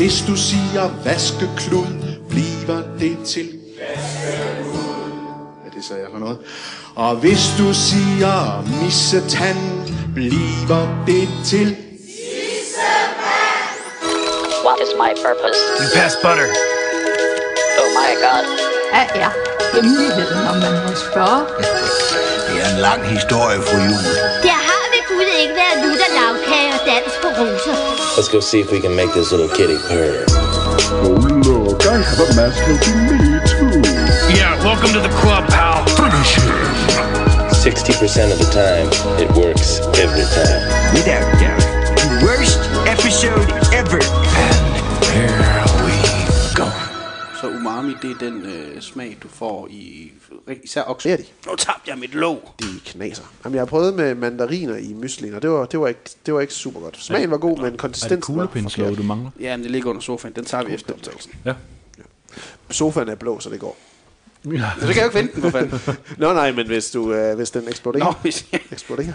hvis du siger vaskeklud, bliver det til Ja, det sagde jeg for noget. Og hvis du siger missetand, bliver det til What is my purpose? You pass butter. Oh my god. Hvad er hemmeligheden, når man må spørge? Det er en lang historie, fru Jul. Der har ved Gud ikke været lutter lavkage og dans på. Let's go see if we can make this little kitty purr. Oh, look, I have a mask helping me, too. Yeah, welcome to the club, pal. Finish him. 60% of the time, it works every time. Without doubt, the worst episode ever. And Here we go. Så umami, det er den øh, smag, du får i især okse. Det er de. Nu tabte jeg mit låg. De knaser. Jamen, jeg har prøvet med mandariner i myslin, og det var, det var, ikke, det var ikke super godt. Smagen var god, men Er det konsistensen var forkert. du mangler? Ja, men det ligger under sofaen. Den tager vi efter optagelsen. Ja. Sofaen er blå, så det går. Så kan jeg jo ikke vente den, for fanden. Nå nej, men hvis, du, øh, hvis den eksploderer, Nå, hvis jeg eksploderer.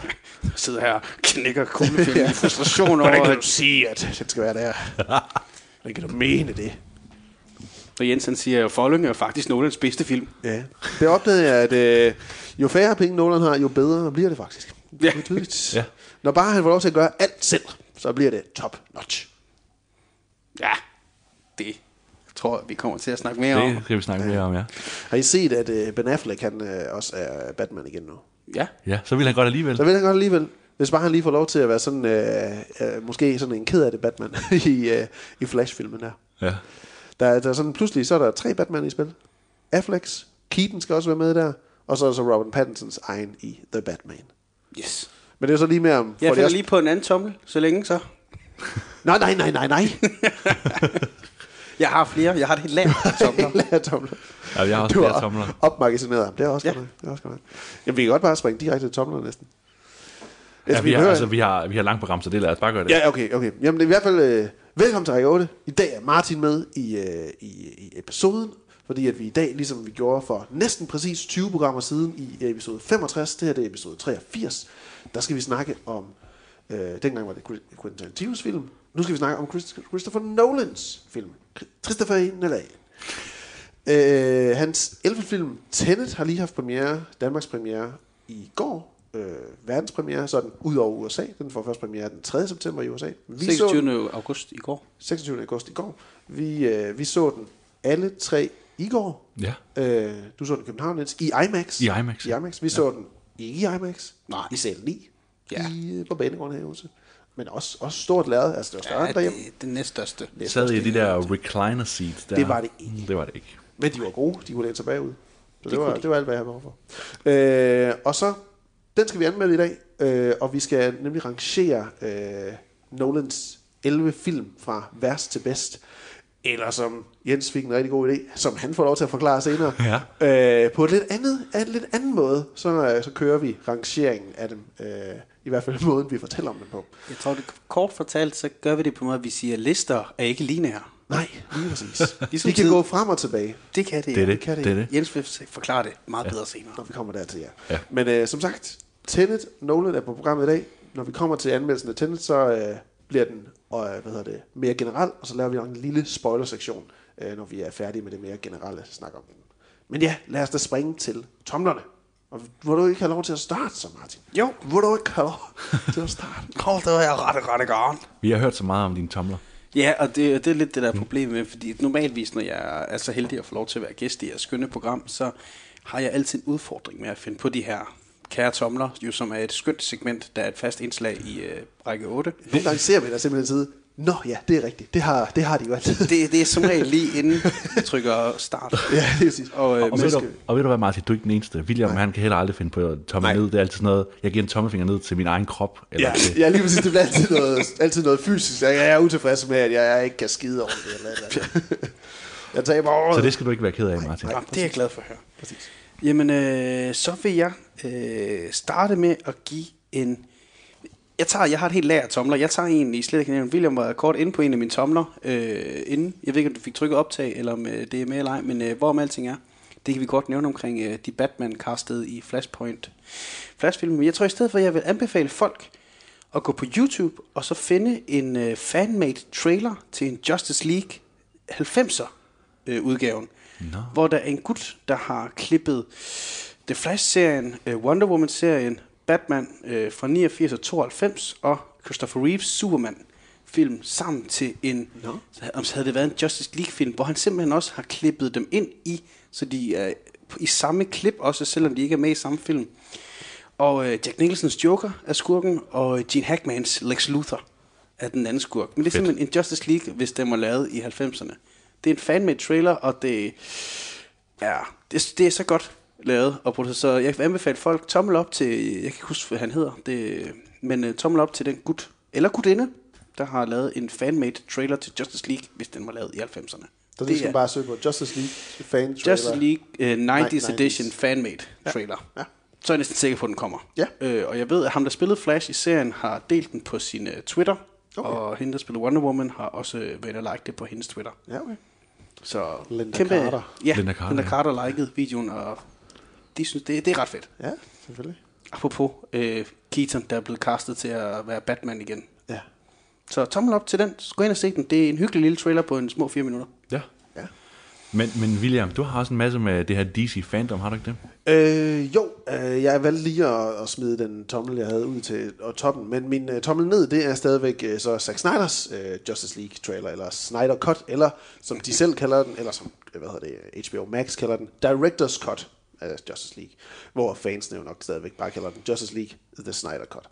sidder her og knækker kuglefilm i frustration Hvordan over, kan du at sige, at den skal være der? Hvordan kan du mene det? Og Jens han siger, at Following er faktisk Nolans bedste film. Ja. Det opdagede jeg, at øh, jo færre penge Nolan har, jo bedre bliver det faktisk. Ja. Det er tydeligt. Ja. Når bare han får lov til at gøre alt selv, så bliver det top notch. Ja, det tror jeg, vi kommer til at snakke mere om. Det skal vi snakke mere om, ja. Har I set, at øh, Ben Affleck han, øh, også er Batman igen nu? Ja, Ja, så vil han godt alligevel. Så vil han godt alligevel, hvis bare han lige får lov til at være sådan, øh, øh, måske sådan en ked af det Batman i, øh, i Flash-filmen der. Ja. Der, der er sådan, pludselig så er der tre Batman i spil. Afflecks, Keaton skal også være med der, og så er der så Robin Pattinsons egen i The Batman. yes. Men det er så lige mere om... Jeg finder også- lige på en anden tommel, så længe så. Nej, nej, nej, nej, nej. Jeg har flere. Jeg har et helt af tomler. Lad tomler. Ja, jeg har også Du flere har tomler. opmagasineret ham. Det er også Ja. godt. Det er også godt. Jamen, vi kan godt bare springe direkte til tomler næsten. Ja, Altså, vi, har, hører- altså, vi, har, vi har langt program, så det lader os bare gøre det. Ja, okay, okay. Jamen, det er i hvert fald... Øh, velkommen til Række 8. I dag er Martin med i, øh, i, i episoden, fordi at vi i dag, ligesom vi gjorde for næsten præcis 20 programmer siden i episode 65, det her det er episode 83, der skal vi snakke om... Øh, dengang var det Quentin Tarantinos film. Nu skal vi snakke om Christ- Christopher Nolans film. Christopher Nolan. Øh, hans 11. film Tenet har lige haft premiere, Danmarks premiere i går. Øh, verdenspremiere, sådan ud over USA. Den får først premiere den 3. september i USA. Vi så den 26. august i går. 26. august i går. Vi, øh, vi så den alle tre i går. Ja. Øh, du så den i København Jens, i IMAX. I IMAX, I IMAX. Vi så den ikke i IMAX. Nej. I sal 9. Ja. I, øh, på banegården her i Odense. Men også, også stort lærred. Altså, det var større Ja, end derhjemme. det, det næststørste. Det Sad i de der recliner seats der. Det var det ikke. Det var det ikke. Men de var gode. De kunne læne sig bagud. Så det, kunne var, de. det var alt, hvad jeg havde behov for. Øh, og så, den skal vi anmelde i dag. Øh, og vi skal nemlig rangere øh, Nolans 11 film fra værst til bedst. Eller som Jens fik en rigtig god idé, som han får lov til at forklare senere. Ja. Øh, på et lidt andet, en lidt anden måde, så, øh, så kører vi rangeringen af dem. Øh, I hvert fald måden, vi fortæller om dem på. Jeg tror, det kort fortalt, så gør vi det på en måde, at vi siger, at lister er ikke lineære. Nej, lige præcis. Ligesom de kan tid. gå frem og tilbage. Det kan det, Det er ja. det. kan det. det, er det. Jens vil forklare det meget bedre senere. når vi kommer dertil, ja. Ja. Men øh, som sagt, Tenet, Nolan er på programmet i dag. Når vi kommer til anmeldelsen af Tenet, så øh, bliver den øh, hvad hedder det, mere generel, og så laver vi en lille spoiler-sektion, øh, når vi er færdige med det mere generelle snak om den. Men ja, lad os da springe til tomlerne. Og vil du ikke have lov til at starte så, Martin? Jo. Vil du ikke have lov til at starte? Hold da, jeg er ret, ret godt. Vi har hørt så meget om dine tomler. Ja, og det, og det er lidt det der problem med, fordi normalvis, når jeg er så heldig at få lov til at være gæst i jeres skønne program, så har jeg altid en udfordring med at finde på de her kære tomler, jo som er et skønt segment, der er et fast indslag i øh, række 8. Nogle gange ser vi dig simpelthen sidde. Nå ja, det er rigtigt. Det har, det har de jo altid. Det, det er som regel lige inden vi trykker start. ja, det er præcis. Og, øh, Og men, ved, du, og ved du hvad, Martin, du er ikke den eneste. William, han kan heller aldrig finde på at tomme Nej. ned. Det er altid sådan noget, jeg giver en tommelfinger ned til min egen krop. Eller Ja, til, ja, lige præcis. Det bliver altid noget, altid noget fysisk. Jeg jeg er utilfreds med, at jeg, jeg ikke kan skide ordentligt. Eller, eller. Jeg taber over. så det skal du ikke være ked af, Martin. ja, det er jeg glad for at høre. Præcis. Jamen, øh, så vil jeg øh, starte med at give en... Jeg, tager, jeg har et helt lager tomler. Jeg tager en, I slet ikke nævnt. William var kort inde på en af mine tomler øh, inden. Jeg ved ikke, om du fik trykket optag, eller om øh, det er med eller ej, men øh, hvorom alting er. Det kan vi godt nævne omkring øh, de Batman-castede i Flashpoint. Flashfilmen. Men jeg tror i stedet for, at jeg vil anbefale folk at gå på YouTube og så finde en øh, fanmade trailer til en Justice League 90'er øh, udgaven. Nå. Hvor der er en gut, der har klippet The Flash-serien, øh, Wonder Woman-serien, Batman øh, fra 89 og 92 og Christopher Reeves Superman film sammen til en, så om så havde det været en Justice League film, hvor han simpelthen også har klippet dem ind i, så de er i samme klip også, selvom de ikke er med i samme film. Og øh, Jack Nicholsons Joker er skurken, og Gene Hackmans Lex Luthor er den anden skurk. Men det er Fedt. simpelthen en Justice League, hvis den var lavet i 90'erne. Det er en fanmade trailer, og det er, det, det er så godt lavet og produceret. Så jeg vil anbefale folk tommel op til, jeg kan ikke huske, hvad han hedder, det, men uh, tommel op til den gut, eller gutinde, der har lavet en fanmade trailer til Justice League, hvis den var lavet i 90'erne. Så det skal man bare søge på Justice League fan trailer. Justice League uh, 90's, 90's. Edition fanmade trailer. Ja. Så er jeg næsten sikker på, at den kommer. Ja. Øh, og jeg ved, at ham, der spillede Flash i serien, har delt den på sin uh, Twitter. Okay. Og hende, der spillede Wonder Woman, har også øh, været og like det på hendes Twitter. Ja, okay. Så Linda kæmpe, Carter. Ja, Linda Linda Carter, Carter, ja. Carter likede videoen, og de synes, det, det er ret fedt. Ja, selvfølgelig. Apropos øh, Keaton, der er blevet castet til at være Batman igen. Ja. Så tommel op til den. Gå ind og se den. Det er en hyggelig lille trailer på en små fire minutter. Ja. Men, men William, du har også en masse med det her DC fandom, har du ikke det? Øh, jo, øh, jeg valgte lige at, at smide den tommel, jeg havde ud til og toppen, men min øh, tommel ned, det er stadigvæk øh, så Zack Snyders øh, Justice League trailer, eller Snyder Cut, eller som de selv kalder den, eller som, øh, hvad hedder det, øh, HBO Max kalder den, Director's Cut af Justice League, hvor fansene jo nok stadigvæk bare kalder den Justice League The Snyder Cut.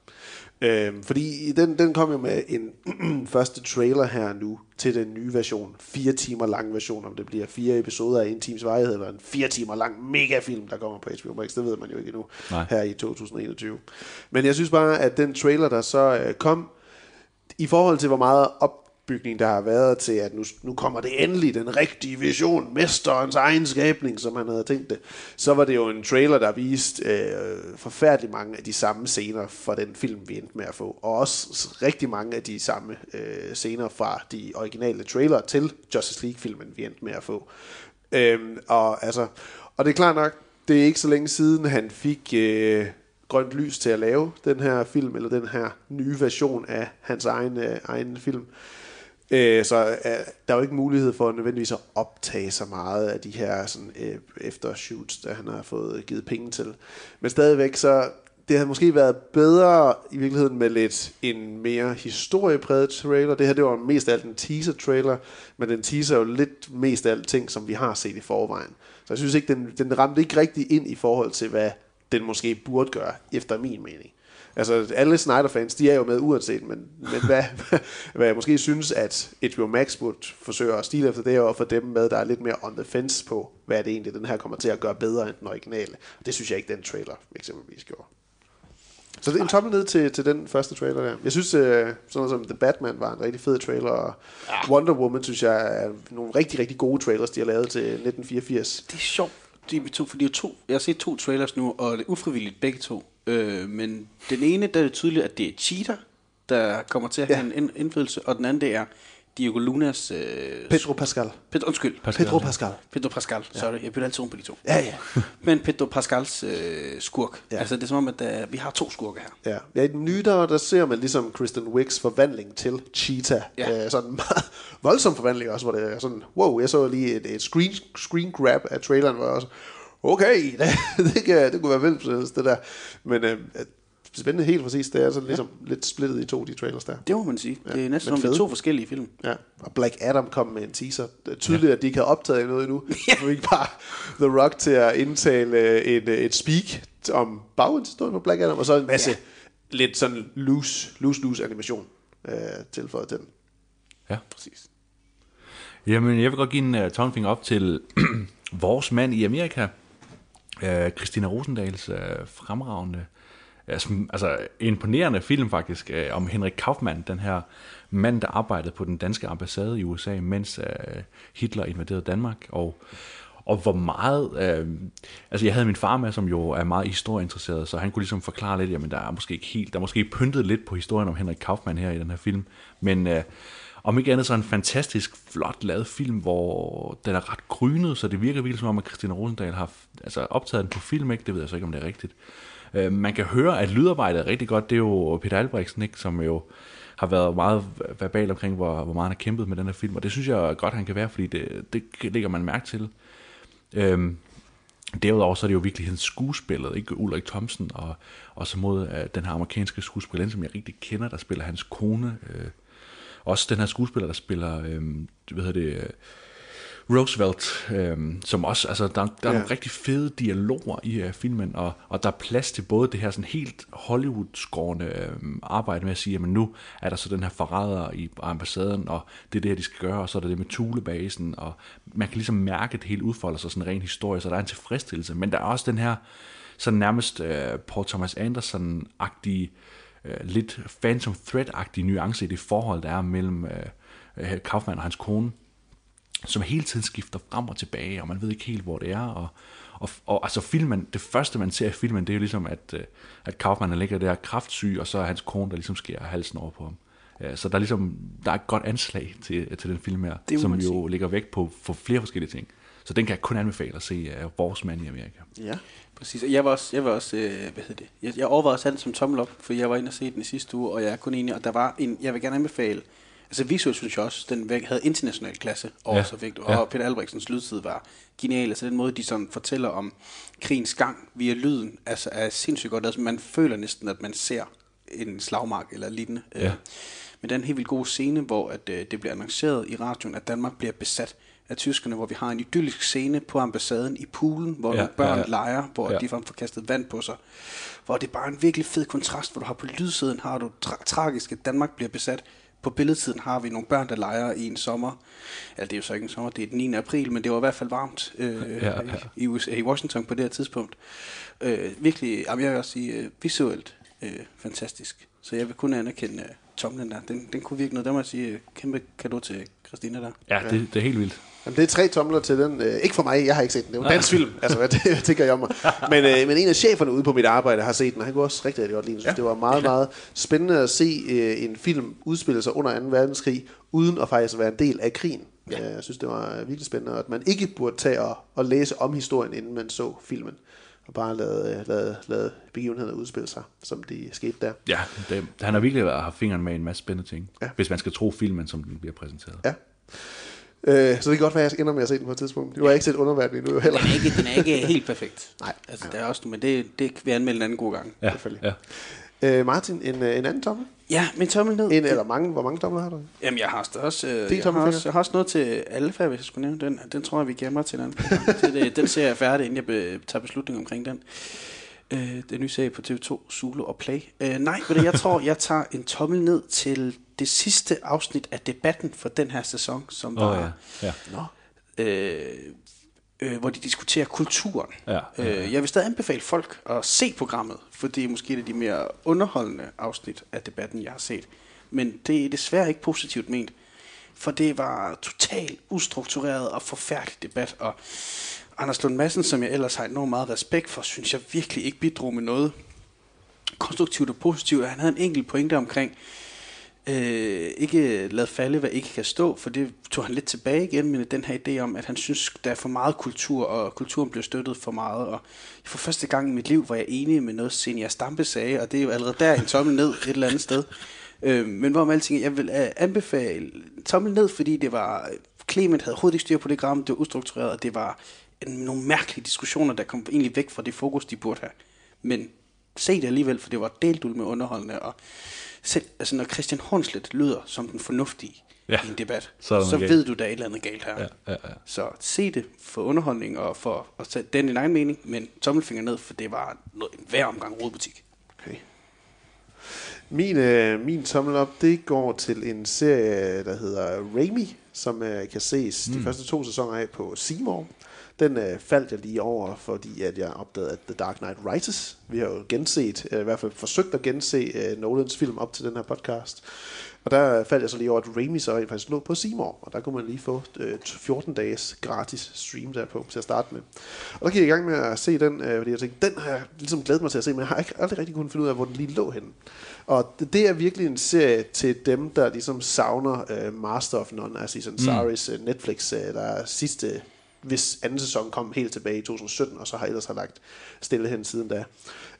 Øhm, fordi den, den kom jo med en første trailer her nu til den nye version. Fire timer lang version, om det bliver fire episoder af en times varighed, eller en fire timer lang megafilm, der kommer på HBO Max. Det ved man jo ikke endnu Nej. her i 2021. Men jeg synes bare, at den trailer, der så øh, kom, i forhold til hvor meget opbygning der har været til, at nu, nu kommer det endelig den rigtige vision, mesterens egen skabning, som han havde tænkt det, så var det jo en trailer, der viste øh, forfærdelig mange af de samme scener fra den film, vi endte med at få, og også rigtig mange af de samme øh, scener fra de originale trailer til Justice League-filmen, vi endte med at få. Øhm, og, altså, og det er klart nok, det er ikke så længe siden, han fik øh, grønt lys til at lave den her film, eller den her nye version af hans egen, øh, egen film. Øh, så øh, der er jo ikke mulighed for nødvendigvis at optage så meget af de her sådan, øh, eftershoots, der han har fået givet penge til. Men stadigvæk så, det havde måske været bedre i virkeligheden med lidt en mere historiepræget trailer. Det her det var mest af alt en teaser trailer, men den teaser jo lidt mest af alt ting, som vi har set i forvejen. Så jeg synes ikke, den, den ramte ikke rigtig ind i forhold til, hvad den måske burde gøre, efter min mening. Altså, alle Snyder-fans, de er jo med uanset, men, men hvad, hvad jeg måske synes, at HBO Max burde forsøge at stile efter, det er jo at få dem med, der er lidt mere on the fence på, hvad er det egentlig, den her kommer til at gøre bedre end den originale. Og det synes jeg ikke, den trailer eksempelvis gjorde. Så det er en tommel ned til, til den første trailer der. Jeg synes, øh, sådan noget som The Batman var en rigtig fed trailer, og Wonder Woman synes jeg er nogle rigtig, rigtig gode trailers, de har lavet til 1984. Det er sjovt, de to, for de er to, jeg har set to trailers nu, og det er ufrivilligt begge to. Øh, men den ene, der er det tydeligt, at det er Cheetah, der kommer til at have Ja. en ind- indflydelse, og den anden, det er Diego Lunas... Øh, Pedro Pascal. Pedro, undskyld. Pascal. Pedro Pascal. Pedro Pascal, sorry, jeg bytter altid om på de to. Ja, ja. Men Pedro Pascals øh, skurk. Ja. Ja. Altså, det er som om, at der, vi har to skurke her. Ja. ja, i den nye, der, der ser man ligesom Kristen Wicks forvandling til Cheetah. Ja. Øh, sådan en meget voldsom forvandling også, hvor det er sådan, wow, jeg så lige et, et screen, screen grab af traileren, hvor jeg også, okay, det, det, kan, det kunne være vildt, det der. Men øh, spændende helt præcis, det er sådan ligesom lidt splittet i to, de trailers der. Det må man sige. Ja. Det er næsten men som, det er fede. to forskellige film. Ja, og Black Adam kom med en teaser. Det er tydeligt, ja. at de ikke har optaget noget endnu. ja. ikke bare The Rock til at indtale øh, et, øh, et speak om baghistorien på Black Adam, og så en masse ja. lidt sådan loose, loose, loose animation øh, tilføjet til den. Ja. Præcis. Jamen, jeg vil godt give en uh, tommelfinger op til vores mand i Amerika, øh, Christina Rosendals øh, fremragende, altså, altså imponerende film faktisk, øh, om Henrik Kaufmann, den her mand, der arbejdede på den danske ambassade i USA, mens øh, Hitler invaderede Danmark, og og hvor meget, øh, altså jeg havde min far med, som jo er meget historieinteresseret, så han kunne ligesom forklare lidt, jamen der er måske ikke helt, der er måske pyntet lidt på historien om Henrik Kaufmann her i den her film, men øh, om ikke andet så en fantastisk flot lavet film, hvor den er ret grynet, så det virker virkelig som om, at Christina Rosendal har altså, optaget den på film, ikke? det ved jeg så ikke, om det er rigtigt. Øh, man kan høre, at lydarbejdet er rigtig godt. Det er jo Peter Albrechtsen, ikke, som jo har været meget verbal omkring, hvor, hvor meget han har kæmpet med den her film. Og det synes jeg godt, han kan være, fordi det, det lægger man mærke til. Øhm, Derudover så er det jo virkelig hans skuespillet, ikke Ulrik Thomsen, og, og så mod øh, den her amerikanske skuespiller, som jeg rigtig kender, der spiller hans kone. øh, også den her skuespiller, der spiller, uh, hvad hedder det, uh, Roosevelt, øhm, som også, altså der, der er Ja. nogle rigtig fede dialoger i uh, filmen, og, og der er plads til både det her sådan helt Hollywood-skårende øhm, arbejde med at sige, jamen nu er der så den her forræder i ambassaden, og det er det her, de skal gøre, og så er der det med Thulebasen, og man kan ligesom mærke, at det hele udfolder sig sådan en ren historie, så der er en tilfredsstillelse, men der er også den her sådan nærmest uh, Paul Thomas Anderson-agtige, uh, lidt Phantom Thread-agtige nuance i det forhold, der er mellem uh, uh, Kaufman og hans kone, som hele tiden skifter frem og tilbage, og man ved ikke helt, hvor det er. Og, og, og altså filmen, det første, man ser i filmen, det er jo ligesom, at, øh, at Kaufmann ligger der kraftsyg, og så er hans kone, der ligesom skærer halsen over på ham. Så der er ligesom, der er et godt anslag til, til den film her, Det som jo ligger vægt på for flere forskellige ting. Så den kan jeg kun anbefale at se af vores mand i Amerika. Ja. Præcis, og jeg var også, jeg var også øh, hvad hedder det, jeg, jeg overvejede også den som tommel op, for jeg var inde og se den i sidste uge, og jeg er kun enig, og der var en, jeg vil gerne anbefale, altså visuelt synes jeg også, den havde international klasse, og, Ja, så og ja. Peter Albrechtsens lydtid var genial, altså den måde, de sådan fortæller om krigens gang via lyden, altså er sindssygt godt, altså man føler næsten, at man ser en slagmark eller lignende. Ja. Øh, Men der er en helt vildt god scene, hvor at, øh, det bliver annonceret i radioen, at Danmark bliver besat af tyskerne, hvor vi har en idyllisk scene på ambassaden i poolen, hvor Ja, nogle børn ja, ja, leger, hvor Ja. de får kastet vand på sig. Hvor det er bare en virkelig fed kontrast, hvor du har på lydsiden har du tra- tragisk, at Danmark bliver besat. På billedsiden har vi nogle børn, der leger i en sommer. Ja, det er jo så ikke en sommer, det er den 9. april, men det var i hvert fald varmt øh, Ja, ja. I, USA, i Washington på det her tidspunkt. Øh, virkelig, jeg vil også sige, øh, visuelt øh, fantastisk. Så jeg vil kun anerkende øh, tomlen der. Den, den kunne virke noget. Der må jeg sige, øh, kæmpe kado til Christina der. Ja, det, det er helt vildt. Jamen, det er tre tomler til den. Øh, ikke for mig, jeg har ikke set den. Det er jo en dansk film. Altså, hvad, hvad tænker jeg om mig? Men, øh, men en af cheferne ude på mit arbejde har set den, og han kunne også rigtig, rigtig godt lide den. Synes, det var meget, meget spændende at se øh, en film udspille sig under 2. verdenskrig, uden at faktisk være en del af krigen. Ja. Jeg synes, det var virkelig spændende, og at man ikke burde tage og, og læse om historien, inden man så filmen. Og bare lade, øh, lade, lade begivenhederne udspille sig, som de skete der. Ja, det, han har virkelig været- haft fingeren med en masse spændende ting. Ja. Ja. Hvis man skal tro filmen, som den bliver præsenteret. Ja. Øh, så det kan godt være, at jeg ender med at se den på et tidspunkt. Nu har jeg ikke set underverden endnu heller. Den er ikke, den er ikke helt perfekt. Nej. Altså, der er også, men det, det kan vi anmelde en anden god gang. Ja, Selvfølgelig. ja. Øh, Martin, en, øh, en anden tommel? Ja, min tommel ned. En, eller mange, hvor mange tomler har du? Jamen, jeg har også, øh, jeg, har også, jeg har også noget til Alfa, hvis jeg skulle nævne den. Den tror jeg, vi gemmer til en anden gang. det, det, Den ser jeg færdig, inden jeg be, tager beslutning omkring den. Øh, den nye serie på TV2, Zulu og Play. Øh, nej, du, jeg tror, jeg tager en tommel ned til det sidste afsnit af debatten for den her sæson, som var... ja. ja. øh, øh, hvor de diskuterer kulturen. Ja, ja, ja. Øh, jeg vil stadig anbefale folk at se programmet, for det er måske et af de mere underholdende afsnit af debatten, jeg har set. Men det er desværre ikke positivt ment, for det var totalt ustruktureret og forfærdelig debat, og Anders Lund Madsen, som jeg ellers har enormt meget respekt for, synes jeg virkelig ikke bidrog med noget konstruktivt og positivt. Han havde en enkelt pointe omkring, øh, Øh, ikke lad falde, hvad ikke kan stå, for det tog han lidt tilbage igen, men den her idé om, at han synes, der er for meget kultur, og kulturen bliver støttet for meget, og for første gang i mit liv var jeg enig med noget, Senior Stampe sagde, og det er jo allerede der en tommel ned et eller andet sted. Øh, men hvorom alting, jeg vil øh, anbefale tommel ned, fordi det var, Clement havde overhovedet ikke styr på det gram, det var ustruktureret, og det var en, nogle mærkelige diskussioner, der kom egentlig væk fra det fokus, de burde have. Men se det alligevel, for det var delt ud med underholdende, og selv, altså når Christian Hornslet lyder som den fornuftige Ja, i en debat, så så galt. ved du, der er et eller andet galt her. Ja, ja, ja. Så se det for underholdning og for at tage den din egen mening, men tommelfinger ned, for det var noget, en hver omgang rodbutik. Okay. Min, øh, min tommel op, det går til en serie, der hedder Raimi, som øh, kan ses mm. de første to sæsoner af på Seymour. Den øh, faldt jeg lige over, fordi at jeg opdagede, at The Dark Knight Rises, vi har jo genset, øh, i hvert fald forsøgt at gense øh, Nolans film op til den her podcast. Og der faldt jeg så lige over, at Raimi så faktisk lå på Seymour, og der kunne man lige få øh, 14 dages gratis stream derpå til at starte med. Og der gik jeg i gang med at se den, øh, fordi jeg tænkte, den har jeg ligesom glædet mig til at se, men jeg har ikke aldrig rigtig kunnet finde ud af, hvor den lige lå henne. Og det, det er virkelig en serie til dem, der ligesom savner øh, Master of None, altså sådan Saris øh, Netflix, øh, der er sidste hvis anden sæson kom helt tilbage i 2017, og så har ellers har lagt stille hen siden da.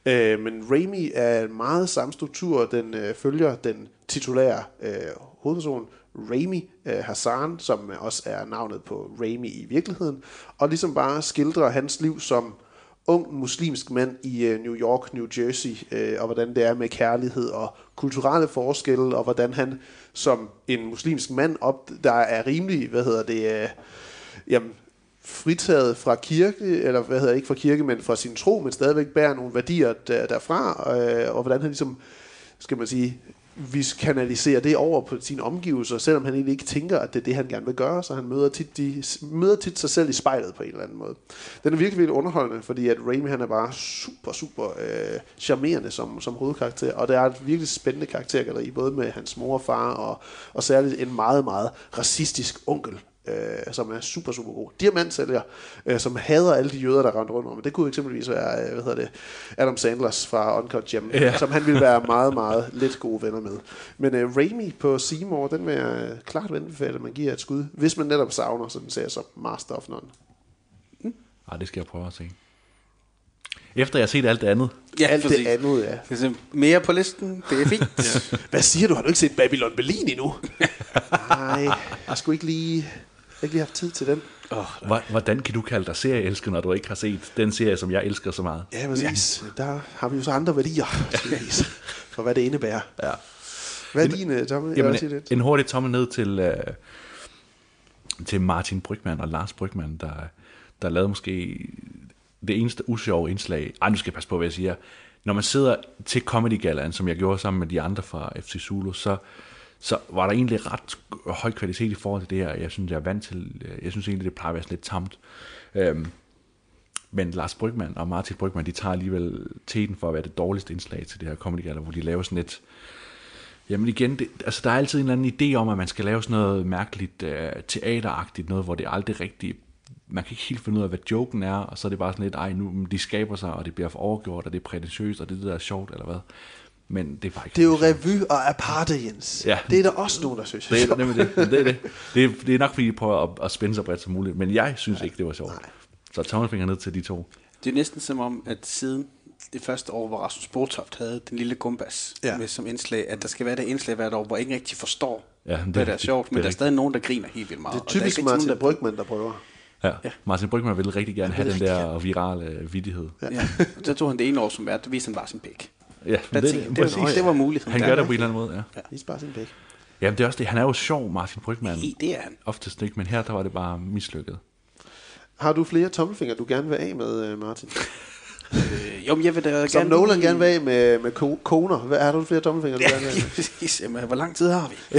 Øh, men Raimi er meget samme struktur. Den øh, følger den titulære øh, hovedperson, Raimi øh, Hassan, som også er navnet på Raimi i virkeligheden, og ligesom bare skildrer hans liv som ung muslimsk mand i øh, New York, New Jersey, øh, og hvordan det er med kærlighed og kulturelle forskelle, og hvordan han som en muslimsk mand, op, der er rimelig, hvad hedder det, øh, jamen, fritaget fra kirke, eller hvad hedder ikke fra kirke, men fra sin tro, men stadigvæk bærer nogle værdier der, derfra, øh, og hvordan han ligesom, skal man sige, vi kanaliserer det over på sine omgivelser, selvom han egentlig ikke tænker, at det er det, han gerne vil gøre, så han møder tit, de, møder tit sig selv i spejlet på en eller anden måde. Den er virkelig, virkelig underholdende, fordi at Raimi han er bare super, super øh, charmerende som, som hovedkarakter, og det er et virkelig spændende karaktergalleri, både med hans mor og far, og, og særligt en meget, meget racistisk onkel, øh, som er super, super god. Diamantsælger, øh, som hader alle de jøder, der rendte rundt om. Det kunne eksempelvis være, øh, hvad hedder det, Adam Sandlers fra Uncut Gem, ja. som han ville være meget, meget lidt gode venner med. Men øh, Raimi på Seymour, den vil jeg øh, klart anbefale, at man giver et skud, hvis man netop savner sådan en serie som Master of None. Ej, det skal jeg prøve at se. Efter jeg har set alt det andet. Ja, Alt det andet, ja. Se Mere på listen, det er fint. ja. Hvad siger du? Har du ikke set Babylon Berlin endnu? Nej, jeg sgu ikke lige, ikke lige haft tid til den. Hvor- Hvordan kan du kalde dig serieelsker, når du ikke har set den serie, som jeg elsker så meget? Ja, præcis. Ja. Der har vi jo så andre værdier, for hvad det indebærer. Ja. Hvad er din, øh, Tommy? Jamen, lidt. en hurtig tommel ned til, øh, til Martin Brygman og Lars Brygman, der, der lavede måske det eneste usjove indslag. Ej, nu skal jeg passe på, hvad jeg siger. Når man sidder til Comedy Galaen, som jeg gjorde sammen med de andre fra FC Zulu, så, så var der egentlig ret høj kvalitet i forhold til det her. Jeg synes, jeg er vant til, jeg synes egentlig, det plejer at være sådan lidt tamt. Øhm, men Lars Brygman og Martin Brygman, de tager alligevel teten for at være det dårligste indslag til det her Comedy Gala, hvor de laver sådan et, Jamen igen, det, altså der er altid en eller anden idé om, at man skal lave sådan noget mærkeligt øh, teateragtigt, noget, hvor det aldrig rigtigt, man kan ikke helt finde ud af, hvad joken er, og så er det bare sådan lidt, ej, nu men de skaber sig, og det bliver for overgjort, og det er prætentiøst, og det det, der er sjovt, eller hvad. Men det er bare ikke Det er jo revy og aparte, Jens. Ja. Det er der også nogen, der synes. det er, nemlig det, det, er det. Det, er, det er nok, fordi de prøver at, at spænde så bredt som muligt, men jeg synes ikke, det var sjovt. Så tommelfinger ned til de to. Det er næsten som om, at siden det første år, hvor Rasmus Botoft havde den lille gumbas Ja. ja. med som indslag, at der skal være det indslag hvert år, hvor ingen rigtig forstår, Ja, ja, det- hvad der er sjovt, det men er der er stadig nogen, der griner helt vildt meget. Det er og der typisk ikke rigtig Martin nogen, der- Brygman, der prøver. Ja. ja. Martin Brygman ville rigtig gerne have den der virale øh, vittighed. Ja, Ja, så tog han det ene år som vært, der viste han bare sin pæk. Ja Der det, det, det, var, det var muligheden. Han der. gør det på en eller anden måde, ja. Vis bare sin pæk. Jamen det er også det, han er jo sjov, Martin Brygman. I, det er han. Oftest ikke, men her der var det bare mislykket. Har du flere tommelfinger, du gerne vil af med, øh, Martin? Øh, jo, men jeg vil da Som gerne... Nolan gerne vil af med, med ko- koner. Hvad, har du flere tommelfinger, du Ja, gerne vil af med? præcis. Jamen, hvor lang tid har vi?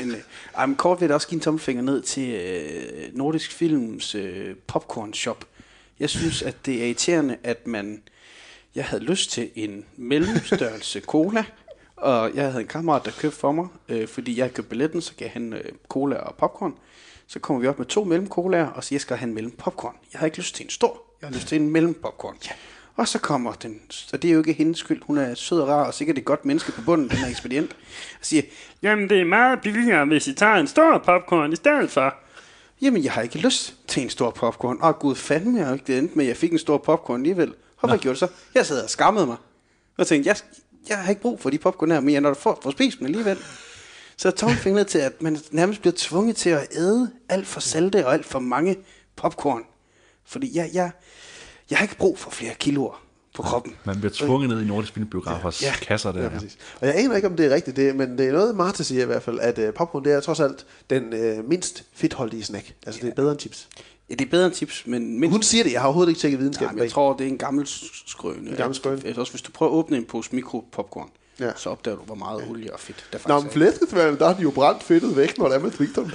men, øh, ej, men kort vil jeg da også give en tommelfinger ned til øh, Nordisk Films øh, popcorn shop. Jeg synes, at det er irriterende, at man... Jeg havde lyst til en mellemstørrelse cola, og jeg havde en kammerat, der købte for mig, øh, fordi jeg havde købt billetten, så gav han øh, cola og popcorn. Så kommer vi op med to mellem colaer, og så jeg skal have en mellem popcorn. Jeg har ikke lyst til en stor, jeg har lyst til en mellem popcorn. Ja. Og så kommer den, og det er jo ikke hendes skyld, hun er sød og rar, og sikkert et godt menneske på bunden, den her ekspedient, og siger, Jamen, det er meget billigere, hvis I tager en stor popcorn i stedet for. jamen jeg har ikke lyst til en stor popcorn. Åh gud, fandme, jeg har ikke det endte med, at jeg fik en stor popcorn alligevel. Og hvad gjorde du så? Jeg sad og skammede mig. Og tænkte, jeg, jeg har ikke brug for de popcorn her, men jeg når du får, får spist dem alligevel. Så jeg tommelfingret til, at man nærmest bliver tvunget til at æde alt for salte og alt for mange popcorn. Fordi jeg, jeg, jeg har ikke brug for flere kiloer på kroppen. Man bliver tvunget ned i Nordisk Filmbiografers Ja. ja. kasser der. Ja, præcis. Og jeg aner ikke, om det er rigtigt, det, men det er noget, Martha siger i hvert fald, at uh, popcorn, det er trods alt den uh, mindst fedtholdige snack. Altså, det er bedre end chips. Ja, det er bedre end tips, men mindst Hun siger det, jeg har overhovedet ikke tjekket Ja, videnskaben men jeg tror, det er en gammel skrøne. En gammel skrøne. Altså, også hvis du prøver at åbne en pose mikropopcorn, Ja. ja. så opdager du, hvor meget olie og fedt der Nå, faktisk men er. flæskesværene, der har de jo brændt fedtet væk, når det er med frigteren.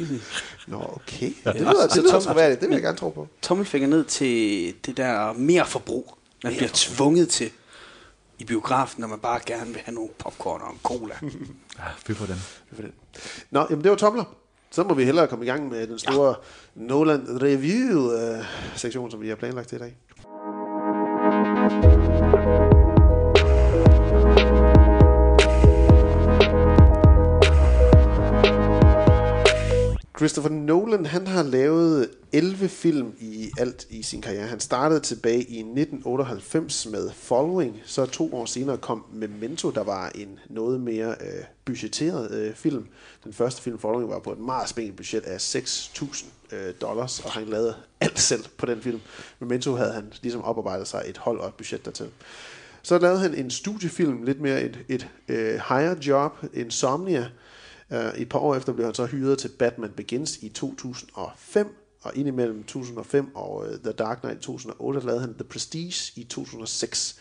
Nå, okay. Det lyder, det Så lyder Tom-. Det vil jeg gerne tro på. Tommelfinger ned til det der mere forbrug, man bliver tvunget til i biografen, når man bare gerne vil have nogle popcorn og en cola. Ja, fy for den. Nå, jamen det var tomler. Så må vi hellere komme i gang med den store ja. Nolan Review-sektion, som vi har planlagt til i dag. Christopher Nolan, han har lavet 11 film i alt i sin karriere. Han startede tilbage i 1998 med Following, så to år senere kom Memento, der var en noget mere øh, budgetteret øh, film. Den første film, Following, var på et meget spændende budget af 6.000 øh, dollars, og han lavede alt selv på den film. Memento havde han ligesom oparbejdet sig et hold og et budget dertil. Så lavede han en studiefilm, lidt mere et, et øh, higher job, Insomnia. Uh, et par år efter blev han så hyret til Batman Begins i 2005, og indimellem 2005 og uh, The Dark Knight i 2008 lavede han The Prestige i 2006.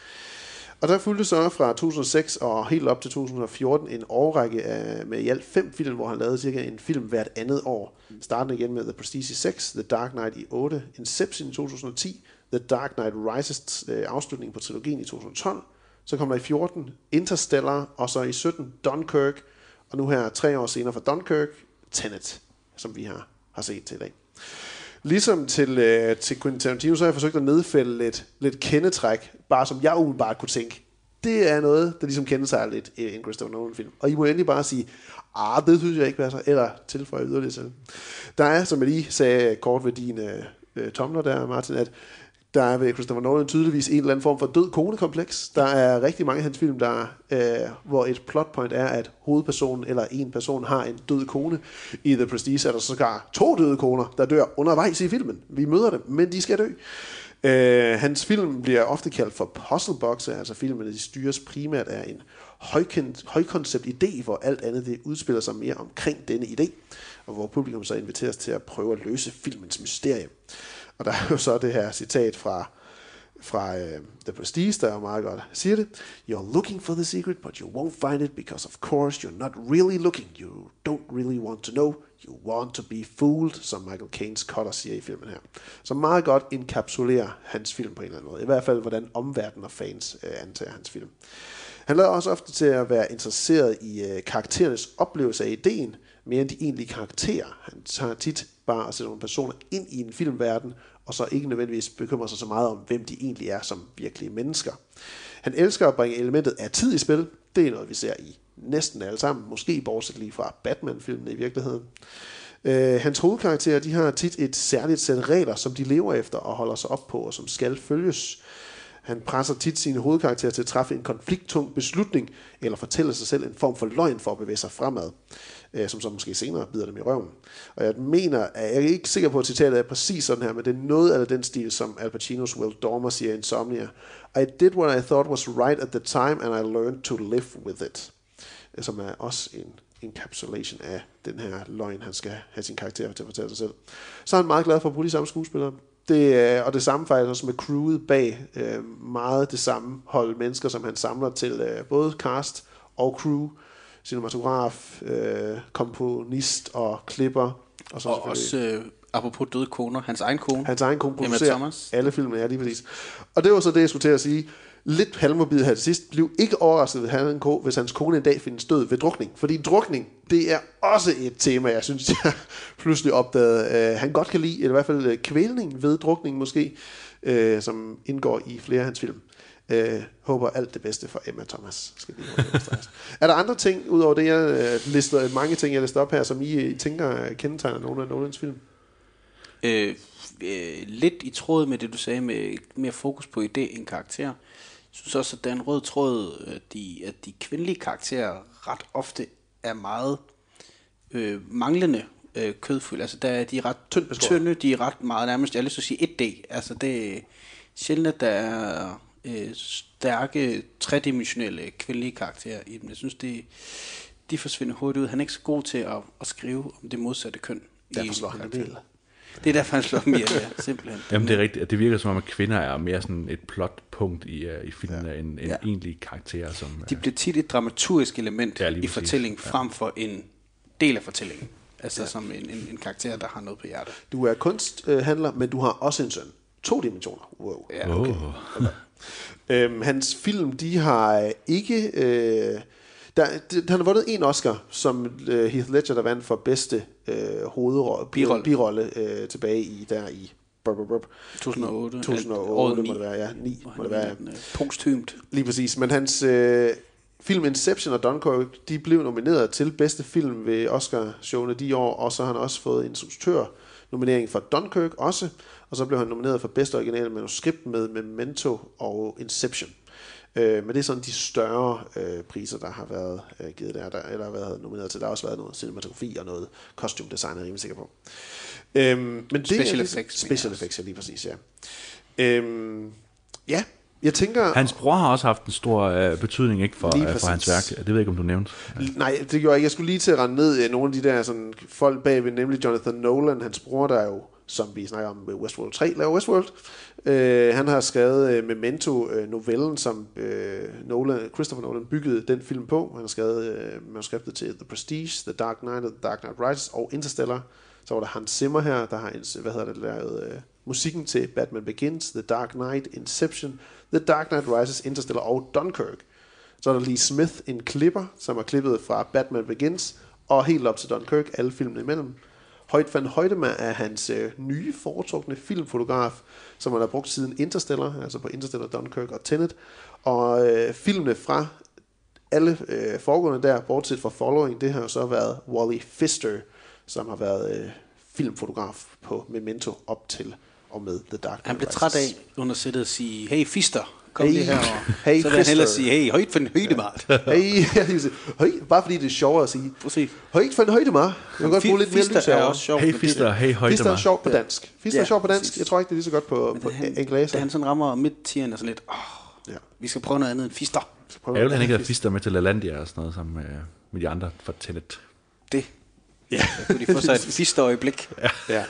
Og der fulgte så fra 2006 og helt op til 2014 en årrække af, med i alt fem film, hvor han lavede cirka en film hvert andet år. Startende igen med The Prestige i 6, The Dark Knight i 8, Inception i 2010, The Dark Knight Rises øh, afslutning på trilogien i 2012. Så kom der i 14 Interstellar, og så i 17 Dunkirk, og nu her tre år senere fra Dunkirk, Tenet, som vi har, har set til i dag. Ligesom til, øh, til Quentin Tarantino, så har jeg forsøgt at nedfælde lidt, lidt kendetræk, bare som jeg umiddelbart kunne tænke. Det er noget, der ligesom kendetegner lidt i en Christopher Nolan-film. Og I må endelig bare sige, ah, det synes jeg ikke passer, eller tilføje yderligere til. Der er, som jeg lige sagde kort ved dine øh, øh, tomler der, Martin, at der er ved Christopher Nolan tydeligvis en eller anden form for død konekompleks. Der er rigtig mange af hans film, der, øh, hvor et plotpoint er, at hovedpersonen eller en person har en død kone. I The Prestige er der sågar to døde koner, der dør undervejs i filmen. Vi møder dem, men de skal dø. Øh, hans film bliver ofte kaldt for puzzleboxe, altså filmene de styres primært af en højkendt, højkoncept idé, hvor alt andet det udspiller sig mere omkring denne idé, og hvor publikum så inviteres til at prøve at løse filmens mysterie. Og der er jo så det her citat fra, fra uh, The Prestige, der er meget godt siger det. You're looking for the secret, but you won't find it, because of course you're not really looking. You don't really want to know. You want to be fooled, som Michael Caines cutter siger i filmen her. Så meget godt inkapsulerer hans film på en eller anden måde. I hvert fald, hvordan omverdenen og fans uh, antager hans film. Han lader også ofte til at være interesseret i uh, karakterernes oplevelse af ideen, mere end de egentlige karakterer. Han tager tit bare at sætte nogle personer ind i en filmverden, og så ikke nødvendigvis bekymrer sig så meget om, hvem de egentlig er som virkelige mennesker. Han elsker at bringe elementet af tid i spil. Det er noget, vi ser i næsten alle sammen, måske bortset lige fra Batman-filmene i virkeligheden. Øh, hans hovedkarakterer de har tit et særligt sæt regler, som de lever efter og holder sig op på, og som skal følges. Han presser tit sine hovedkarakterer til at træffe en konflikttung beslutning, eller fortælle sig selv en form for løgn for at bevæge sig fremad, øh, som så måske senere bider dem i røven. Og jeg mener, at jeg er ikke sikker på, at citatet er præcis sådan her, men det er noget af den stil, som Al Pacino's Will Dormer siger i Insomnia. I did what I thought was right at the time, and I learned to live with it. Øh, som er også en encapsulation af den her løgn, han skal have sin karakter til at fortælle sig selv. Så er han meget glad for at bruge de samme skuespillere. Det, er- og det samme faktisk også med crewet bag øh, meget det samme hold mennesker, som han samler til øh, både cast og crew, cinematograf, øh, komponist og klipper. Og, så Og også, øh, apropos døde koner, hans egen kone. Hans egen kone producerer Thomas. alle filmene, ja lige præcis. Og det var så det, jeg skulle til at sige. Lidt halvmobil her til sidst. Bliv ikke overrasket, hvis, han, hvis hans kone en dag findes død ved drukning. Fordi drukning, det er også et tema, jeg synes, jeg pludselig opdagede. Uh, han godt kan lide, eller i hvert fald øh, kvælning ved drukning måske, uh, som indgår i flere af hans film. Uh, håber alt det bedste for Emma Thomas. Skal understreget. er der andre ting, udover det, jeg uh, lister, mange ting, jeg lister op her, som I øh, tænker kendetegner nogle af Nolans film? Øh, øh, lidt i tråd med det, du sagde, med mere fokus på idé end karakter. Jeg synes også, at der er en rød tråd, at de, at de kvindelige karakterer ret ofte er meget øh, manglende øh, kødfulde. Altså, der er de ret beskåret. tynde, de er ret meget nærmest, jeg har lyst til at sige 1D. Altså, det er sjældent, at der er øh, stærke, tredimensionelle kvindelige karakterer i dem. Jeg synes, det, de forsvinder hurtigt ud. Han er ikke så god til at, at skrive om det modsatte køn. i Derfor slår han del. Det er derfor, han slår dem ihjel, ja, simpelthen. Jamen det er rigtigt. Det virker som om, at kvinder er mere sådan et plotpunkt i, uh, i filmene, ja. end, end Ja. ja. egentlige karakterer. Som, De bliver tit et dramaturgisk element Ja, ja, i fortællingen, frem for en del af fortællingen. Altså ja. som en, en, en karakter, der har noget på hjertet. Du er kunsthandler, men du har også en søn. To dimensioner. Wow. Ja, okay. oh. Øhm, hans film, de har øh, ikke... Øh, der, de, han har vundet en Oscar, som øh, Heath Ledger, der vandt for bedste øh, hovedrolle, Birolle. birolle øh, tilbage i der i bup, bup, bup, 2008. 2008 Året må ni. det være, ja, 9 Hvor må det være. den, øh. Lige præcis, men hans, øh, film Inception og Dunkirk, de blev nomineret til bedste film ved Oscar-showene de år, og så har han også fået instruktør nominering for Dunkirk også, og så blev han nomineret for bedste originale manuskript med Memento og Inception. Øh, men det er sådan de større øh, priser, der har været øh, givet der, der, eller har været nomineret til. Der har også været noget cinematografi og noget costume design, er jeg rimelig sikker på. Øhm, men det Special er ligesom, effects, Special effects, ja, lige præcis, ja. Øhm, ja, jeg tænker... Hans bror har også haft en stor øh, betydning ikke for, øh, for hans værk. Det ved jeg ikke, om du nævnte. Nej, det gjorde jeg ikke. Jeg skulle lige til at rende ned i nogle af de der sådan, folk bagved, nemlig Jonathan Nolan, hans bror, der er jo, som vi snakker om Westworld 3, laver Westworld. Øh, han har skrevet øh, Memento-novellen, øh, som øh, Nolan, Christopher Nolan byggede den film på. Han har skrevet øh, manuskriptet til The Prestige, The Dark Knight, The Dark Knight Rises og Interstellar. Så var der Hans Zimmer her, der har hvad hedder det, lavet øh, musikken til Batman Begins, The Dark Knight, Inception, The Dark Knight Rises, Interstellar og Dunkirk. Så er der Lee Smith, en klipper, som er klippet fra Batman Begins, og helt op til Dunkirk, alle filmene imellem. Højt van Højdema er hans øh, nye foretrukne filmfotograf, som han har brugt siden Interstellar, altså på Interstellar, Dunkirk og Tenet. Og øh, filmene fra alle øh, foregående der, bortset fra Following, det har jo så været Wally Pfister, som har været øh, filmfotograf på Memento op til og med The Dark Knight Han blev træt af under sættet at sige, hey Fister, kom Hey. her. Og, Hey, så vil han hellere Fister. sige, hey højt for en højdemart. Hey, høj, bare fordi det er sjovere at sige. Præcis. Højt for en højdemar. Jeg kan godt bruge lidt mere Fister lys er herovre. også sjovt. Hey Fister, hey Fister er sjovt på dansk. Fister er Ja, sjovt på dansk. Jeg tror ikke, det er lige så godt på, på engelsk. da han sådan rammer midt-tieren og sådan lidt, åh, Ja. vi skal prøve noget andet end Fister. Ærgerligt, han ikke havde Fister med til LaLandia og sådan noget, som øh, med de andre for Tenet. Det. Ja. Så kunne de få sig et Fister-øjeblik. Ja.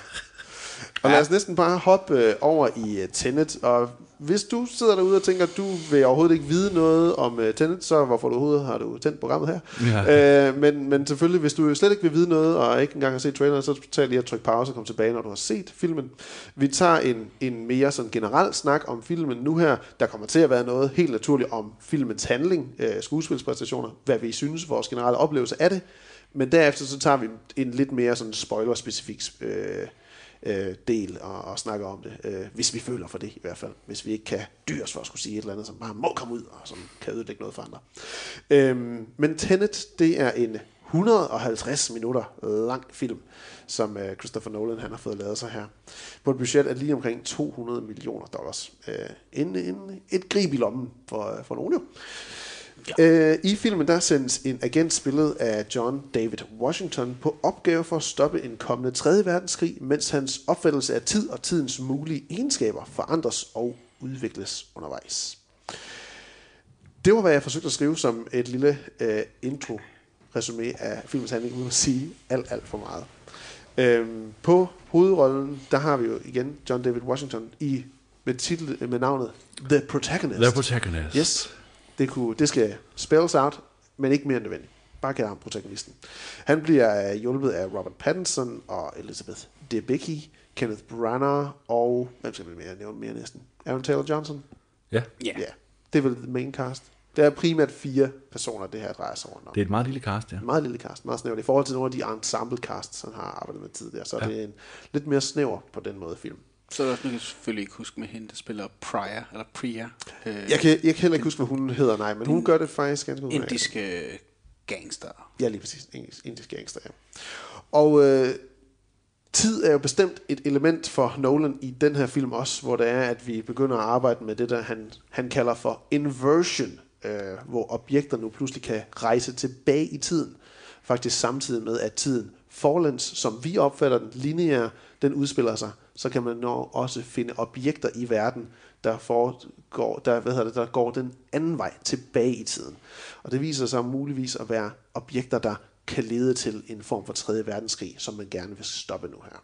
Og lad os næsten bare hoppe øh, over i uh, Tenet. Og hvis du sidder derude og tænker, at du vil overhovedet ikke vide noget om uh, Tenet, så hvorfor du overhovedet har du tændt programmet her. Ja. Uh, men, men selvfølgelig, hvis du slet ikke vil vide noget, og ikke engang har set traileren, så tag lige at trykke pause og kom tilbage, når du har set filmen. Vi tager en, en mere sådan generel snak om filmen nu her. Der kommer til at være noget helt naturligt om filmens handling, uh, skuespilspræstationer, hvad vi synes, vores generelle oplevelse af det. Men derefter så tager vi en lidt mere sådan spoiler-specifik øh, øh, del og, og snakker om det, øh, hvis vi føler for det i hvert fald. Hvis vi ikke kan dyres for at skulle sige et eller andet, som bare må komme ud, og som kan ødelægge noget for andre. Øh, men Tenet, det er en 150 minutter lang film, som øh, Christopher Nolan han har fået lavet sig her. På et budget af lige omkring 200 millioner dollars. Øh, en, en, et grib i lommen for, øh, for nogen jo. Ja. Øh, I filmen der sendes en agent spillet af John David Washington på opgave for at stoppe en kommende 3. verdenskrig, mens hans opfattelse af tid og tidens mulige egenskaber forandres og udvikles undervejs. Det var, hvad jeg forsøgte at skrive som et lille øh, intro resume af filmens handling, uden at sige alt, alt for meget. Øhm, på hovedrollen, der har vi jo igen John David Washington i med, titel, med navnet The Protagonist. The Protagonist. Yes. Det, kunne, det skal spells out, men ikke mere end nødvendigt. Bare kalde ham protagonisten. Han bliver hjulpet af Robert Pattinson og Elizabeth Debicki, Kenneth Branagh og... Hvem skal vi mere nævne mere næsten? Aaron Taylor Johnson? Ja, Ja. Ja. Det er vel the main cast. Det er primært fire personer, det her drejer sig rundt om. det er et meget lille cast, ja. En meget lille cast, meget snævert. I forhold til nogle af de ensemble casts, han har arbejdet med tidligere, så ja. det er en lidt mere snæver på den måde film. Så er der også noget, jeg selvfølgelig ikke huske med hende, der spiller Priya, eller Priya. Øh, Jeg kan, jeg kan heller ikke huske, hvad hun hedder, nej, men hun gør det faktisk ganske udmærket. indiske gangster. Ja, lige præcis. Indisk gangster, ja. Og øh, tid er jo bestemt et element for Nolan i den her film også, hvor det er, at vi begynder at arbejde med det, der han, han kalder for inversion, øh, hvor objekter nu pludselig kan rejse tilbage i tiden. Faktisk samtidig med, at tiden forlæns, som vi opfatter den lineær, den udspiller sig, så kan man nå også finde objekter i verden, der, foregår, der, hvad hedder det, der går den anden vej tilbage i tiden. Og det viser sig muligvis at være objekter, der kan lede til en form for 3. verdenskrig, som man gerne vil stoppe nu her.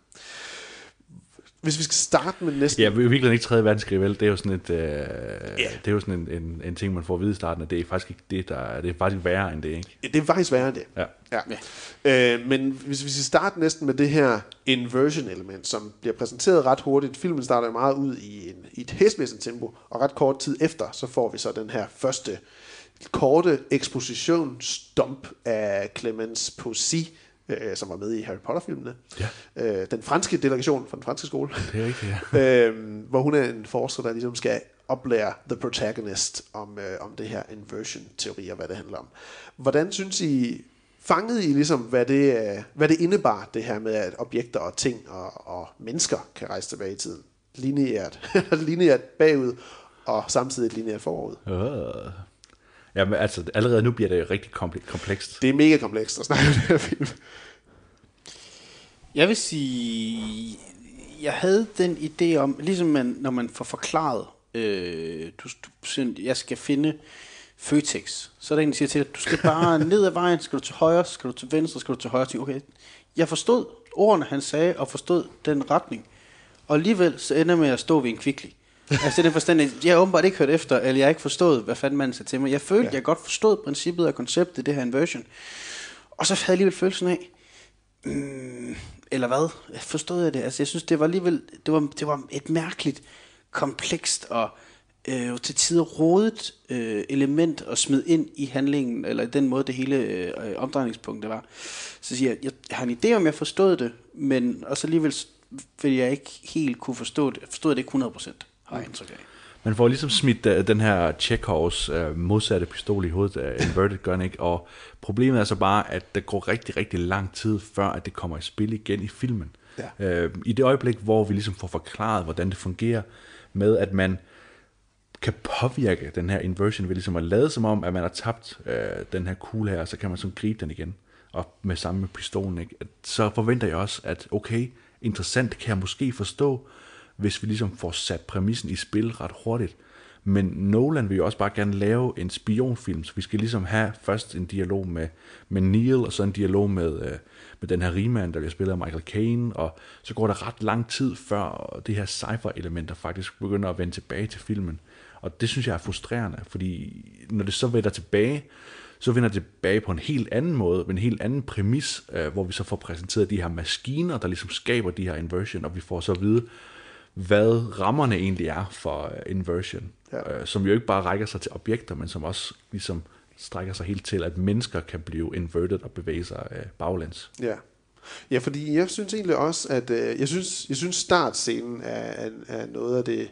Hvis vi skal starte med næsten... Ja, vi er virkelig ikke 3. verdenskrig, vel? Det er jo sådan et, øh, det er jo sådan en, en, en, ting, man får at vide i starten, at det er faktisk ikke det, der er, det er faktisk værre end det, ikke? Det er faktisk værre end det. Ja. Ja. ja. Øh, men hvis vi skal starte næsten med det her inversion element, som bliver præsenteret ret hurtigt. Filmen starter jo meget ud i, en, i et hæsmæssigt tempo, og ret kort tid efter, så får vi så den her første korte exposition stump af Clemens Possy, øh, som var med i Harry Potter-filmene. Ja. Øh, den franske delegation fra den franske skole. Det er rigtigt, ja. øh, hvor hun er en forsker, der ligesom skal oplære the protagonist om, øh, om det her inversion-teori og hvad det handler om. Hvordan synes I, fangede I ligesom, hvad det, øh, hvad det indebar, det her med, at objekter og ting og, og mennesker kan rejse tilbage i tiden? Lineært, lineært bagud, og samtidig lineært forud. Øh. Jamen, altså, allerede nu bliver det rigtig komple- komplekst. Det er mega komplekst at snakke om det her film. Jeg vil sige, jeg havde den idé om, ligesom man, når man får forklaret, øh, du, du, siger, jeg skal finde Føtex, så er der en, der siger til dig, du skal bare ned ad vejen, skal du til højre, skal du til venstre, skal du til højre. Okay, jeg forstod ordene, han sagde, og forstod den retning. Og alligevel så ender jeg med at stå ved en kvickly. Altså det er forstand, at jeg har åbenbart ikke hørt efter, eller jeg har ikke forstået, hvad fanden man sagde til mig. Jeg følte, ja. jeg godt forstod princippet og konceptet, det her inversion. Og så havde jeg alligevel følelsen af, mm, eller hvad? Forstod jeg det? Altså jeg synes, det var alligevel, det var, det var et mærkeligt, komplekst og øh, til tider rodet øh, element at smide ind i handlingen, eller i den måde, det hele øh, omdrejningspunktet var. Så siger jeg, jeg, jeg har en idé om, jeg forstod det, men også alligevel vil jeg ikke helt kunne forstå det. Jeg forstod det ikke 100%, har jeg indtryk af. Man får ligesom smidt uh, den her Chekhovs uh, modsatte pistol i hovedet af Inverted Gun, ikke? og problemet er så bare, at der går rigtig, rigtig lang tid, før at det kommer i spil igen i filmen. Ja. Uh, I det øjeblik, hvor vi ligesom får forklaret, hvordan det fungerer, med at man kan påvirke den her inversion ved ligesom at lade som om, at man har tabt uh, den her kugle her, så kan man sådan gribe den igen, og med samme med pistolen. Ikke? Så forventer jeg også, at okay, interessant, det kan jeg måske forstå, hvis vi ligesom får sat præmissen i spil ret hurtigt. Men Nolan vil jo også bare gerne lave en spionfilm, så vi skal ligesom have først en dialog med, med Neil, og så en dialog med, øh, med den her rigmand, der bliver spillet af Michael Caine, og så går der ret lang tid før det her cypher-elementer faktisk begynder at vende tilbage til filmen. Og det synes jeg er frustrerende, fordi når det så vender tilbage, så vender det tilbage på en helt anden måde, med en helt anden præmis, øh, hvor vi så får præsenteret de her maskiner, der ligesom skaber de her inversion, og vi får så at vide, hvad rammerne egentlig er for inversion, ja. uh, som jo ikke bare rækker sig til objekter, men som også ligesom strækker sig helt til, at mennesker kan blive inverted og bevæge sig uh, baglæns. Ja. Ja, fordi jeg synes egentlig også, at øh, jeg synes, jeg synes startscenen er, er, er noget af det,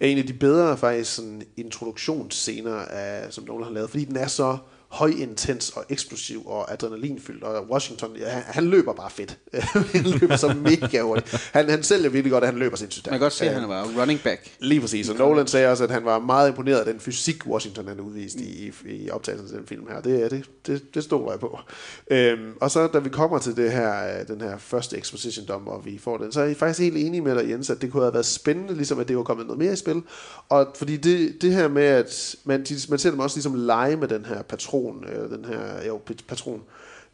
er en af de bedre faktisk sådan introduktionsscener, af, som nogen har lavet, fordi den er så højintens og eksplosiv og adrenalinfyldt, og Washington, ja, han, han løber bare fedt. han løber så mega hurtigt. Han, han sælger virkelig godt, at han løber sindssygt. Man kan godt se, at han var running back. Lige præcis, og Nolan sagde også, at han var meget imponeret af den fysik, Washington han udvist i, i, i optagelsen af den film her. Det, det, det, det stod jeg på. Øhm, og så da vi kommer til det her, den her første exposition dom, og vi får den, så er jeg faktisk helt enig med dig, Jens, at det kunne have været spændende, ligesom at det var kommet noget mere i spil. Og fordi det, det her med, at man, man ser dem også ligesom lege med den her patron, øh, den her jo, patron,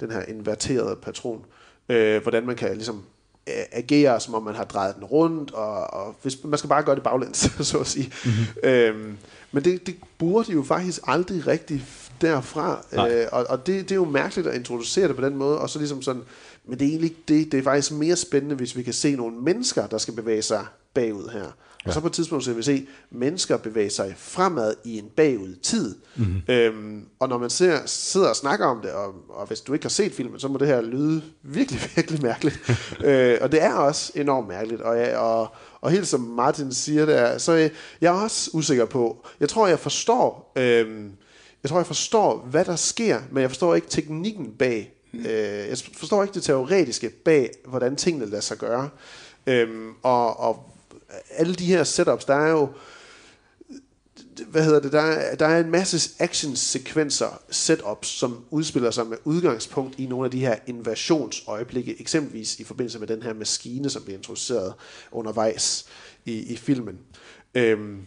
den her inverterede patron, øh, hvordan man kan ligesom øh, agere, som om man har drejet den rundt, og, og hvis, man skal bare gøre det baglæns, så at sige. Mm-hmm. Øhm, men det, det burde jo faktisk aldrig rigtig derfra, øh, og, og det, det er jo mærkeligt at introducere det på den måde, og så ligesom sådan, men det er egentlig ikke det, det er faktisk mere spændende, hvis vi kan se nogle mennesker, der skal bevæge sig bagud her. Og så på et tidspunkt så vil vi se mennesker bevæge sig fremad i en bagud tid. Mm-hmm. Øhm, og når man ser, sidder og snakker om det, og, og hvis du ikke har set filmen, så må det her lyde virkelig, virkelig mærkeligt. øh, og det er også enormt mærkeligt. Og, jeg, og, og helt som Martin siger der, så jeg, jeg er også usikker på, jeg tror jeg forstår, øhm, jeg tror jeg forstår, hvad der sker, men jeg forstår ikke teknikken bag. Mm. Øh, jeg forstår ikke det teoretiske bag, hvordan tingene lader sig gøre. Øhm, og, og alle de her setups, der er jo, hvad hedder det, der er, der er en masse actionsekvenser, setups, som udspiller sig med udgangspunkt i nogle af de her invasionsøjeblikke, eksempelvis i forbindelse med den her maskine, som bliver introduceret undervejs i, i filmen. Øhm,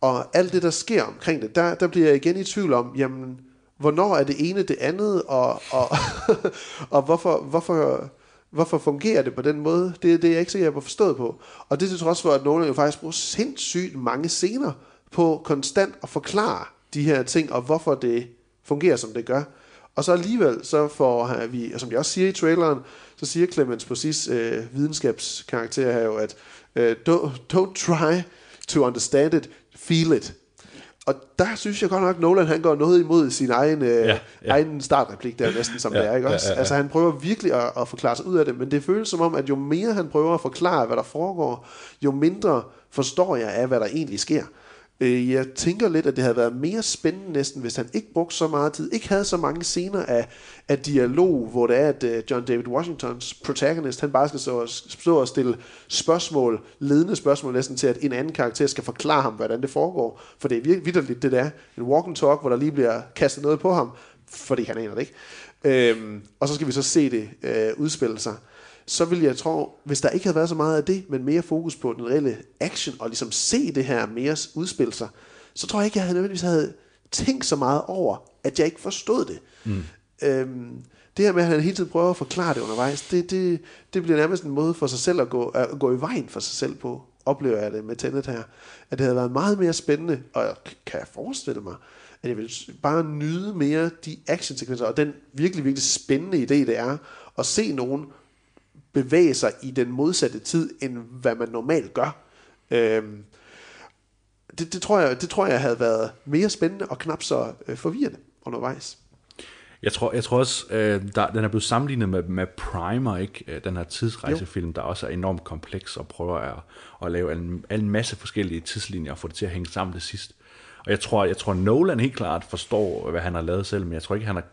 og alt det, der sker omkring det, der, der bliver jeg igen i tvivl om, jamen, hvornår er det ene det andet, og, og, og hvorfor, hvorfor, Hvorfor fungerer det på den måde? Det, det er jeg ikke sikker på forstået på. Og det er til trods for, at Nolan jo faktisk bruger sindssygt mange scener på konstant at forklare de her ting, og hvorfor det fungerer, som det gør. Og så alligevel, så får vi, og som jeg også siger i traileren, så siger Clemens på sidst øh, videnskabskarakter her jo, at øh, don't, don't try to understand it, feel it. Og der synes jeg godt nok, Nolan han går noget imod sin egen, øh, ja, ja. egen startreplik, der næsten som ja, det er. Ikke også? Ja, ja, ja. Altså han prøver virkelig at, at forklare sig ud af det, men det føles som om, at jo mere han prøver at forklare, hvad der foregår, jo mindre forstår jeg af, hvad der egentlig sker. Øh, jeg tænker lidt, at det havde været mere spændende næsten, hvis han ikke brugte så meget tid, ikke havde så mange scener af, af dialog, hvor det er, at uh, John David Washingtons protagonist, han bare skal stå og, stå og stille spørgsmål, ledende spørgsmål næsten til, at en anden karakter skal forklare ham, hvordan det foregår. For det er virkelig vidderligt, det der. En walk and talk, hvor der lige bliver kastet noget på ham, fordi han aner det ikke. Øhm, og så skal vi så se det øh, udspille sig. Så vil jeg tro, hvis der ikke havde været så meget af det, men mere fokus på den reelle action, og ligesom se det her mere udspille sig, så tror jeg ikke, jeg havde nødvendigvis havde tænkt så meget over, at jeg ikke forstod det. Mm. Øhm, det her med, at han hele tiden prøver at forklare det undervejs, det, det, det bliver nærmest en måde for sig selv at gå, at gå i vejen for sig selv på, oplever jeg det med Tenet her. At det havde været meget mere spændende, og jeg kan jeg forestille mig, at jeg vil bare nyde mere de actionsekvenser, og den virkelig, virkelig spændende idé, det er at se nogen bevæge sig i den modsatte tid, end hvad man normalt gør. Øhm, det, det, tror jeg, det tror jeg havde været mere spændende og knap så øh, forvirrende undervejs. Jeg tror, jeg tror også, øh, der, den er blevet sammenlignet med, med Primer, ikke? Øh, den her tidsrejsefilm, jo. der også er enormt kompleks og prøver at, at lave en, en masse forskellige tidslinjer og få det til at hænge sammen det sidst. Og jeg tror, jeg tror Nolan helt klart forstår, hvad han har lavet selv, men jeg tror ikke, han har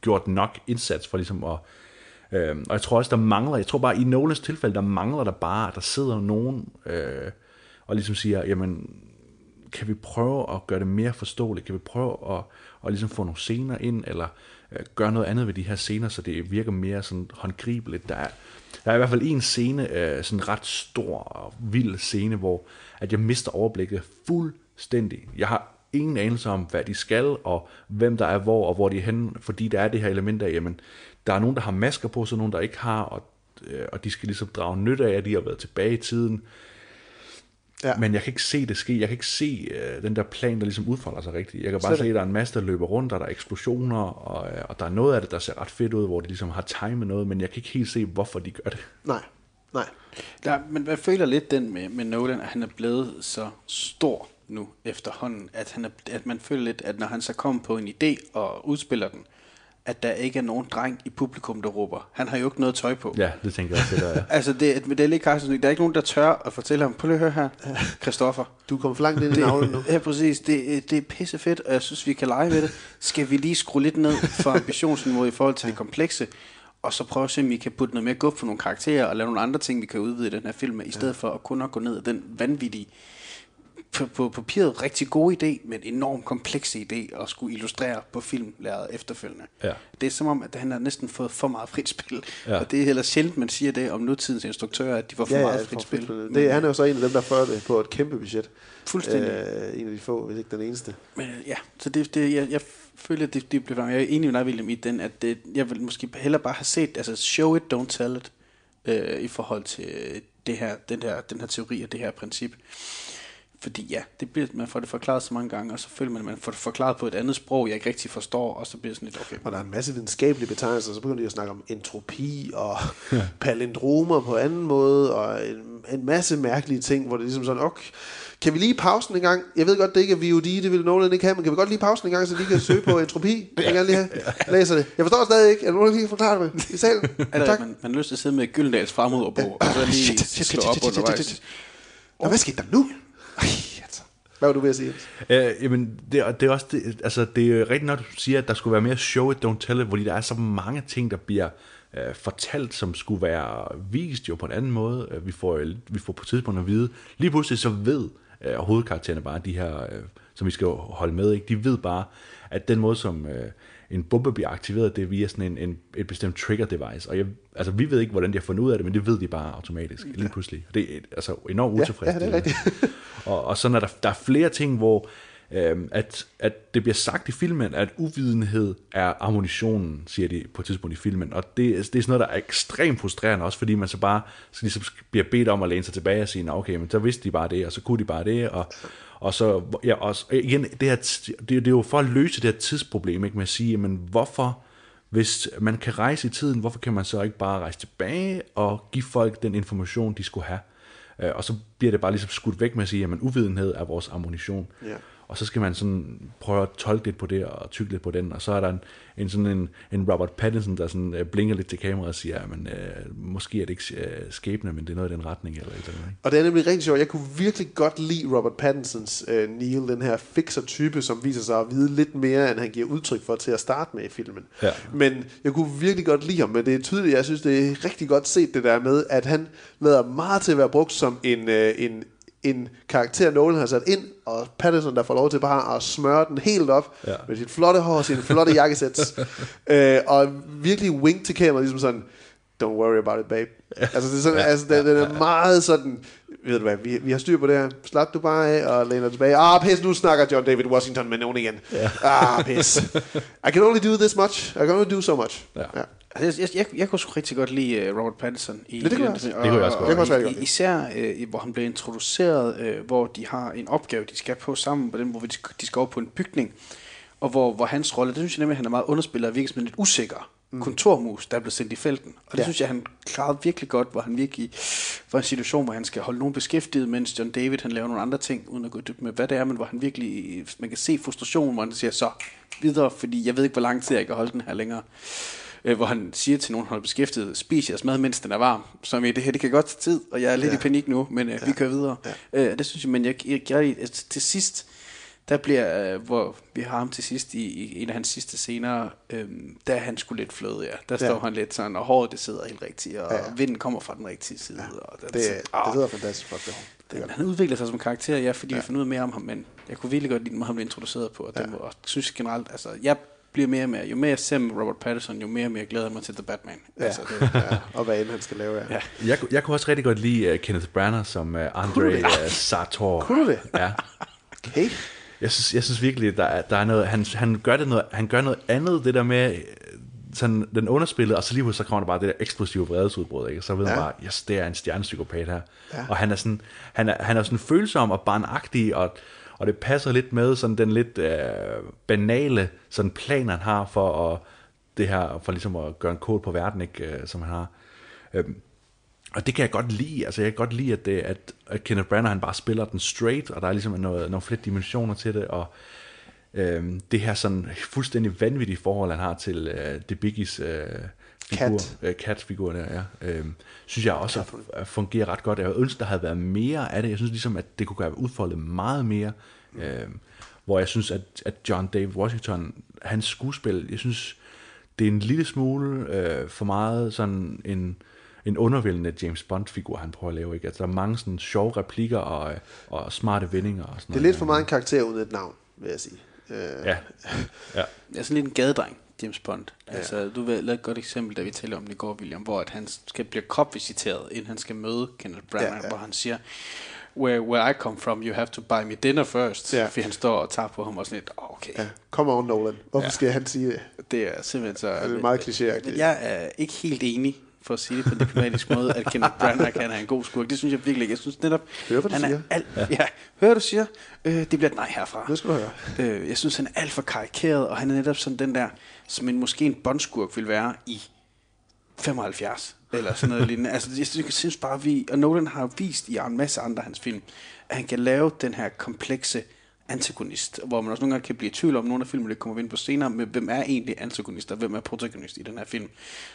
gjort nok indsats for ligesom at... Øh, og jeg tror også, der mangler, jeg tror bare i Nolans tilfælde, der mangler der bare, at der sidder nogen øh, og ligesom siger, jamen, kan vi prøve at gøre det mere forståeligt? Kan vi prøve at, at ligesom få nogle scener ind, eller øh, gøre noget andet ved de her scener, så det virker mere sådan håndgribeligt? Der er, der er i hvert fald en scene, øh, sådan en ret stor og vild scene, hvor at jeg mister overblikket fuldstændig. Jeg har ingen anelse om, hvad de skal, og hvem der er hvor, og hvor de er henne, fordi der er det her element af, jamen, der er nogen, der har masker på, så nogen, der ikke har, og, øh, og de skal ligesom drage nytte af, at de har været tilbage i tiden. Ja. Men jeg kan ikke se det ske. Jeg kan ikke se øh, den der plan, der ligesom udfolder sig rigtigt. Jeg kan bare se, at der er en masse, der løber rundt, og der er eksplosioner, og, øh, og der er noget af det, der ser ret fedt ud, hvor de ligesom har timet noget, men jeg kan ikke helt se, hvorfor de gør det. Nej, nej. Ja, men jeg føler lidt den med, med Nolan, at han er blevet så stor nu efterhånden, at, han er, at man føler lidt, at når han så kommer på en idé og udspiller den, at der ikke er nogen dreng i publikum, der råber. Han har jo ikke noget tøj på. Ja, det tænker jeg også, det der er. altså, det, det er lidt Carsten, der er ikke nogen, der tør at fortælle ham, prøv lige at høre her, Christoffer. Du kommer for langt ind i navlen nu. Ja, præcis. Det, det er pisse fedt, og jeg synes, vi kan lege med det. Skal vi lige skrue lidt ned for ambitionsniveauet i forhold til det komplekse, og så prøve at se, om vi kan putte noget mere guf på nogle karakterer, og lave nogle andre ting, vi kan udvide i den her film med, i stedet for at kun at gå ned ad den vanvittige på, på papiret rigtig god idé, men enormt kompleks idé at skulle illustrere på filmlæret efterfølgende. Ja. Det er som om, at han har næsten fået for meget frit spil. Ja. Og det er heller sjældent, man siger det om nutidens instruktører, at de får for Ja, meget ja, frit for spil. Det, han er jo så en af dem, der får det på et kæmpe budget. Fuldstændig. Øh, en af de få, hvis ikke den eneste. Men øh, ja, så det, det, jeg, jeg føler, at det, det bliver Jeg er enig med dig, William, i den, at det, jeg vil måske hellere bare have set, altså show it, don't tell it, øh, i forhold til det her, den, her, den her teori og det her princip. Fordi ja, det bliver, man får det forklaret så mange gange, og så føler man, at man får det forklaret på et andet sprog, jeg ikke rigtig forstår, og så bliver det sådan lidt, okay. Og der er en masse videnskabelige betegnelser, så begynder de at snakke om entropi og palindromer på anden måde, og en, en masse mærkelige ting, hvor det er ligesom sådan, okay, kan vi lige pausen en gang? Jeg ved godt, det ikke er VOD, det vil nogen ikke have, men kan vi godt lige pausen en gang, så de kan søge på entropi? Jeg vil gerne lige have. Læser det. Jeg forstår stadig ikke. Er der nogen, der lige kan forklare det med i salen? Eller, tak. man, man har lyst til at sidde med Gyldendals fremudordbog, og så lige Shit, shit, shit, slå shit, op shit, shit, undervejs. shit. Nå, hvad skete der nu? Ej, altså. Hvad var du ved at sige? Øh, jamen, det, det er også det, altså, det er rigtigt nok, du siger, at der skulle være mere show it, don't tell it, fordi der er så mange ting, der bliver øh, fortalt, som skulle være vist jo på en anden måde. Øh, Vi får, øh, vi får på tidspunkt at vide, lige pludselig så ved øh, hovedkaraktererne bare, de her, øh, som vi skal holde med, ikke? de ved bare, at den måde, som øh, en bombe bliver aktiveret, det er via sådan en, en, et bestemt trigger device. Og jeg, altså, vi ved ikke, hvordan de har fundet ud af det, men det ved de bare automatisk, lige pludselig. Det er altså enormt Ja, ja, utilfredsstillende. det er rigtigt. og, og sådan er der, der er flere ting, hvor øhm, at, at det bliver sagt i filmen, at uvidenhed er ammunitionen, siger de på et tidspunkt i filmen. Og det, det er sådan noget, der er ekstremt frustrerende også, fordi man så bare så ligesom bliver bedt om at læne sig tilbage og sige, "Nå, okay, men så vidste de bare det, og så kunne de bare det, og, og så, ja, også, igen, det, her, det, det er jo for at løse det her tidsproblem, ikke, med at sige, men hvorfor, hvis man kan rejse i tiden, hvorfor kan man så ikke bare rejse tilbage og give folk den information, de skulle have? Øh, og så bliver det bare ligesom skudt væk med at sige, at uvidenhed er vores ammunition. Ja og så skal man sådan prøve at tolke lidt på det og tykke lidt på den, og så er der en, en sådan en, en Robert Pattinson, der sådan øh, blinker lidt til kameraet og siger, men øh, måske er det ikke øh, skæbne, men det er noget i den retning eller et eller andet. Ikke? Og det er nemlig rigtig sjovt. Jeg kunne virkelig godt lide Robert Pattinsons øh, Neil, den her fixer-type, som viser sig at vide lidt mere, end han giver udtryk for til at starte med i filmen. Ja. Men jeg kunne virkelig godt lide ham, men det er tydeligt, jeg synes, det er rigtig godt set det der med, at han lader meget til at være brugt som en, øh, en, en karakter, Nolan har sat ind, og Pattinson, der får lov til bare at smøre den helt op, Ja. med sit flotte hår og sine flotte jakkesæt, øh, og virkelig wink til kameraet, ligesom sådan, don't worry about it, babe. Altså, det er sådan, Ja. altså, den, den er meget sådan, ved du hvad, vi, vi har styr på det her, slap du bare af og læner tilbage. Ah, pis, nu snakker John David Washington med nogen igen. Ja. Ah, pis. I can only do this much. I can only do so much. Ja. ja. Altså, jeg, jeg, jeg kunne sgu rigtig godt lide uh, Robert Pattinson. I, det kunne jeg. Det kunne jeg også godt. Det jeg også rigtig i- godt lide. Især, øh, hvor han blev introduceret, øh, hvor de har en opgave, de skal på sammen, på den, hvor de, de skal over på en bygning, og hvor, hvor hans rolle, det synes jeg nemlig, at han er meget underspillet og virker som en lidt usikker mm. kontormus, der er blevet sendt i felten. Og det Ja. synes jeg, han klarede virkelig godt, hvor han virkelig var en situation, hvor han skal holde nogen beskæftiget, mens John David han laver nogle andre ting, uden at gå dybden med, hvad det er, men hvor han virkelig, man kan se frustrationen, hvor han siger, så videre, fordi jeg ved ikke, hvor lang tid jeg kan holde den her længere øh, hvor han siger til nogen, han er beskæftiget, spis jeres mad, mens den er varm. Som i det her, det kan godt tage tid, og jeg er lidt Ja. i panik nu, men øh, ja. vi kører videre. Ja. Øh, det synes jeg, men jeg, jeg, jeg, jeg til sidst, der bliver, øh, hvor vi har ham til sidst i, i en af hans sidste scener, øh, der er han sgu lidt flød, ja. Der Ja. står han lidt sådan, og håret det sidder helt rigtigt, og Ja, vinden kommer fra den rigtige side. Ja. Og Det, det hedder fantastisk flot, det. Det godt. han udvikler sig som karakter, ja, fordi ja. vi finder ud af mere om ham, men jeg kunne virkelig godt lide den måde, han blev introduceret på, og, ja. den, og synes generelt, altså, jeg bliver mere og mere, jo mere jeg ser med Robert Pattinson, jo mere og mere glæder jeg mig til The Batman. Ja. Altså, det, ja. Og hvad end han skal lave, ja. ja. Jeg, kunne- jeg kunne også rigtig godt lide uh, Kenneth Branagh som uh, Andre Kunne du det? uh, Sartor. Kunne du det? Ja. Okay. Jeg synes, jeg synes virkelig, der er, der er noget, han, han, gør det noget, han gør noget andet, det der med sådan, den underspillet, og så lige pludselig så kommer der bare det der eksplosive vredesudbrud, ikke? så ved man Ja. bare, yes, det er en stjernepsykopat her. Ja. Og han er sådan, han er, han er sådan følsom og barnagtig, og, og det passer lidt med sådan den lidt øh, banale sådan plan, han har for at, det her, for ligesom at gøre en kål på verden, ikke, øh, som han har. Øhm, og det kan jeg godt lide. Altså, jeg kan godt lide, at, det, at, at Kenneth Branagh han bare spiller den straight, og der er ligesom noget, nogle flere dimensioner til det, og øhm, det her sådan fuldstændig vanvittige forhold, han har til øh, The Biggies øh, figur, Cat. øh, Cat-figur der, ja. Øhm, synes jeg også at fungerer ret godt. Jeg ønsket, der havde været mere af det. Jeg synes ligesom, at det kunne være udfoldet meget mere. Øhm, hvor jeg synes, at, at John David Washington, hans skuespil, jeg synes, det er en lille smule øh, for meget sådan en, en undervældende James Bond-figur, han prøver at lave. Ikke? Altså, der er mange sådan sjove replikker og, og smarte vendinger. Og sådan Det er lidt for meget en karakter uden et navn, vil jeg sige. Øh, Ja. ja. Jeg er sådan lidt en gadedreng, James Bond. Ja. Altså, du lave et godt eksempel, da vi talte om det i går, William, hvor at han skal blive kropvisiteret, inden han skal møde Kenneth Branagh, Ja, ja, hvor han siger, where, where I come from, you have to buy me dinner first. Ja. Fordi han står og tager på ham og sådan lidt, "Åh, okay, ja. Come on, Nolan. Hvorfor Ja. skal han sige det? det er simpelthen så... det er meget klichéagtigt. Jeg er ikke helt enig for at sige det på en diplomatisk måde, at Kenneth Branagh kan have en god skurk. Det synes jeg virkelig ikke. Jeg synes netop, Hør, hvad du han er siger. alt, ja. ja, hør, du siger. Øh, det bliver et nej herfra. Det skal du høre. Øh, jeg synes, han er alt for karikeret, og han er netop sådan den der, som en måske en bondskurk vil være i 75, eller sådan noget lignende. Altså, jeg synes, jeg synes bare, vi, og Nolan har vist i en masse andre af hans film, at han kan lave den her komplekse antagonist, hvor man også nogle gange kan blive i tvivl om, nogle af filmene, det kommer vi ind på senere, med hvem er egentlig antagonist, og hvem er protagonist i den her film.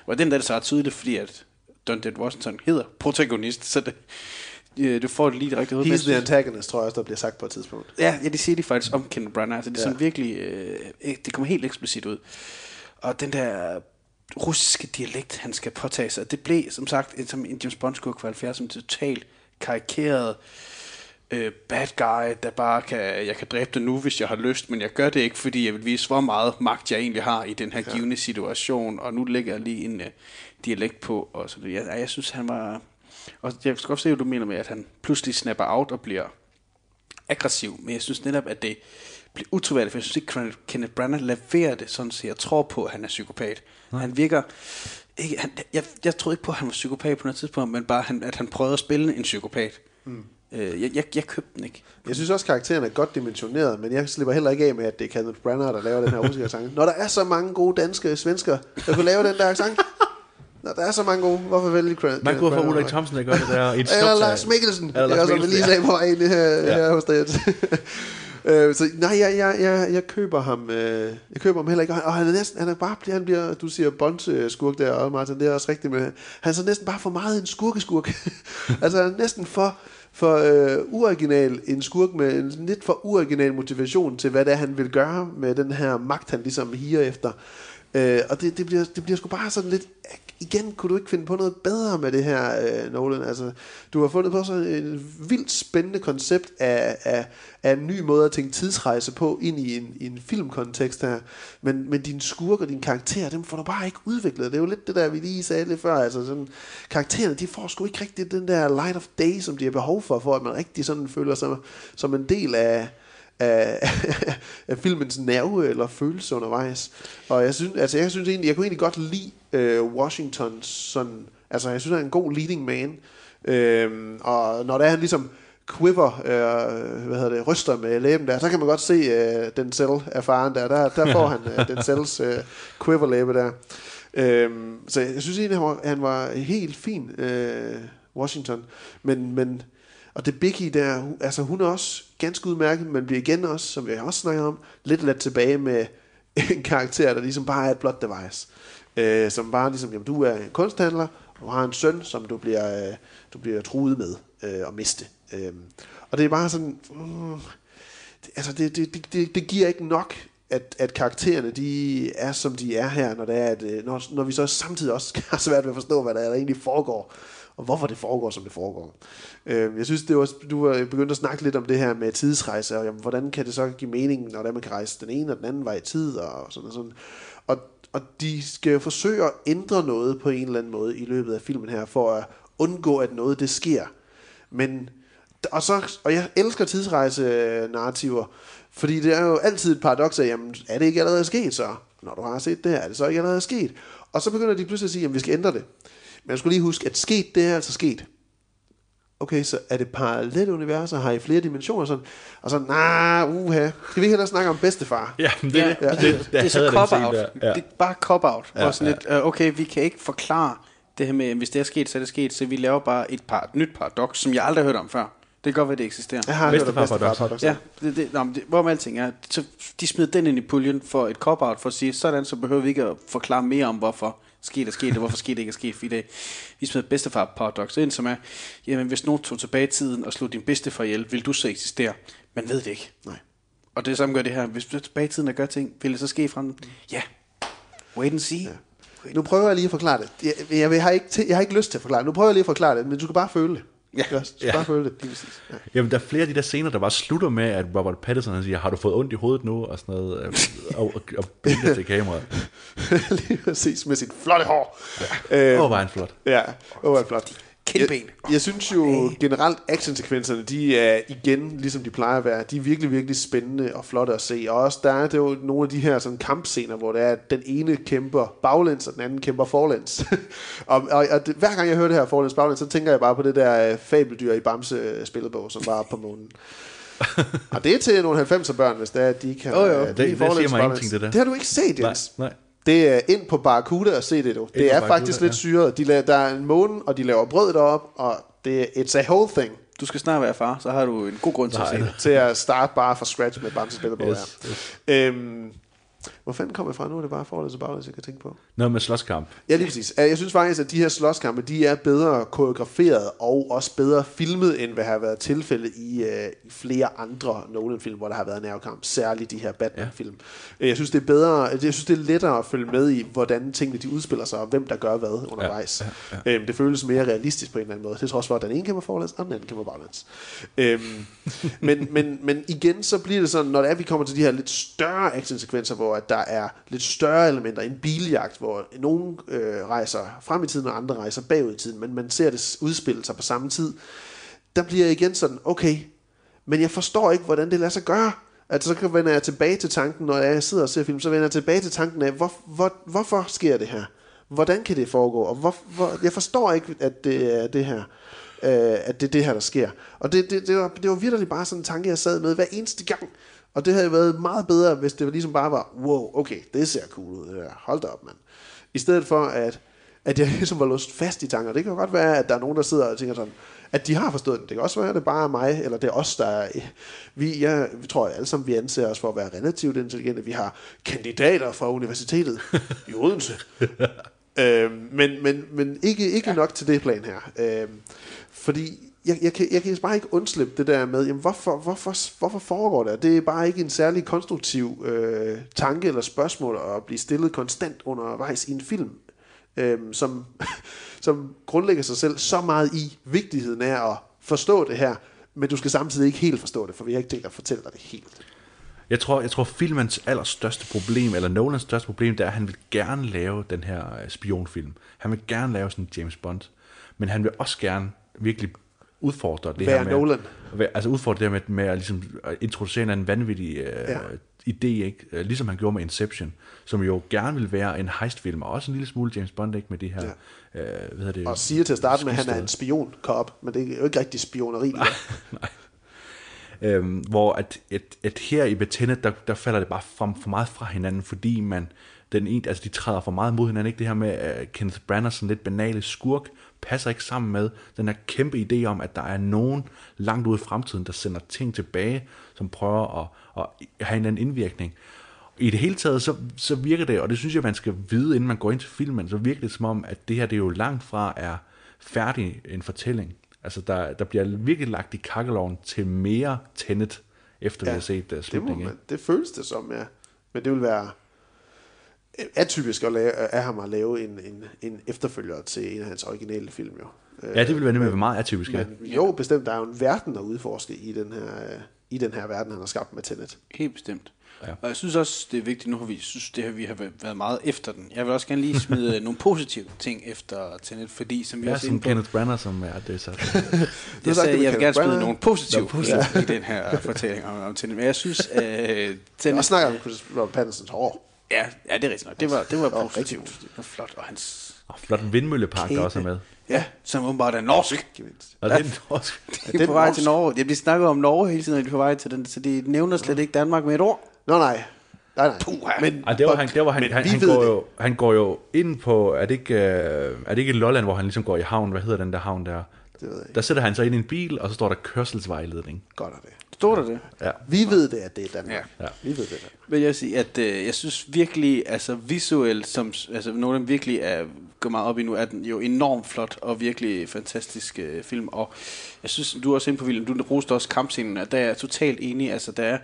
Og den der er det så tydeligt, fordi at John Dead Washington hedder protagonist, så det, øh, du får det lige det rigtige. Men He's the antagonist, tror jeg også, der bliver sagt på et tidspunkt. Ja, ja, det siger de faktisk om Kenneth Branagh. Altså, det er Ja. sådan virkelig, øh, det kommer helt eksplicit ud. Og den der russiske dialekt, han skal påtage sig, det blev som sagt som en James Bond skurk for 70 som totalt karikeret øh, bad guy, der bare kan, jeg kan dræbe dig nu, hvis jeg har lyst, men jeg gør det ikke, fordi jeg vil vise, hvor meget magt jeg egentlig har i den her givende situation, og nu lægger jeg lige en øh, dialekt på, og så det. Jeg, jeg synes, han var... Og jeg skal godt se, hvad du mener med, at han pludselig snapper out og bliver aggressiv, men jeg synes netop, at det bliver utroværdigt, for jeg synes ikke, Kenneth- Kenneth Branagh leverer det sådan, så jeg tror på, at han er psykopat. Nej. Han virker... Ikke, han, jeg, jeg troede ikke på, at han var psykopat på noget tidspunkt, men bare, han, at han prøvede at spille en psykopat. Mm. Øh, jeg, jeg, jeg købte den ikke. Jeg synes også, karakteren er godt dimensioneret, men jeg slipper heller ikke af med, at det er Kenneth Branagh, der laver den her russiske sang. Når der er så mange gode danske svensker, der kunne lave den der sang. Når der er så mange gode, hvorfor vælge Kenneth Man kunne få? Ulrik Thomsen, der gør det der. et Eller. Lars Mikkelsen. Eller Lars vi lige Mikkelsen, sagde på vej ind her, Ja. her hos det. Øh, så nej, jeg, jeg, jeg, jeg køber ham, øh, jeg køber ham heller ikke. Og han er næsten, han er bare, han bliver, du siger Bond-skurk der, og Martin, det er også rigtigt med, han er så næsten bare for meget en skurkeskurk. altså han er næsten for, for øh, uoriginal en skurk med en lidt for uoriginal motivation til, hvad det er, han vil gøre med den her magt, han ligesom higer efter. Øh, og det, det, bliver, det bliver sgu bare sådan lidt igen kunne du ikke finde på noget bedre med det her, øh, Nolan. Altså, du har fundet på sådan et vildt spændende koncept af, af, af en ny måde at tænke tidsrejse på ind i en, i en filmkontekst her. Men, men din skurk og din karakter, dem får du bare ikke udviklet. Det er jo lidt det der, vi lige sagde lidt før. Altså, sådan, karaktererne, de får sgu ikke rigtig den der light of day, som de har behov for, for at man rigtig sådan føler sig som en del af, af, af filmens nerve eller følelse undervejs. Og jeg synes, altså jeg synes egentlig, jeg kunne egentlig godt lide øh, Washington sådan, altså jeg synes, han er en god leading man. Øh, og når der er han ligesom quiver, øh, hvad hedder det, ryster med læben der, så kan man godt se øh, den cell erfaren der, der, der får han øh, den cells øh, quiver læbe der. Øh, så jeg synes egentlig, han var, han var helt fin, øh, Washington. Men, men og det Biggie der, altså hun er også ganske udmærket, men bliver igen også, som vi også snakker om, lidt let tilbage med en karakter, der ligesom bare er et blot device. Øh, som bare ligesom, jamen du er en kunsthandler, og du har en søn, som du bliver, øh, du bliver truet med øh, at miste. Øh, og det er bare sådan, mm, det, altså det, det, det, det, det giver ikke nok, at, at karaktererne de er, som de er her, når, det er, at, øh, når, når vi så samtidig også har svært ved at forstå, hvad der, er, der egentlig foregår, og hvorfor det foregår, som det foregår. Øh, jeg synes, det var, du var begyndt at snakke lidt om det her med tidsrejse, og jamen, hvordan kan det så give mening, når man kan rejse den ene og den anden vej i tid, og sådan og sådan. Og, og de skal jo forsøge at ændre noget på en eller anden måde i løbet af filmen her, for at undgå, at noget det sker. Men, og, så, og jeg elsker tidsrejse-narrativer, fordi det er jo altid et paradoks af, jamen, er det ikke allerede sket så? Når du har set det her, er det så ikke allerede sket? Og så begynder de pludselig at sige, at vi skal ændre det. Men jeg skulle lige huske, at sket, det er altså sket. Okay, så er det parallelle universer, har I flere dimensioner sådan? Og så, nah, uha, skal vi ikke hellere snakke om bedstefar? Ja, men det, Ja, det, det, det, det, det er så cop-out. Ja. Det er bare cop-out. Ja, Ja, sådan lidt, uh, okay, vi kan ikke forklare det her med, at hvis det er sket, så er det sket, så vi laver bare et, par, et nyt paradoks, som jeg aldrig har hørt om før. Det kan godt være, det eksisterer. Jeg har hørt om. Ja, det, det, nå, det, hvorom alting er, så de smider den ind i puljen for et cop-out, for at sige, sådan så behøver vi ikke at forklare mere om, hvorfor skete er sket, og hvorfor skete det ikke er sket, fordi det, vi smider bedstefar paradox ind, som er, jamen hvis nogen tog tilbage i tiden og slog din bedstefar ihjel, vil du så eksistere? Man ved det ikke. Nej. Og det samme gør det her, hvis du tilbage i tiden og gør ting, vil det så ske i fremtiden? Ja. Wait and see. Ja. Nu prøver jeg lige at forklare det. Jeg, jeg, har ikke jeg har ikke lyst til at forklare det. Nu prøver jeg lige at forklare det, men du skal bare føle det. Ja. Skal Ja. bare føle det. Lige præcis. Ja. Jamen, der er flere af de der scener, der bare slutter med, at Robert Pattinson han siger, har du fået ondt i hovedet nu? Og sådan noget, øh, og, og, og blinker til kameraet. lige præcis med sit flotte hår. Ja. Åh, Øh, hvor var han flot. Ja, åh, er det flot. Kindben. Jeg, jeg synes jo generelt, actionsekvenserne, de er igen, ligesom de plejer at være, de er virkelig, virkelig spændende og flotte at se. Og også der er det jo nogle af de her sådan kampscener, hvor det er, at den ene kæmper baglæns, og den anden kæmper forlæns. og og, og det, hver gang jeg hører det her forlæns baglæns, så tænker jeg bare på det der øh, fabeldyr i Bamse spillebog, som var på månen. og det er til nogle 90'er børn, hvis det er, at de kan... Jo, jo. øh, Det- de er det siger mig ingenting, det der. Det har du ikke set, Nej, Jens. nej. Det er ind på Barracuda og se det, du. Det er faktisk lidt ja. syret. De laver, der er en måne, og de laver brød derop, og det er it's a whole thing Du skal snart være far, så har du en god grund til at se det. til at starte bare fra scratch med Bamse Spillerbog. Yes, ja. Øhm, hvor fanden kommer jeg fra nu? Er det bare forholdet til baglæns, jeg kan tænke på? Noget med slåskamp. Ja, lige præcis. Øh, Jeg synes faktisk, at de her slåskampe, de er bedre koreograferet og også bedre filmet, end hvad har været tilfældet i, uh, i flere andre Nolan-film, hvor der har været nærkamp. Særligt de her Batman-film. Ja. Jeg synes, det er bedre, jeg synes, det er lettere at følge med i, hvordan tingene de udspiller sig, og hvem der gør hvad undervejs. Ja, ja, ja. Øhm, det føles mere realistisk på en eller anden måde. Det trods for, at den ene kæmper forlæns, og den anden kæmper baglæns. Øhm, men, men, men igen, så bliver det sådan, når det er, vi kommer til de her lidt større actionsekvenser, hvor at der er lidt større elementer, en biljagt, hvor nogen øh, rejser frem i tiden, og andre rejser bagud i tiden, men man ser det udspille sig på samme tid, der bliver jeg igen sådan, okay, men jeg forstår ikke, hvordan det lader sig gøre. Altså, så vender jeg tilbage til tanken, når jeg sidder og ser film, så vender jeg tilbage til tanken af, hvor, hvor, hvorfor sker det her? Hvordan kan det foregå? Og hvor, hvor, jeg forstår ikke, at det er det her. Øh, at det er det her, der sker. Og det, det, det, var, det var virkelig bare sådan en tanke, jeg sad med hver eneste gang. Og det havde været meget bedre, hvis det var ligesom bare var, wow, okay, det ser cool ud, det der. hold da op, mand. I stedet for, at, at jeg ligesom var låst fast i tanker. Det kan jo godt være, at der er nogen, der sidder og tænker sådan, at de har forstået den. Det kan også være, at det bare er mig, eller det er os, der er... Vi, jeg, vi tror alle sammen, vi anser os for at være relativt intelligente. Vi har kandidater fra universitetet i Odense. øhm, men, men, men ikke, ikke ja. nok til det plan her. Øhm, fordi jeg, jeg, kan, jeg kan bare ikke undslippe det der med, jamen hvorfor, hvorfor, hvorfor foregår det? Det er bare ikke en særlig konstruktiv øh, tanke eller spørgsmål at blive stillet konstant undervejs i en film, øh, som, som grundlægger sig selv så meget i vigtigheden af at forstå det her, men du skal samtidig ikke helt forstå det, for vi har ikke tænkt at fortælle dig det helt. Jeg tror, jeg tror filmens allerstørste problem, eller Nolans største problem, det er, at han vil gerne lave den her øh, spionfilm. Han vil gerne lave sådan en James Bond. Men han vil også gerne virkelig udfordre det Være her med... Nolan. Altså udfordre det her med, med at, ligesom, at introducere en anden vanvittig øh, Ja. idé, ikke? Øh, ligesom han gjorde med Inception, som jo gerne vil være en heistfilm, og også en lille smule James Bond, ikke? Med de her... Ja. Øh, hvad hedder det? Og siger til at starte med, at han er en spion kop, men det er jo ikke rigtig spioneri. Nej, Øhm, hvor at, at, at her i Betenet, der, der falder det bare for, for meget fra hinanden, fordi man, den ene, altså de træder for meget mod hinanden. Ikke det her med uh, Kenneth Branagh, sådan lidt banale skurk, passer ikke sammen med den her kæmpe idé om, at der er nogen langt ude i fremtiden, der sender ting tilbage, som prøver at, at have en anden indvirkning. I det hele taget, så, så virker det, og det synes jeg, man skal vide, inden man går ind til filmen, så virker det som om, at det her, det er jo langt fra er færdig en fortælling. Altså, der, der bliver virkelig lagt i kakkeloven til mere Tenet, efter ja, vi har set uh, det, må slutningen. man, det føles det som, ja. Men det vil være atypisk at lave, af ham at lave en, en, en efterfølger til en af hans originale film, jo. Ja, det vil være nemlig meget atypisk, ja. Men jo, bestemt, der er jo en verden at udforske i den her, øh, i den her verden, han har skabt med Tenet. Helt bestemt. Ja. Og jeg synes også, det er vigtigt, nu har vi synes, det her, vi har været meget efter den. Jeg vil også gerne lige smide nogle positive ting efter Tenet, fordi som vi Ja, også er som Kenneth Branagh, som er det så. jeg, sagde, jeg vil gerne smide Branagh. nogle positive positive. i den her fortælling om, om Tenet. Men jeg synes, øh, Jeg Tenet, snakker om Christopher Pattinsons hår. Ja, ja, det er rigtigt nok. Det var, det var rigtig positivt. positivt. Det var flot, og hans Og flot en vindmøllepark, der også er med. Ja, som åbenbart er norsk. Gevinst. Og det er norsk. De er på vej til Norge. Ja, de snakker om Norge hele tiden, når de er på vej til den, så de nævner slet ikke Danmark med et ord. Nå nej, nej, nej. Puha. Men, Ej, det var han, det var han, han, han, går det. jo, han går jo ind på, er det ikke, øh, er det ikke Lolland, hvor han ligesom går i havn, hvad hedder den der havn der? Det ved jeg ikke. Der sætter han sig ind i en bil, og så står der kørselsvejledning. Godt er det. Står der det? Ja. Vi ved det, at det er Danmark. Ja. Ja. Vi ved det. Danmark. vil jeg sige, at øh, jeg synes virkelig, altså visuelt, som altså nogle af dem virkelig er, går meget op i nu, er den jo enormt flot og virkelig fantastisk øh, film. Og jeg synes, du er også inde på William, du roste også kampscenen, og der er jeg totalt enig. Altså der er,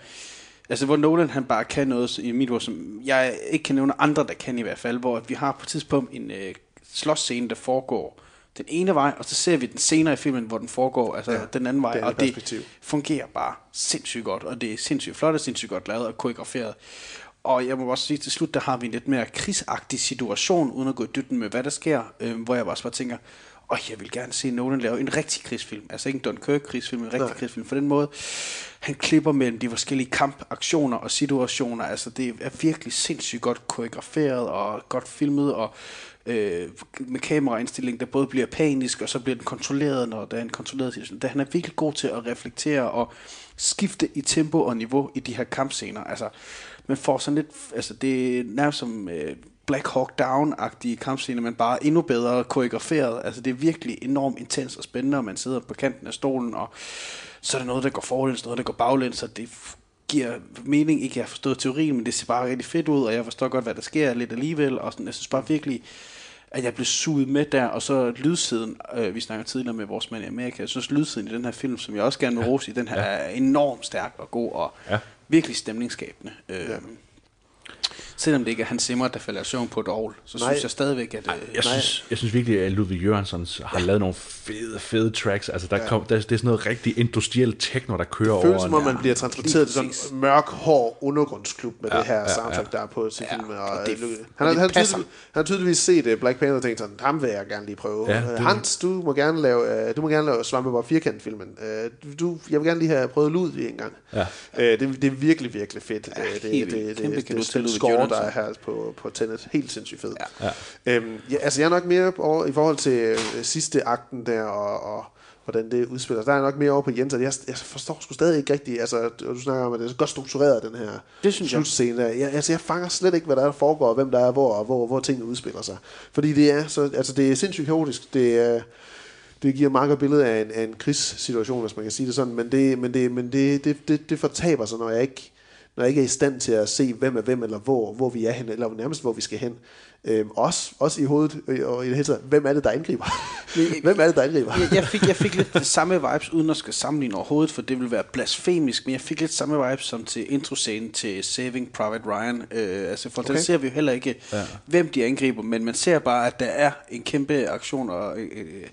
altså hvor Nolan han bare kan noget i mit ord, som jeg ikke kan nævne andre, der kan i hvert fald, hvor at vi har på et tidspunkt en øh, slåsscene, der foregår den ene vej, og så ser vi den senere i filmen, hvor den foregår altså Ja, den anden vej, det og det perspektiv. fungerer bare sindssygt godt, og det er sindssygt flot og sindssygt godt lavet og koreograferet. Og jeg må også sige til slut, der har vi en lidt mere krigsagtig situation, uden at gå i dybden med, hvad der sker, øh, hvor jeg også bare tænker, og jeg vil gerne se Nolan lave en rigtig krigsfilm. Altså ikke en Dunkirk-krigsfilm, men en rigtig Nej. krigsfilm. For den måde, han klipper mellem de forskellige kampaktioner og situationer. Altså det er virkelig sindssygt godt koreograferet og godt filmet, og øh, med kameraindstilling, der både bliver panisk, og så bliver den kontrolleret, når der er en kontrolleret situation. Da han er virkelig god til at reflektere og skifte i tempo og niveau i de her kampscener. Altså, man får sådan lidt, altså det er nærmest som øh, Black Hawk Down-agtige kampscener, men bare endnu bedre koreograferet. Altså det er virkelig enormt intens og spændende, og man sidder på kanten af stolen, og så er der noget, der går forlæns, noget, der går baglæns, og det giver mening. Ikke, jeg har forstået teorien, men det ser bare rigtig fedt ud, og jeg forstår godt, hvad der sker lidt alligevel, og sådan, jeg synes bare virkelig, at jeg blev suget med der, og så lydsiden, øh, vi snakker tidligere med vores mand i Amerika, jeg synes lydsiden i den her film, som jeg også gerne vil rose i, den her ja. er enormt stærk og god, og Ja. virkelig stemningsskabende. Øh, Selvom det ikke er Hans Zimmer, der falder søvn på et ovl, så Nej. synes jeg stadigvæk, at... Øh, Jeg synes, jeg synes virkelig, at Ludvig Jørgensen har lavet nogle fede, fede tracks. Altså, der kom, der, det er sådan noget rigtig industriel techno, der kører føles over. som om, man bliver transporteret til sådan en mørk, hård undergrundsklub med Ja, det her ja, soundtrack, ja. der er på til Ja, filmen. og Og, det- øh, og han, har, det han, passer. tydelig, han har tydeligvis set uh, Black Panther og tænkt sådan, ham vil jeg gerne lige prøve. Ja, Ja, det- Hans, du må gerne lave, uh, du må gerne lave Svampebob Firkant-filmen. Uh, du, jeg vil gerne lige have prøvet Ludvig en gang. Ja. Uh, det, det er virkelig, virkelig fedt. Ja, det, det, det, Kæmpe det, cadeau det, til det, Ludwig score, der er her på, på Tenet. Helt sindssygt fedt. Ja. Øhm, ja, altså jeg er nok mere over, i forhold til øh, sidste akten der, og, og hvordan det udspiller sig. Der er jeg nok mere over på Jens, at jeg, jeg forstår sgu stadig ikke rigtigt, altså du snakker om, at det er så godt struktureret, den her Det synes jeg. slutscene der. Jeg, altså jeg fanger slet ikke, hvad der, er, der foregår, og hvem der er hvor, og hvor, hvor tingene udspiller sig. Fordi det er, så, altså det er sindssygt kaotisk, det er, det giver meget godt billede af en, af en krigssituation, hvis man kan sige det sådan, men det, men det, men det, det, det, det fortaber sig, når jeg ikke når jeg ikke er i stand til at se, hvem er hvem, eller hvor, hvor vi er hen, eller nærmest hvor vi skal hen. Øhm, også, også i hovedet, øh, og i det hele taget, hvem er det, der angriber? hvem er det, der angriber? jeg, jeg, fik, jeg fik lidt det samme vibes, uden at skal sammenligne overhovedet, for det vil være blasfemisk, men jeg fik lidt samme vibes som til introscenen til Saving Private Ryan. Øh, altså, for okay. der ser vi jo heller ikke, ja. hvem de angriber, men man ser bare, at der er en kæmpe aktion og øh,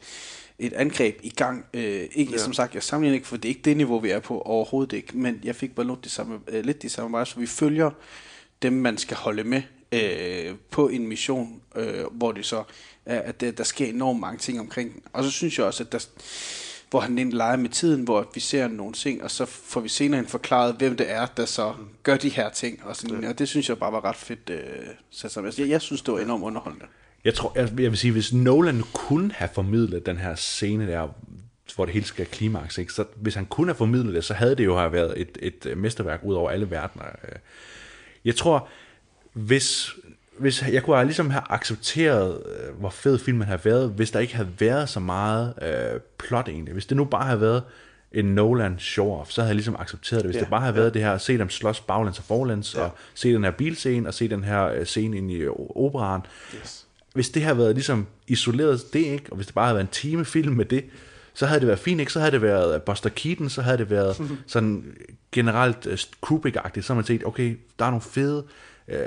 et angreb i gang. Øh, ikke, ja. Som sagt, jeg sammenligner ikke, for det er ikke det niveau, vi er på overhovedet ikke, men jeg fik bare lidt de samme, øh, lidt de samme vibes, så vi følger dem, man skal holde med øh, på en mission, øh, hvor det så er, at der, der sker enormt mange ting omkring Og så synes jeg også, at der, hvor han egentlig leger med tiden, hvor vi ser nogle ting, og så får vi senere forklaret, hvem det er, der så gør de her ting. Og, sådan, ja. og det synes jeg bare var ret fedt. Øh, så, altså, jeg, jeg synes, det var enormt underholdende. Jeg tror, jeg, jeg vil sige, hvis Nolan kunne have formidlet den her scene der, hvor det hele skal klimaks, ikke? så hvis han kunne have formidlet det, så havde det jo have været et, et mesterværk ud over alle verdener. Jeg tror, hvis, hvis jeg kunne have ligesom have accepteret, øh, hvor fed filmen havde været, hvis der ikke havde været så meget øh, plot egentlig. Hvis det nu bare havde været en Nolan show-off, så havde jeg ligesom accepteret det. Hvis ja, det bare havde ja. været det her, se dem slås baglæns og forlæns, ja. og se den her bilscene, og se den her øh, scene ind i operan. Yes. Hvis det havde været ligesom isoleret det, ikke? og hvis det bare havde været en time film med det, så havde det været fint, ikke? Så havde det været øh, Buster Keaton, så havde det været sådan generelt uh, Kubrick-agtigt, så havde man set, okay, der er nogle fede øh,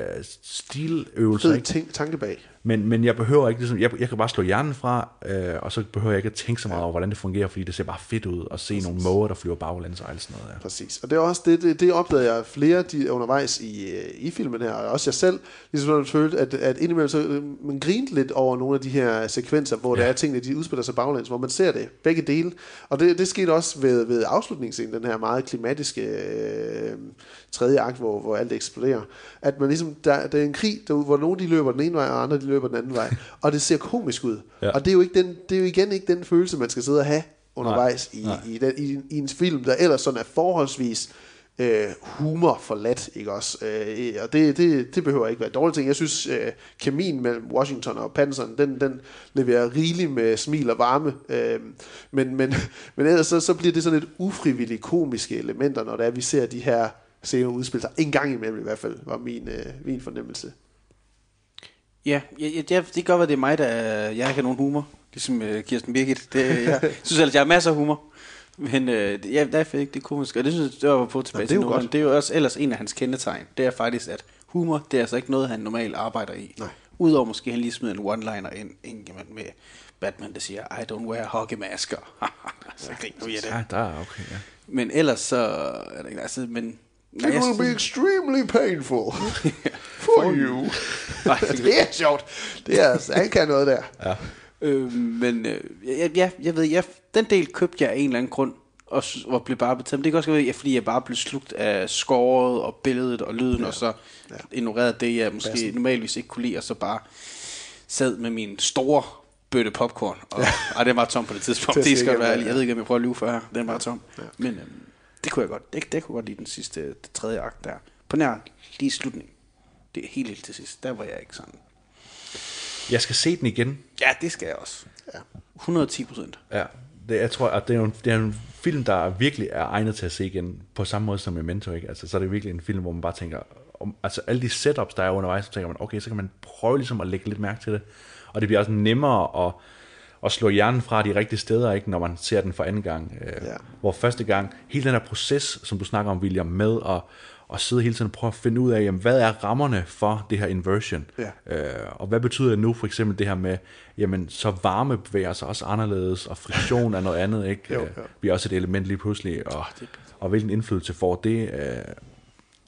stiløvelser. Fed ting, tanke bag. Men, men jeg behøver ikke, ligesom, jeg, jeg kan bare slå hjernen fra, øh, og så behøver jeg ikke at tænke så meget over, hvordan det fungerer, fordi det ser bare fedt ud at se Præcis. nogle måger, der flyver baglæns og alt sådan noget. Ja. Præcis. Og det er også det, det, det opdagede jeg flere de, undervejs i, øh, i filmen her, og også jeg selv, ligesom jeg følte, at, at indimellem så, øh, man grinte lidt over nogle af de her sekvenser, hvor ja. der er tingene, de udspiller sig baglæns, hvor man ser det, begge dele. Og det, det skete også ved, ved afslutningsscenen, den her meget klimatiske øh, tredje akt, hvor, hvor alt eksploderer. At man ligesom, der, der er en krig, der, hvor nogle de løber den ene vej, og andre de løber den anden vej. Og det ser komisk ud. Ja. Og det er, jo ikke den, det er jo igen ikke den følelse, man skal sidde og have undervejs nej, i, nej. I, den, i, i en film, der ellers sådan er forholdsvis øh, humor for let, ikke også? Øh, og det, det, det behøver ikke være dårligt ting. Jeg synes, øh, kemien mellem Washington og Pattinson, den, den leverer rigeligt med smil og varme. Øh, men, men, men ellers så, så bliver det sådan et ufrivilligt komiske elementer, når det er, vi ser de her scener udspille sig. En gang imellem i hvert fald, var min, øh, min fornemmelse. Ja, ja, ja, det kan godt være, det er mig, der jeg har nogen humor, ligesom uh, Kirsten Birgit. Det, jeg synes ellers, jeg har masser af humor. Men øh, ja, derfor ikke det komiske. Og det synes jeg, det var på tilbage ja, det er til Godt. Det er jo også ellers en af hans kendetegn. Det er faktisk, at humor, det er altså ikke noget, han normalt arbejder i. Nej. Udover måske, han lige smider en one-liner ind, ind med Batman, der siger, I don't wear hockey masker. så griner vi af det. Ja, der er okay, ja. Men ellers så, er det, altså, men It will be extremely painful for you. det er sjovt. Det er, altså, han kan noget der. Ja. Øh, men øh, ja, ja, jeg ved, jeg, den del købte jeg af en eller anden grund, og, og blev bare betalt. Men det kan også være, fordi jeg bare blev slugt af skåret og billedet og lyden, ja. og så ja. ignorerede det, jeg måske Bassen. normalvis ikke kunne lide, og så bare sad med min store bøtte popcorn. Og, ja. og den var tom på det tidspunkt. Det, det skal være Jeg ved ikke, om jeg prøver at lyve for her. Den var tom. Ja. Men øhm, det kunne jeg godt. Det, det kunne godt lide den sidste, det tredje akt der. På nær lige slutning. Det er helt, helt til sidst. Der var jeg ikke sådan. Jeg skal se den igen. Ja, det skal jeg også. Ja. 110 procent. Ja. Det, jeg tror, at det er, en, det er en film, der virkelig er egnet til at se igen, på samme måde som Memento, ikke? Altså, så er det virkelig en film, hvor man bare tænker, om, altså alle de setups, der er undervejs, så tænker man, okay, så kan man prøve ligesom at lægge lidt mærke til det. Og det bliver også nemmere at, at slå hjernen fra de rigtige steder, ikke, når man ser den for anden gang. Øh, ja. Hvor første gang, hele den her proces, som du snakker om, William, med at, at sidde hele tiden og prøve at finde ud af, jamen, hvad er rammerne for det her inversion? Ja. Øh, og hvad betyder det nu, for eksempel det her med, jamen, så varme bevæger sig også anderledes, og friktion er noget andet, ikke? jo, jo. Vi er også et element lige pludselig, og, og hvilken indflydelse får det? Øh,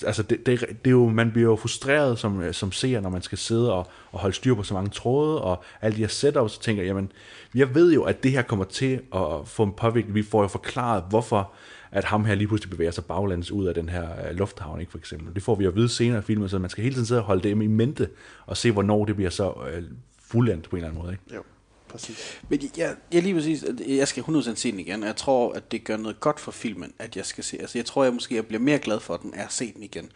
altså det, det, det er jo, man bliver jo frustreret som, som seer, når man skal sidde og, og holde styr på så mange tråde, og alle de her setups, så tænker jamen, jeg ved jo, at det her kommer til at få en påvirkning. Vi får jo forklaret, hvorfor at ham her lige pludselig bevæger sig baglands ud af den her uh, lufthavn, ikke, for eksempel. Det får vi at vide senere i filmen, så man skal hele tiden sidde og holde det i mente, og se, hvornår det bliver så uh, fuldendt på en eller anden måde. Ikke? Jo, præcis. Men jeg, jeg lige præcis, jeg skal 100% se den igen, og jeg tror, at det gør noget godt for filmen, at jeg skal se. Altså, jeg tror, jeg måske jeg bliver mere glad for den, at se den igen.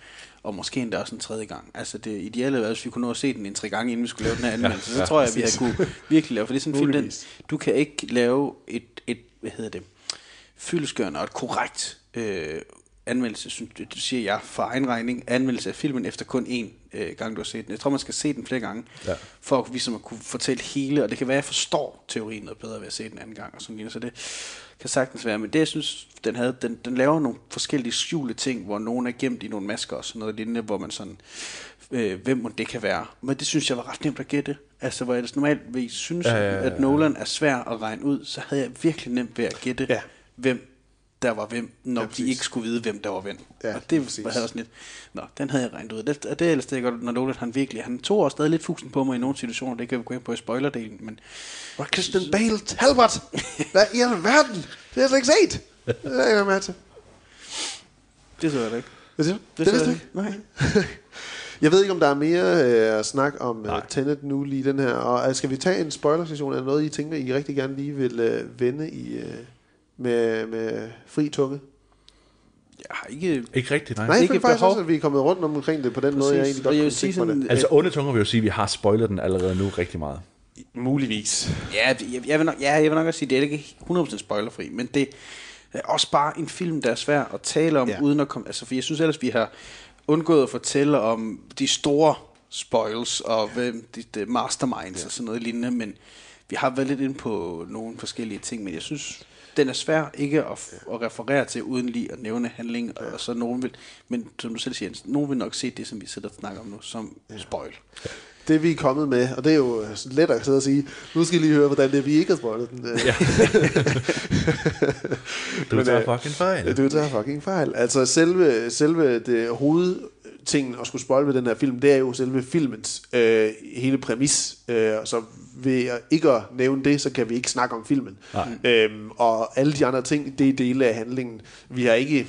Og måske endda også en tredje gang. Altså, det ideelle er, hvis vi kunne nå at se den en tre gange, inden vi skulle lave den her anmeldelse. så ja, tror jeg, at vi havde kunne virkelig lave. For det er sådan en film, den, du kan ikke lave et, et hvad hedder det, fyldeskørende og et korrekt øh, anmeldelse, synes, det siger jeg for egen regning, anmeldelse af filmen efter kun én øh, gang, du har set den. Jeg tror, man skal se den flere gange, Ja. for at, ligesom at kunne fortælle hele, og det kan være, at jeg forstår teorien noget bedre ved at se den anden gang, og sådan noget. Så det kan sagtens være. Men det, jeg synes, den, havde, den, den laver nogle forskellige skjulte ting, hvor nogen er gemt i nogle masker og sådan noget lignende, hvor man sådan, øh, hvem må det kan være. Men det synes jeg var ret nemt at gætte. Altså, hvor jeg normalt vil synes, Ja, ja, ja, ja. at Nolan er svær at regne ud, så havde jeg virkelig nemt ved at gætte, Ja. Hvem der var hvem, når Ja, præcis. de ikke skulle vide, hvem der var hvem. Ja, og det præcis. var havde sådan lidt, nå, den havde jeg regnet ud. Det, og det er ellers det, godt, når Nolan han virkelig, han tog også stadig lidt fusen på mig i nogle situationer, det kan vi gå ind på i spoilerdelen, men Hvor er Christian Bale Talbot? Hvad i alverden? Det har jeg slet ikke set. Det er jeg med til. det så jeg da ikke. Hvad siger du? Det, Det, vidste ikke? Nej. Jeg ved ikke, om der er mere øh, at snakke om uh, Tenet nu lige den her. Og uh, skal vi tage en spoiler-sektion? Er der noget, I tænker, I rigtig gerne lige vil uh, vende i, uh, med, med fri tunge? Jeg har ikke... Ikke rigtigt, nej. Nej, jeg føler faktisk behov. også, at vi er kommet rundt om omkring det på den måde, jeg Præcis. egentlig godt jeg kunne sige sådan, det. Altså onde tunger vil jo sige, at vi har spoilet den allerede nu rigtig meget. Muligvis. Ja, jeg, jeg, vil nok, ja, jeg vil nok også sige, det er ikke 100% spoilerfri, men det er også bare en film, der er svær at tale om, Ja. uden at komme... Altså, for jeg synes ellers, vi har undgået at fortælle om de store spoils, og hvem de, de masterminds ja. og sådan noget lignende, men vi har været lidt ind på nogle forskellige ting, men jeg synes, den er svær ikke at, at referere til, uden lige at nævne handling, ja. og så nogen vil, men som du selv siger, nogen vil nok se det, som vi sidder og snakker om nu, som ja. spoil. Det vi er kommet med, og det er jo øh, let at sidde og sige, nu skal I lige høre, hvordan det er, vi ikke har spoilet den. Ja. Du tager fucking fejl. Du tager fucking fejl. Altså selve, selve det hovedtingen at skulle spoil ved den her film, det er jo selve filmens øh, hele præmis. Øh, så ved at ikke at nævne det, så kan vi ikke snakke om filmen. Øhm, og alle de andre ting, det er dele af handlingen. Vi har ikke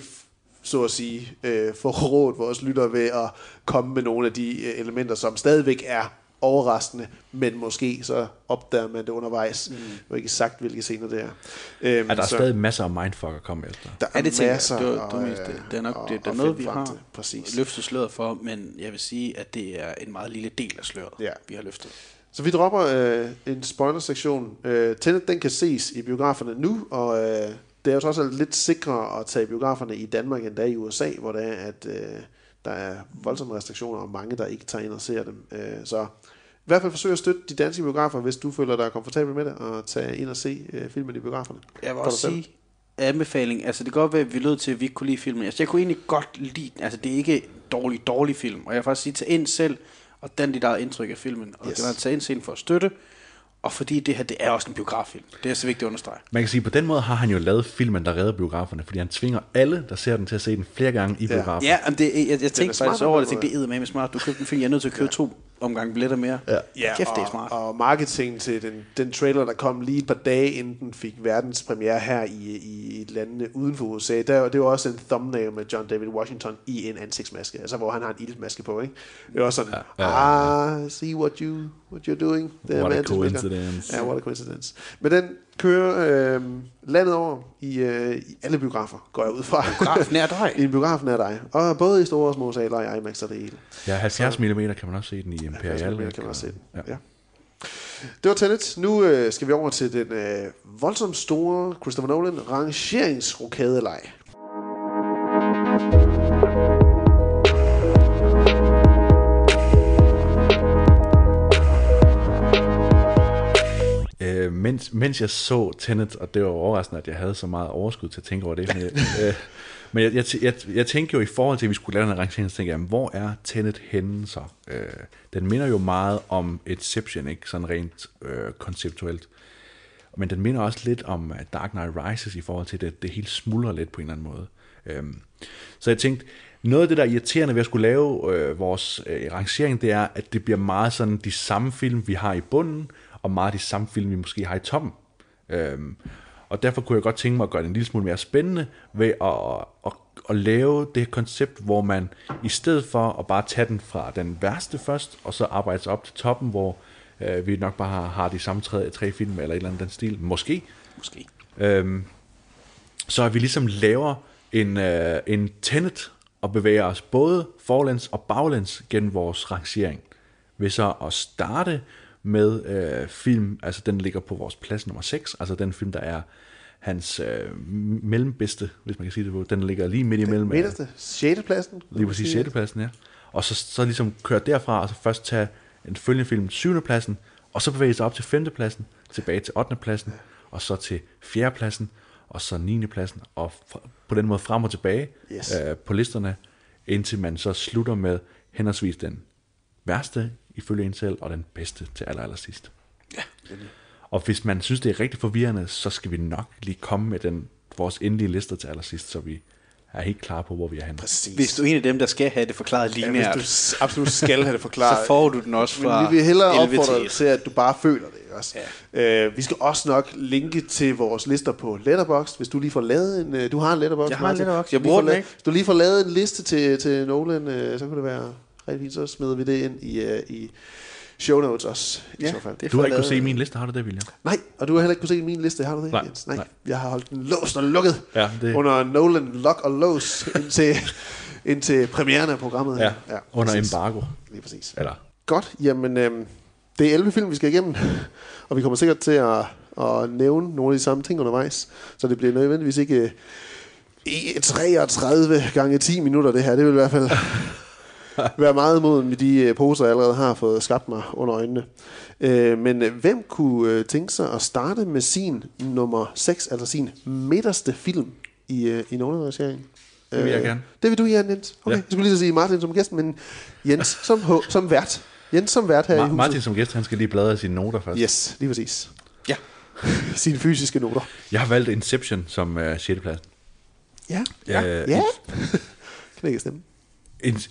så at sige, øh, forrådt vores lyttere ved at komme med nogle af de øh, elementer, som stadigvæk er overraskende, men måske så opdager man det undervejs. Mm. Og ikke sagt, hvilke scener det er. Øhm, Er der er så stadig masser af mindfuck at komme efter? der Ja, det tænker jeg. masser Det, var, det, mest, det, øh, det er nok at- det, der er noget, vi har. Præcis. løftet sløret for, men jeg vil sige, at det er en meget lille del af sløret, Ja. vi har løftet. Så vi dropper øh, en spoiler-sektion. Øh, Tenet, den kan ses i biograferne nu, og øh, det er jo også lidt sikrere at tage biograferne i Danmark, end der i USA, hvor det er, at øh, der er voldsomme restriktioner, og mange, der ikke tager ind og ser dem. Øh, så i hvert fald forsøg at støtte de danske biografer, hvis du føler dig komfortabel med det, og tage ind og se øh, filmen i biograferne. Jeg vil også selv. sige, anbefaling, altså det kan godt være, at vi lød til, at vi ikke kunne lide filmen. Altså jeg kunne egentlig godt lide den. Altså det er ikke dårlig, dårlig film. Og jeg vil faktisk sige, tag ind selv, og dan dit eget indtryk af filmen. Og Yes. yes. tage ind scenen for at støtte, og fordi det her, det er også en biograffilm. Det er så vigtigt at understrege. Man kan sige, på den måde har han jo lavet filmen, der redder biograferne, fordi han tvinger alle, der ser den, til at se den flere gange i biografen. Ja, men det, jeg, jeg tænkte smart faktisk over det, jeg tænkte, det er med smart. Du købte en film, jeg er nødt til at købe ja. to omgange billetter mere. Ja. Ja, Kæft, det er og, smart. Og marketing til den, den trailer, der kom lige et par dage inden den fik verdenspremiere her i, i landene uden for USA, der, det var også en thumbnail med John David Washington i en ansigtsmaske, altså hvor han har en iltmaske på, ikke? Det var sådan, ja, ja, ah, see what, you, what you're doing. Er What a coincidence. Ja, what a coincidence. Men den kører øh, landet over i, øh, i alle biografer, går jeg ud fra. Biograf nær dig. I en biograf nær dig. Og både i store og små saler og i IMAX og det hele. Ja, 70 mm kan man også se den i Imperial. Ja, kan man også se den. Ja. Ja. Det var Tenet. Nu øh, skal vi over til den øh, voldsomt store Christopher Nolan rangeringsrokadeleg. Øh, mens, mens jeg så Tenet, og det var overraskende, at jeg havde så meget overskud til at tænke over det, men, jeg, øh, men jeg, jeg, jeg, jeg tænkte jo i forhold til, at vi skulle lave en rangering, så tænkte jeg, jamen, hvor er Tenet henne så? Øh, den minder jo meget om Inception, ikke? Sådan rent øh, konceptuelt. Men den minder også lidt om Dark Knight Rises i forhold til, at det, det hele smuldrer lidt på en eller anden måde. Øh, så jeg tænkte, noget af det, der er irriterende ved at skulle lave øh, vores øh, rangering, det er, at det bliver meget sådan de samme film, vi har i bunden, og meget de samme film, vi måske har i toppen. Øhm, og derfor kunne jeg godt tænke mig at gøre det en lille smule mere spændende ved at, at, at lave det koncept, hvor man i stedet for at bare tage den fra den værste først, og så arbejde sig op til toppen, hvor Øh, vi nok bare har, har de samme tre, tre film, eller et eller andet den stil. Måske. Måske. Øhm, så at vi ligesom laver en, øh, en tenet og bevæger os både forlæns og baglæns gennem vores rangering. Ved så at starte med øh, film, altså den ligger på vores plads nummer 6, altså den film, der er hans øh, mellembedste, hvis man kan sige det på. Den ligger lige midt imellem. øh, Midterste, 6. pladsen. Lige præcis 6. pladsen, ja. Og så, så ligesom køre derfra, og så først tage en følgende film 7. pladsen, og så bevæge sig op til 5. pladsen, tilbage til 8. pladsen, og så til 4. pladsen, og så 9. pladsen, og på den måde frem og tilbage Yes. øh, på listerne, indtil man så slutter med henholdsvis den værste ifølge en selv, og den bedste til aller, aller sidst. Ja. Og hvis man synes, det er rigtig forvirrende, så skal vi nok lige komme med den, vores endelige lister til allersidst, så vi er helt klar på, hvor vi er henne. Præcis. Hvis du er en af dem, der skal have det forklaret ja, lineært, hvis du absolut skal have det forklaret. så får du den også fra Men vi vil hellere 11 opfordre til dig til, at du bare føler det. ikke Også. Ja. Øh, vi skal også nok linke til vores lister på Letterboxd, hvis du lige får lavet en... øh, Du har en Letterboxd, Jeg har en. Letterboxd. Jeg Lige bruger den ikke. Hvis du lige får lavet en liste til, til Nolan, øh, så kunne det være rigtig fint. Så smider vi det ind i, øh, i show notes også, i Ja, så fald. det Du har ikke lavet- kunne se min liste, har du det, William? Nej, og du har heller ikke kunne se min liste, har du det, Nej, Jens? Nej, nej. jeg har holdt den låst og lukket Ja, det- under Nolan Lock og Lås indtil, indtil premieren af programmet. Ja, ja under præcis. embargo. Lige præcis. Eller, Godt, jamen øhm, det er 11 film, vi skal igennem, og vi kommer sikkert til at, at nævne nogle af de samme ting undervejs, så det bliver nødvendigvis ikke øh, i 33 gange 10 minutter det her. Det vil i hvert fald være meget mod med de øh, poser, jeg allerede har fået skabt mig under øjnene. Øh, men øh, hvem kunne øh, tænke sig at starte med sin nummer 6, altså sin midterste film i, øh, i Nolan-rangeringen? Det vil jeg gerne. Det vil du, Jan Jens. Okay, Ja. jeg skulle lige så sige Martin som gæst, men Jens som, som vært. Jens som vært her i Ma- huset. Martin som gæst, han skal lige bladre sine noter først. Yes, lige præcis. Ja. Sine fysiske noter. Jeg har valgt Inception som uh, 6. plads. Ja. Ja. Ja. kan ikke stemme.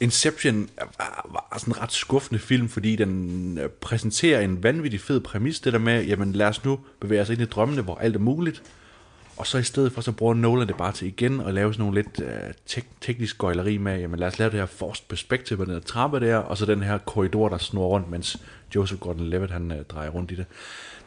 Inception var, var sådan en ret skuffende film, fordi den øh, præsenterer en vanvittig fed præmis, det der med, jamen lad os nu bevæge os ind i drømmene, hvor alt er muligt, og så i stedet for, så bruger Nolan det bare til igen at lave sådan nogle lidt øh, tek- teknisk gøjleri med, jamen lad os lave det her forced perspective på den her trappe der, og så den her korridor, der snor rundt, mens Joseph Gordon-Levitt, han øh, drejer rundt i det.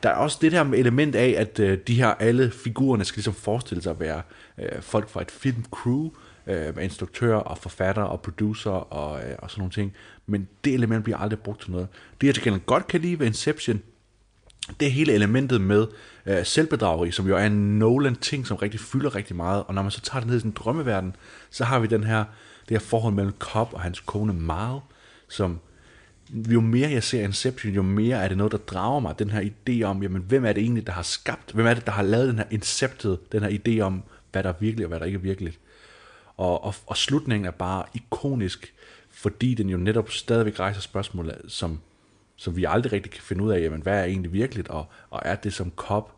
Der er også det der med element af, at øh, de her alle figurerne skal ligesom forestille sig at være øh, folk fra et filmcrew, øh, instruktør og forfatter og producer og, øh, og sådan nogle ting. Men det element bliver aldrig brugt til noget. Det jeg til gengæld godt kan lide ved Inception, det er hele elementet med øh, selvbedrageri, som jo er en Nolan-ting, som rigtig fylder rigtig meget. Og når man så tager det ned i sin drømmeverden, så har vi den her, det her forhold mellem Cobb og hans kone Mal, som jo mere jeg ser Inception, jo mere er det noget, der drager mig. Den her idé om, jamen, hvem er det egentlig, der har skabt, hvem er det, der har lavet den her inceptet, den her idé om, hvad der er virkelig og hvad der ikke er virkeligt. Og, og, og slutningen er bare ikonisk, fordi den jo netop stadigvæk rejser spørgsmål, som, som vi aldrig rigtig kan finde ud af, jamen, hvad er egentlig virkeligt, og, og er det som Cobb,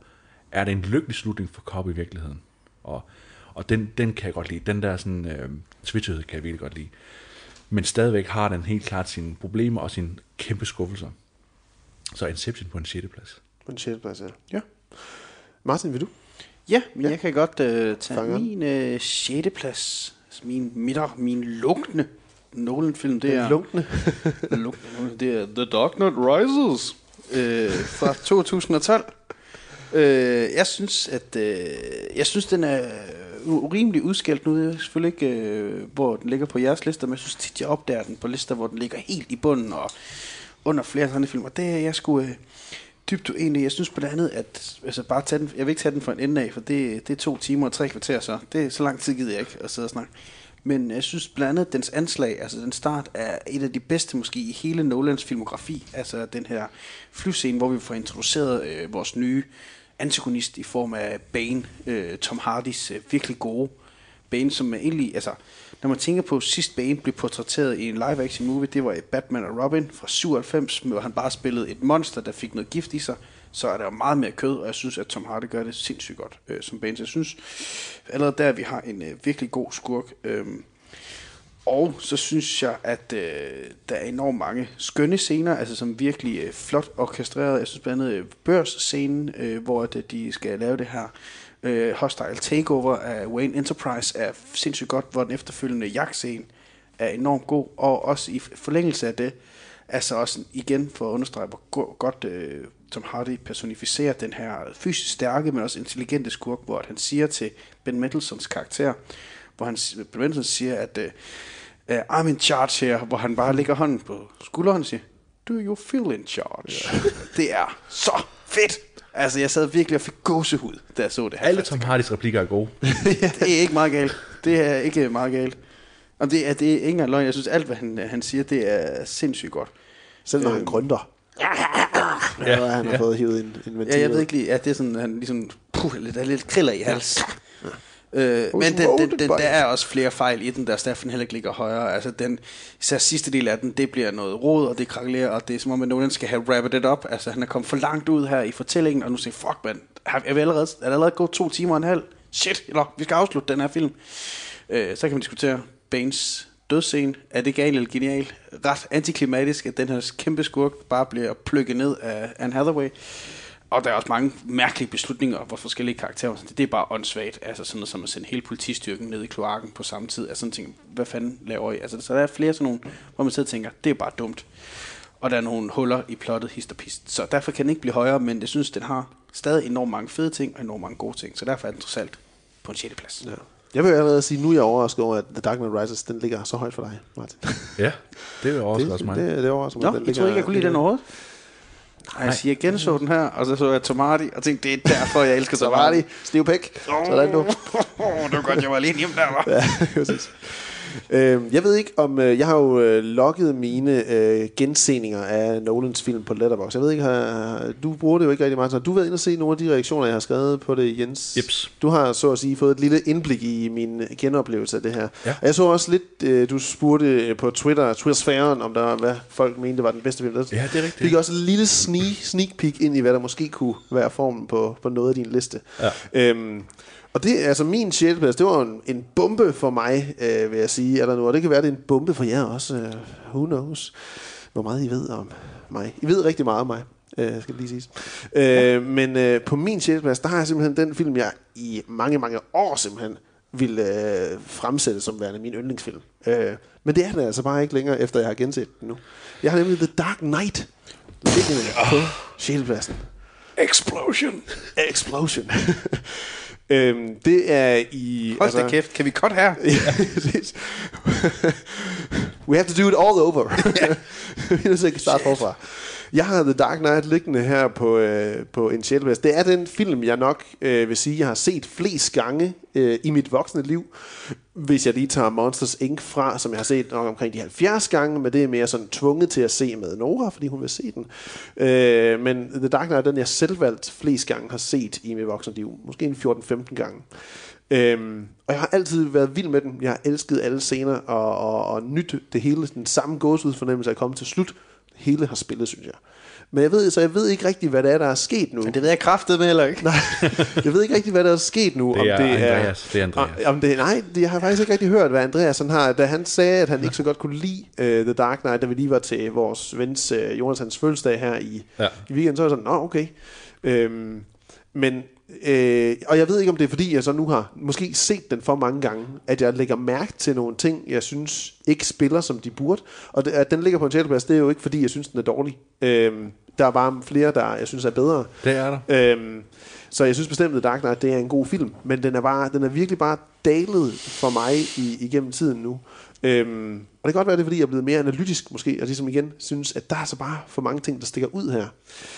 er det en lykkelig slutning for Cobb i virkeligheden? Og, og den, den kan jeg godt lide. Den der sådan, øh, twitched kan jeg virkelig godt lide. Men stadigvæk har den helt klart sine problemer og sine kæmpe skuffelser. Så Inception på en 6. plads. På en 6. plads, ja. Ja. Martin, vil du? Ja, men ja. jeg kan godt uh, tage Fanger min uh, 6. plads. Altså min midter, min lunkende Nolan-film, det er... lunkne. lunkende, det er The Dark Knight Rises øh, fra 2012. Øh, jeg synes, at øh, jeg synes, den er urimelig udskældt nu. Jeg ved selvfølgelig ikke, øh, hvor den ligger på jeres lister, men jeg synes tit, jeg opdager den på lister, hvor den ligger helt i bunden og under flere andre film. Og det er jeg skulle øh, dybt uenig. Jeg synes blandt andet, at altså bare tage den, jeg vil ikke tage den for en ende af, for det, det er to timer og tre kvarter, så det er så lang tid gider jeg ikke at sidde og snakke. Men jeg synes blandt andet, at dens anslag, altså den start, er et af de bedste måske i hele Nolans filmografi. Altså den her flyscene, hvor vi får introduceret øh, vores nye antagonist i form af Bane, øh, Tom Hardys øh, virkelig gode Bane, som er egentlig, altså, når man tænker på, sidst Bane blev portrætteret i en live-action movie, det var i Batman og Robin fra 97, hvor han bare spillede et monster, der fik noget gift i sig, så er der jo meget mere kød, og jeg synes, at Tom Hardy gør det sindssygt godt øh, som Bane. Så jeg synes allerede der, vi har en øh, virkelig god skurk. Øh, og så synes jeg, at øh, der er enormt mange skønne scener, altså som virkelig øh, flot orkestreret. Jeg synes blandt andet øh, børsscenen, øh, hvor at, øh, de skal lave det her øh, hostile takeover af Wayne Enterprise, er sindssygt godt, hvor den efterfølgende jagtscene er enormt god. Og også i forlængelse af det, Altså også igen for at understrege, hvor go- godt øh, Tom Hardy personificerer den her fysisk stærke, men også intelligente skurk, hvor han siger til Ben Mendelsohns karakter, hvor han, Ben Mendelsohn siger, at øh, øh, I'm in charge her, hvor han bare lægger hånden på skulderen og siger, do you feel in charge? det er så fedt! Altså, jeg sad virkelig og fik gåsehud, da jeg så det her. Alle Tom Hardys replikker er gode. det er ikke meget galt. Det er ikke meget galt. Og det er, det er ikke engang løgn. Jeg synes, alt, hvad han, han siger, det er sindssygt godt. Selv når han Øhm, grønter. Ja, ja, han har fået hivet en, en ventil. Ja, jeg ved ikke lige, at det er sådan, han ligesom, puh, lidt, der er lidt kriller i hals. Øh, men den, den, den, der er også flere fejl i den, der Steffen heller ikke ligger højere. Altså den, især sidste del af den, det bliver noget rod, og det krakelerer, og det er som om, at nogen skal have wrapped it up. Altså han er kommet for langt ud her i fortællingen, og nu siger fuck man, er, vi allerede, er det allerede gået to timer og en halv? Shit, eller vi skal afslutte den her film. Øh, så kan man diskutere Banes dødsscene. Er det galt eller genial? Ret antiklimatisk, at den her kæmpe skurk bare bliver plukket ned af Anne Hathaway. Og der er også mange mærkelige beslutninger, hvor forskellige karakterer. Det er bare åndssvagt. Altså sådan noget som at sende hele politistyrken ned i kloakken på samme tid. Altså sådan ting, hvad fanden laver I? Altså, så der er flere sådan nogle, hvor man sidder og tænker, det er bare dumt. Og der er nogle huller i plottet, hist og pist. Så derfor kan den ikke blive højere, men jeg synes, den har stadig enormt mange fede ting, og enormt mange gode ting. Så derfor er den trods alt på en 6. plads. Ja. Jeg vil allerede sige, nu er jeg overrasket over, at The Dark Knight Rises, den ligger så højt for dig, Martin. Ja, det er jo også også mig. Det, det overrasker mig. Nå, Den jeg troede ikke, jeg kunne lide den overhovedet. Ej, jeg siger, jeg genså den her, og så så jeg Tomati, og tænkte, det er derfor, jeg elsker Tomati. Tomati, stiv pæk. Sådan du. det var godt, jeg var alene hjemme der, var. Ja, præcis. Øhm, jeg ved ikke om øh, jeg har jo øh, logget mine øh, genseninger af Nolans film på Letterboxd. Jeg ved ikke har, du bruger det jo ikke rigtig meget. Så du ved ind og se nogle af de reaktioner jeg har skrevet på det, Jens. Jeps. Du har så at sige fået et lille indblik i min genoplevelse af det her. Ja. Og jeg så også lidt øh, du spurgte på Twitter, Twittersfæren, om der var, hvad folk mente var den bedste film. Ja, det er rigtigt. Fik også en lille sneak, sneak peek ind i hvad der måske kunne være formen på på noget af din liste. Ja. Øhm, og det altså min 6. plads, det var en, en bombe for mig, øh, vil jeg sige, eller nu, og det kan være, det er en bombe for jer også. Øh, who knows, hvor meget I ved om mig. I ved rigtig meget om mig, øh, skal det lige siges. Øh, men øh, på min 6. plads, der har jeg simpelthen den film, jeg i mange, mange år simpelthen ville øh, fremsætte som værende min yndlingsfilm. Øh, men det er det altså bare ikke længere, efter jeg har genset den nu. Jeg har nemlig The Dark Knight liggende på 6. pladsen. Explosion. Explosion. øhm, det er i... Hold da kæft, kan vi cut her? We have to do it all over. Vi er nødt til at starte forfra. Jeg har The Dark Knight liggende her på, øh, på en sjælvæs. Det er den film, jeg nok øh, vil sige, jeg har set flest gange øh, i mit voksne liv. Hvis jeg lige tager Monsters Inc. fra, som jeg har set nok omkring de 70 gange, men det er mere sådan tvunget til at se med Nora, fordi hun vil se den. Øh, men The Dark Knight er den, jeg selv valgt flest gange har set i mit voksne liv. Måske en 14-15 gange. Øhm, og jeg har altid været vild med den. Jeg har elsket alle scener og, og, og nyt det hele. Den samme gåsudfornemmelse er kommet til slut. Hele har spillet, synes jeg. Men jeg ved, så jeg ved ikke rigtig, hvad det er, der er sket nu. Det ved jeg kraftet med heller ikke. Nej, jeg ved ikke rigtig, hvad der er sket nu. Det er om det Andreas. Det er Andreas. Om, det, nej, det, jeg har faktisk ikke rigtig hørt, hvad Andreas han har. Da han sagde, at han ikke så godt kunne lide uh, The Dark Knight, da vi lige var til vores vens uh, Jonathans fødselsdag her i, Ja. i weekenden, så var jeg sådan, nå okay. Øhm, men, øh, og jeg ved ikke, om det er fordi, jeg så nu har måske set den for mange gange, at jeg lægger mærke til nogle ting, jeg synes ikke spiller, som de burde. Og det, at den ligger på en sjældeplads, det er jo ikke fordi, jeg synes, den er dårlig. Øhm, der er bare flere, der jeg synes er bedre. Det er der. Øhm, så jeg synes bestemt, at Dark Knight det er en god film, men den er, bare, den er virkelig bare dalet for mig i, igennem tiden nu. Øhm, og det kan godt være, det er, fordi jeg er blevet mere analytisk måske, og ligesom igen synes, at der er så bare for mange ting, der stikker ud her.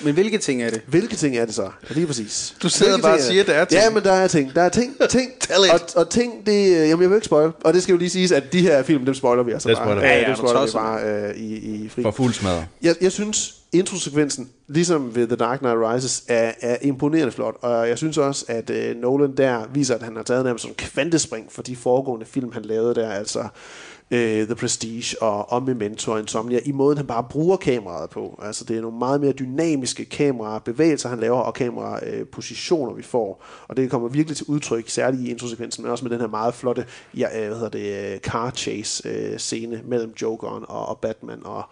Men hvilke ting er det? Hvilke ting er det så? Ja, lige præcis. Du sidder Hvilke bare og siger, at der er ting. Ja, men der er ting. Der er ting. ting. Tell it. Og, og ting, det... Jamen, jeg vil ikke spoil. Og det skal jo lige siges, at de her film, dem spoiler vi altså Det bare. Ja, Ja, ja, dem spoiler vi bare øh, i, i fri. For fuld smadret. Jeg, jeg synes, introsekvensen, ligesom ved The Dark Knight Rises, er, er imponerende flot. Og jeg synes også, at øh, Nolan der viser, at han har taget nærmest sådan en kvantespring for de foregående film, han lavede der. Altså øh, The Prestige og, og Memento og Insomnia, i måden han bare bruger kameraet på. Altså det er nogle meget mere dynamiske kamerabevægelser, han laver, og kamerapositioner, øh, positioner, vi får. Og det kommer virkelig til udtryk, særligt i introsekvensen, men også med den her meget flotte ja, øh, hvad hedder det, øh, car chase øh, scene mellem Jokeren og, og Batman og,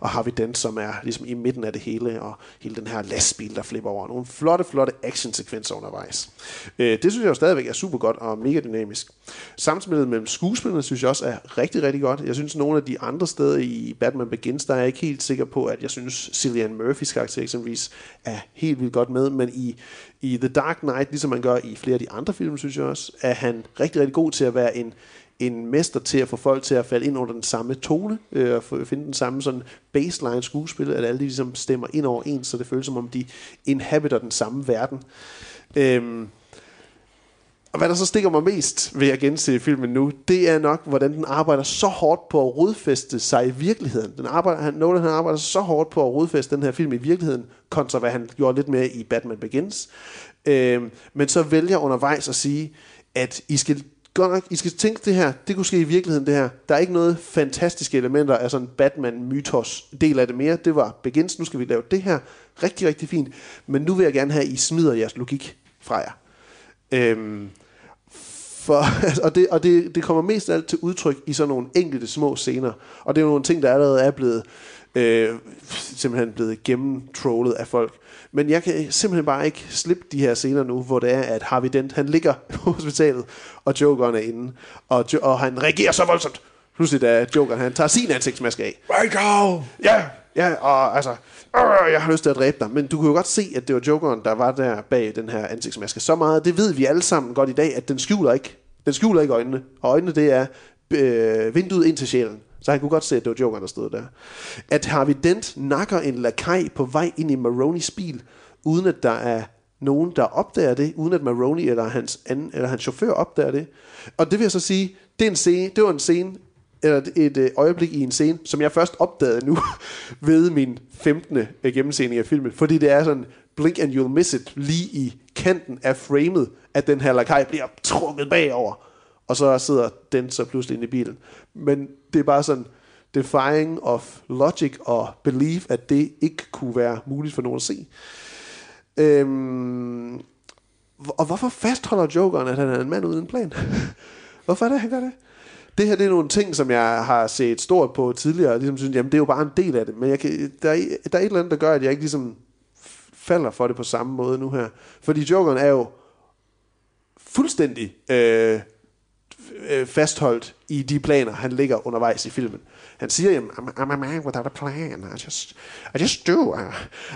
og Harvey Dent, som er ligesom i midten af det hele, og hele den her lastbil, der flipper over. Nogle flotte, flotte actionsekvenser undervejs. Øh, det synes jeg jo stadigvæk er super godt og mega dynamisk. Samspillet mellem skuespillerne synes jeg også er rigtig, rigtig godt. Jeg synes, nogle af de andre steder i Batman Begins, der er jeg ikke helt sikker på, at jeg synes, Cillian Murphys karakter eksempelvis er helt vildt godt med, men i, i The Dark Knight, ligesom man gør i flere af de andre film, synes jeg også, er han rigtig, rigtig god til at være en, en mester til at få folk til at falde ind under den samme tone, øh, og finde den samme sådan baseline skuespil, at alle de ligesom stemmer ind over en, så det føles som om de inhabiter den samme verden. Øhm, og hvad der så stikker mig mest ved at gense filmen nu, det er nok, hvordan den arbejder så hårdt på at rodfæste sig i virkeligheden. Den arbejder, han, Nolan han arbejder så hårdt på at rodfæste den her film i virkeligheden, kontra hvad han gjorde lidt mere i Batman Begins. Øhm, men så vælger undervejs at sige, at I skal godt nok, I skal tænke det her, det kunne ske i virkeligheden det her. Der er ikke noget fantastiske elementer af sådan Batman-mytos del af det mere. Det var Begins, nu skal vi lave det her. Rigtig, rigtig fint. Men nu vil jeg gerne have, at I smider jeres logik fra jer. Øhm, for, og det, og det, det kommer mest af alt til udtryk i sådan nogle enkelte små scener. Og det er jo nogle ting, der allerede er blevet øh, simpelthen blevet gennemtrollet af folk. Men jeg kan simpelthen bare ikke slippe de her scener nu, hvor det er, at Harvey Dent, han ligger på hospitalet, og Jokeren er inde, og, Jo- og han reagerer så voldsomt. Pludselig da Jokeren, han tager sin ansigtsmaske af. Righto! Ja, ja, og altså, øh, jeg har lyst til at dræbe dig. Men du kunne jo godt se, at det var Jokeren, der var der bag den her ansigtsmaske. Så meget, det ved vi alle sammen godt i dag, at den skjuler ikke. Den skjuler ikke øjnene. Og øjnene, det er øh, vinduet ind til sjælen. Så han kunne godt se, at det var Jokeren, der stod der. At Harvey Dent nakker en lakaj på vej ind i Maronis bil, uden at der er nogen, der opdager det, uden at Maroni eller hans, anden, eller hans chauffør opdager det. Og det vil jeg så sige, det, er en scene, det var en scene, eller et, øh, øjeblik i en scene, som jeg først opdagede nu ved min 15. Øh, gennemsening af filmen. Fordi det er sådan, blink and you'll miss it, lige i kanten af framet, at den her lakaj bliver trukket bagover. Og så sidder den så pludselig inde i bilen. Men det er bare sådan, defying of logic og belief, at det ikke kunne være muligt for nogen at se. Øhm, og hvorfor fastholder Jokeren, at han er en mand uden en plan? hvorfor er det, han gør det? Det her det er nogle ting, som jeg har set stort på tidligere, og ligesom synes, jamen det er jo bare en del af det, men jeg kan, der, er, der er et eller andet, der gør, at jeg ikke ligesom falder for det på samme måde nu her. Fordi Jokeren er jo fuldstændig øh, øh, fastholdt i de planer, han ligger undervejs i filmen. Han siger, jamen, I'm, I'm a man without a plan. I just, I just do. I,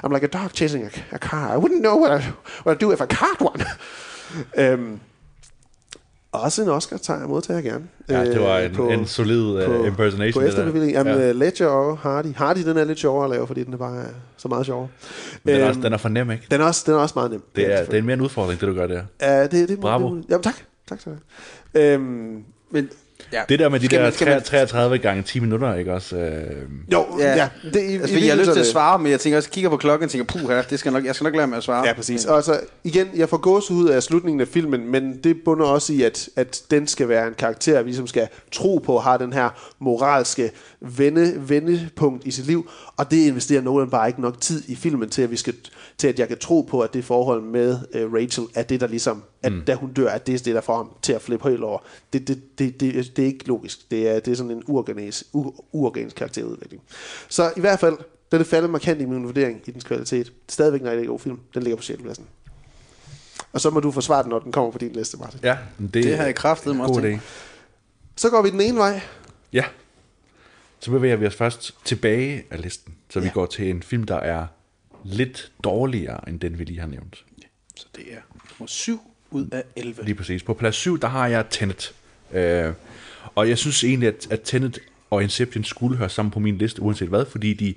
I'm like a dog chasing a, a car. I wouldn't know what I, what I'd do if I caught one. øhm, også en Oscar tager jeg modtager jeg gerne. Ja, det var Øh, en- en solid, øh, impersonation, På det der. efterbevilling. Jamen, Ja. ja. Ledger og Hardy. Hardy, den er lidt sjovere at lave, fordi den er bare så meget sjovere. Men den, er Øhm, også, den er for nem, ikke? den er også, den er også meget nem. Det er, det er mere en udfordring, det du gør der. Ja, det, det, Bravo. Det, jamen tak. Tak have. Øhm, Men, ja. Det der med de Skal der man- skal man- 33 gange 10 minutter, ikke også? Øh, jo, Ja, ja. det, i, altså, i jeg har lyst til at svare, men jeg tænker også, kigger på klokken og tænker, puh, her, det skal nok, jeg skal nok lade med at svare. Ja, præcis. Og altså, igen, jeg får gåsehud af slutningen af filmen, men det bunder også i, at, at den skal være en karakter, vi ligesom skal tro på, har den her moralske vende, vendepunkt i sit liv, og det investerer Nolan bare ikke nok tid i filmen til, at, vi skal, til at jeg kan tro på, at det forhold med uh, Rachel er det, der ligesom, at mm. da hun dør, at det er det, der får ham til at flippe helt over. Det, det, det, det, det er ikke logisk. Det er, det er sådan en uorganisk, u, uorganisk karakterudvikling. Så i hvert fald, den er faldet markant i min vurdering i dens kvalitet. Stadigvæk en rigtig god film. Den ligger på 6. pladsen. Og så må du forsvare den, når den kommer på din liste, Martin. ja, det, Det har jeg også god tænkt. idé. Så går vi den ene vej. Ja. Så bevæger vi os først tilbage af listen, så vi går til en film, der er lidt dårligere end den, vi lige har nævnt. Så det er nummer 7 ud af 11. Lige præcis. På plads 7, der har jeg Tenet. Øh, og jeg synes egentlig, at, at Tenet og Inception skulle høre sammen på min liste, uanset hvad, fordi de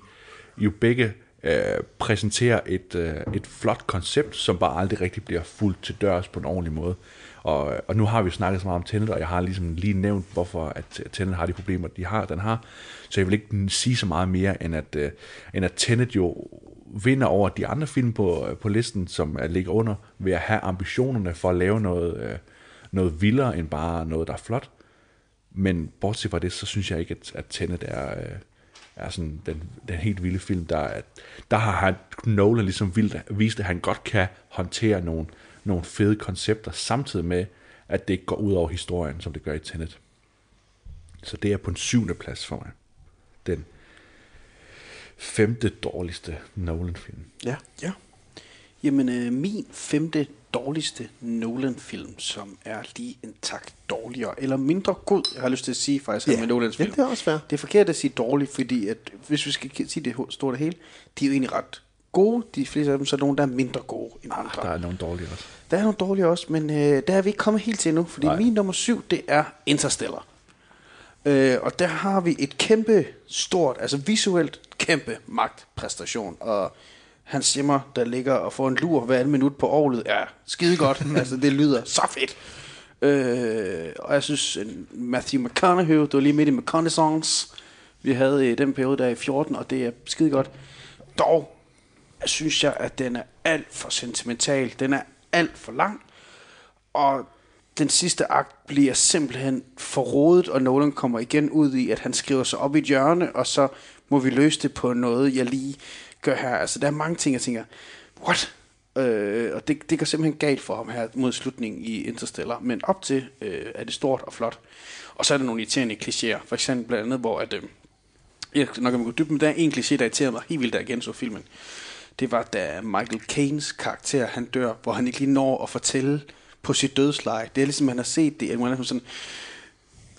jo begge øh, præsenterer et, øh, et flot koncept, som bare aldrig rigtig bliver fuldt til dørs på en ordentlig måde. Og, og nu har vi jo snakket så meget om Tenet, og jeg har ligesom lige nævnt, hvorfor at Tenet har de problemer, de har, den har. Så jeg vil ikke sige så meget mere, end at, øh, end at Tenet jo vinder over de andre film på, øh, på listen, som ligger under, ved at have ambitionerne for at lave noget, øh, noget vildere end bare noget, der er flot. Men bortset fra det, så synes jeg ikke, at, at Tenet er, øh, er sådan den, den helt vilde film. Der, der har han, Nolan ligesom vildt, vist, at han godt kan håndtere nogle, nogle fede koncepter, samtidig med, at det ikke går ud over historien, som det gør i Tenet. Så det er på en syvende plads for mig. Den femte dårligste Nolan-film. Ja. Ja. Jamen, øh, min femte dårligste Nolan-film, som er lige en tak dårligere, eller mindre god, jeg har lyst til at sige faktisk, Ja. med Nolans Ja, film. det er også fair. Det er forkert at sige dårlig, fordi at, hvis vi skal sige det store det hele, de er jo egentlig ret gode. De fleste af dem, så er nogle, der er mindre gode end andre. Der er nogle dårlige også. Der er nogle dårlige også, men øh, der er vi ikke kommet helt til endnu, fordi. Nej. min nummer syv, det er Interstellar. Øh, og der har vi et kæmpe, stort, altså visuelt kæmpe magtpræstation, og han simmer, der ligger og får en lur hver anden minut på året, er skide godt. altså, det lyder så fedt. Øh, og jeg synes, Matthew McConaughey, det var lige midt i McConaissance, vi havde i den periode der i 14, og det er skide godt. Dog synes jeg, at den er alt for sentimental. Den er alt for lang. Og den sidste akt bliver simpelthen forrådet, og Nolan kommer igen ud i, at han skriver sig op i et hjørne, og så må vi løse det på noget, jeg lige gør her. Altså, der er mange ting, jeg tænker, what? Øh, og det, det går simpelthen galt for ham her mod slutningen i Interstellar. Men op til øh, er det stort og flot. Og så er der nogle irriterende klichéer. For eksempel blandt andet, hvor at, øh, jeg nok kan gå dybt, men der er en kliché, der irriterer mig helt vildt, da jeg genså filmen. Det var, da Michael Caines karakter, han dør, hvor han ikke lige når at fortælle på sit dødsleje. Det er ligesom, han har set det, at man er sådan,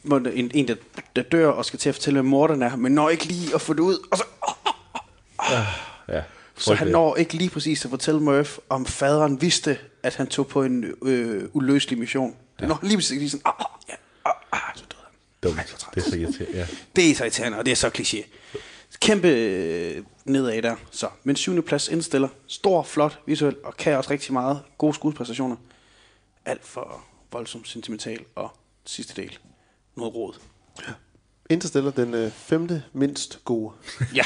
en, en der, der dør og skal til at fortælle, hvem morderen er, men når ikke lige at få det ud, og så, Ja. så han når ikke lige præcis at fortælle Murph, om faderen vidste, at han tog på en øh, uløselig mission. Det når lige præcis lige sådan, ah, ah, ja, ah, ah, så døde han. Dumt. Det er så irriterende. Ja. Det er så irriterende, og det er så kliché. Kæmpe øh, nedad der. Så, men syvende plads indstiller. Stor, flot, visuel, og kan også rigtig meget. Gode skuespræstationer. Alt for voldsomt sentimental, og sidste del. Noget råd. Interstellar, den øh, femte mindst gode. Ja.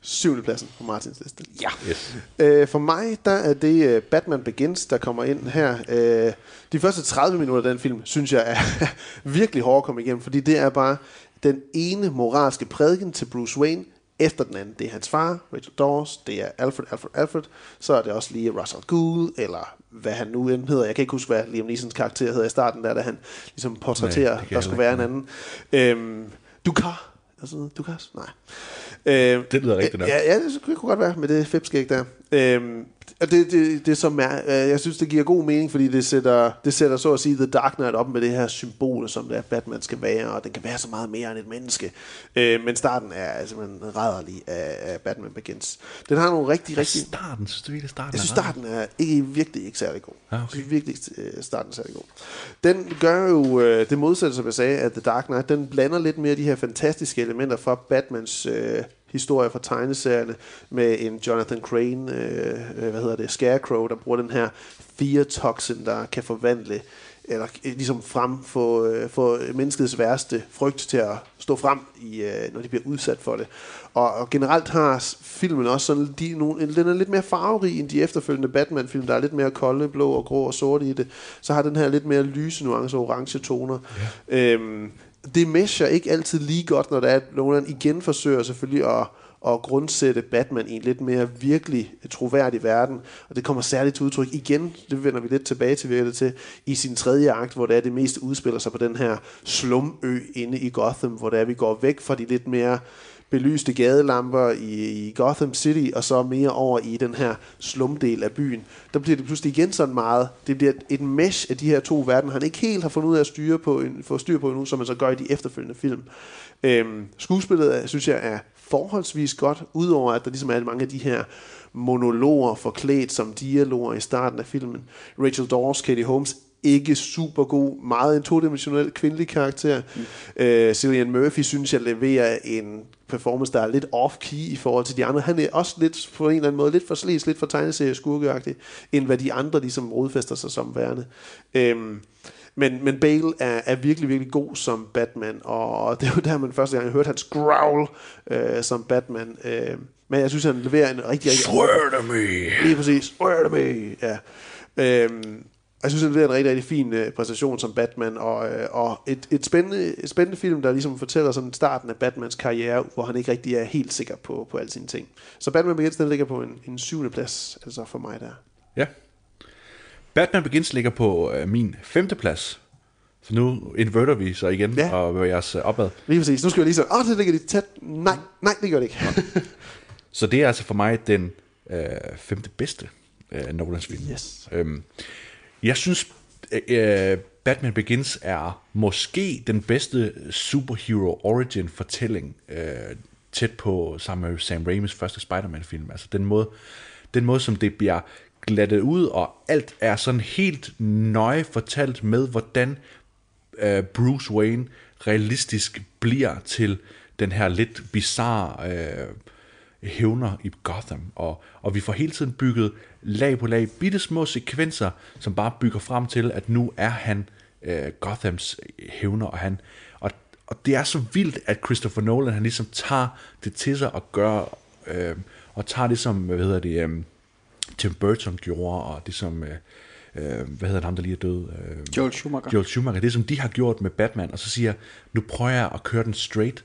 Syvende pladsen på Martins liste. Ja. Yes. Øh, for mig, der er det øh, Batman Begins, der kommer ind her. Øh, de første 30 minutter af den film, synes jeg er virkelig hårdt at komme igennem, fordi det er bare den ene moralske prædiken til Bruce Wayne efter den anden. Det er hans far, Rachel Dawes, det er Alfred, Alfred, Alfred, så er det også lige Russell Gould, eller hvad han nu end hedder. Jeg kan ikke huske, hvad Liam Neesons karakter hedder i starten, der, da han ligesom Nej, portrætterer, kan der skulle være en anden. Øhm, Dukar, altså Dukas? Nej. Øhm, Det lyder rigtigt nok. Ja, ja, det kunne godt være med det fipskæg der. Øhm, og det, det, det som er, øh, jeg synes, det giver god mening, fordi det sætter, det sætter så at sige The Dark Knight op med det her symbol, som det er, Batman skal være, og den kan være så meget mere end et menneske. Øh, men starten er simpelthen rædderlig af, af Batman Begins. Den har nogle rigtig, rigtig... Starten, synes du virkelig, starten Jeg synes, starten er ikke, virkelig ikke særlig god. Ah, okay. Jeg synes virkelig ikke, øh, starten er særlig god. Den gør jo øh, det modsatte, som jeg sagde, at The Dark Knight, den blander lidt mere de her fantastiske elementer fra Batmans øh, historie fra tegneserierne med en Jonathan Crane, øh, øh, hvad hedder det, Scarecrow, der bruger den her fear toxin, der kan forvandle eller øh, ligesom frem få, øh, få menneskets værste frygt til at stå frem, i, øh, når de bliver udsat for det. Og, og generelt har filmen også sådan, de, nogle, den er lidt mere farverig end de efterfølgende Batman-film, der er lidt mere kolde, blå og grå og sorte i det. Så har den her lidt mere lyse nuancer, orange toner. Ja. Øhm, det mesher ikke altid lige godt, når der er, at Nolan igen forsøger selvfølgelig at, at grundsætte Batman i en lidt mere virkelig øh, troværdig verden. Og det kommer særligt til udtryk igen, det vender vi lidt tilbage til, det til, i sin tredje akt, hvor det er det meste udspiller sig på den her slumø inde i Gotham, hvor det er, vi går væk fra de lidt mere belyste gadelamper i, i Gotham City, og så mere over i den her slumdel af byen. Der bliver det pludselig igen sådan meget, det bliver et mesh af de her to verdener, han ikke helt har fundet ud af at styre på, en, få styr på endnu, som man så gør i de efterfølgende film. Øhm, skuespillet, er- synes jeg, er forholdsvis godt, udover at der ligesom er mange af de her monologer forklædt som dialoger i starten af filmen. Rachel Dawes, Katie Holmes, ikke super god, meget en todimensionel kvindelig karakter. Mm. Øh, Cillian Murphy synes jeg leverer en performance, der er lidt off-key i forhold til de andre. Han er også lidt på en eller anden måde lidt for slæs, lidt for tegneserie skurkeagtig, end hvad de andre ligesom rodfæster sig som værende. Øhm, men, men Bale er, er virkelig, virkelig god som Batman, og det er jo der, man første gang hørte hans growl øh, som Batman. Øh, men jeg synes, han leverer en rigtig, rigtig... Swear to me. Lige præcis. Swear to me. Ja. Øhm, jeg synes, han leverer en rigtig, rigtig fin øh, præstation som Batman, og, øh, og et, et, spændende, et spændende film, der ligesom fortæller sådan starten af Batmans karriere, hvor han ikke rigtig er helt sikker på, på alle sine ting. Så Batman Begins, den ligger på en, en syvende plads, altså for mig der. Ja. Batman Begins ligger på øh, min femte plads. Så nu inverter vi så igen Ja. og bevæger os øh, opad. Lige præcis. Nu skal jeg lige så, åh, det ligger lidt tæt. Nej, nej, det gør det ikke. Så det er altså for mig den øh, femte bedste øh, Nolans film. Yes. Øhm, jeg synes, øh, øh, Batman Begins er måske den bedste superhero origin fortælling øh, tæt på sammen med Sam Raimis første Spider-Man-film. Altså den måde, den måde, som det bliver glattet ud, og alt er sådan helt nøje fortalt med, hvordan øh, Bruce Wayne realistisk bliver til den her lidt bizarre øh, hævner i Gotham. Og, og vi får hele tiden bygget lag på lag, bitte små sekvenser, som bare bygger frem til, at nu er han øh, Gothams hævner, og han og, og det er så vildt, at Christopher Nolan, han ligesom tager det til sig og gør, øh, og tager det som, hvad hedder det, øh, Tim Burton gjorde, og det som, øh, øh, hvad hedder ham der lige er død? Øh, Joel Schumacher. Joel Schumacher, det som de har gjort med Batman, og så siger nu prøver jeg at køre den straight,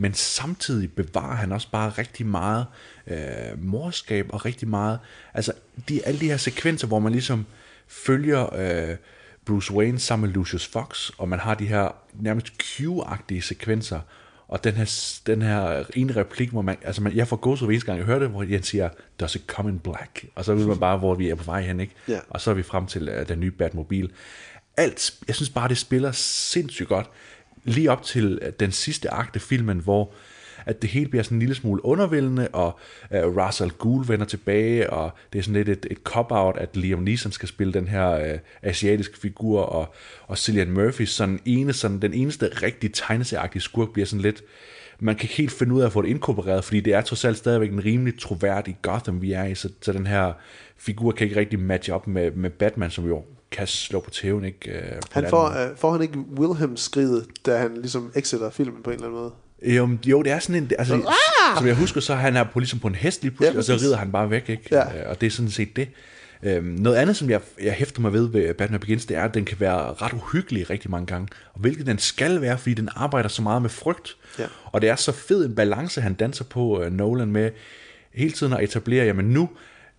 men samtidig bevarer han også bare rigtig meget øh, morskab og rigtig meget, altså de, alle de her sekvenser, hvor man ligesom følger øh, Bruce Wayne sammen med Lucius Fox, og man har de her nærmest Q-agtige sekvenser, og den her, den her ene replik, hvor man, altså man, jeg får gåsehud hver eneste gang, jeg hører det, hvor Jens siger, does it come in black? Og så ved man bare, hvor vi er på vej hen, ikke? Ja. Og så er vi frem til uh, den nye Batmobil. Alt, jeg synes bare, det spiller sindssygt godt. Lige op til øh, den sidste akt af filmen, hvor at det hele bliver sådan en lille smule undervældende, og uh, Ra's al Ghul vender tilbage, og det er sådan lidt et, et cop-out, at Liam Neeson skal spille den her uh, asiatiske figur, og, og Cillian Murphy, sådan ene, sådan, den eneste rigtig tegneserieagtige skurk, bliver sådan lidt, man kan ikke helt finde ud af at få det inkorporeret, fordi det er trods alt stadigvæk en rimelig troværdig Gotham, vi er i, så, så den her figur kan ikke rigtig matche op med, med Batman, som jo kan slå på tæven, ikke? På Han får, øh, får han ikke Wilhelm-skridet, da han ligesom exiter filmen på en eller anden måde? Jo, jo, det er sådan en... Altså, som jeg husker, så han er på, ligesom på en hest lige pludselig, Ja, og så rider han bare væk, ikke? Ja. Øh, Og det er sådan set det. Øhm, noget andet, som jeg, jeg hæfter mig ved ved Batman Begins, det er, at den kan være ret uhyggelig rigtig mange gange. Og hvilket den skal være, fordi den arbejder så meget med frygt. Ja. Og det er så fed en balance, han danser på, uh, Nolan, med hele tiden at etablere, jamen nu,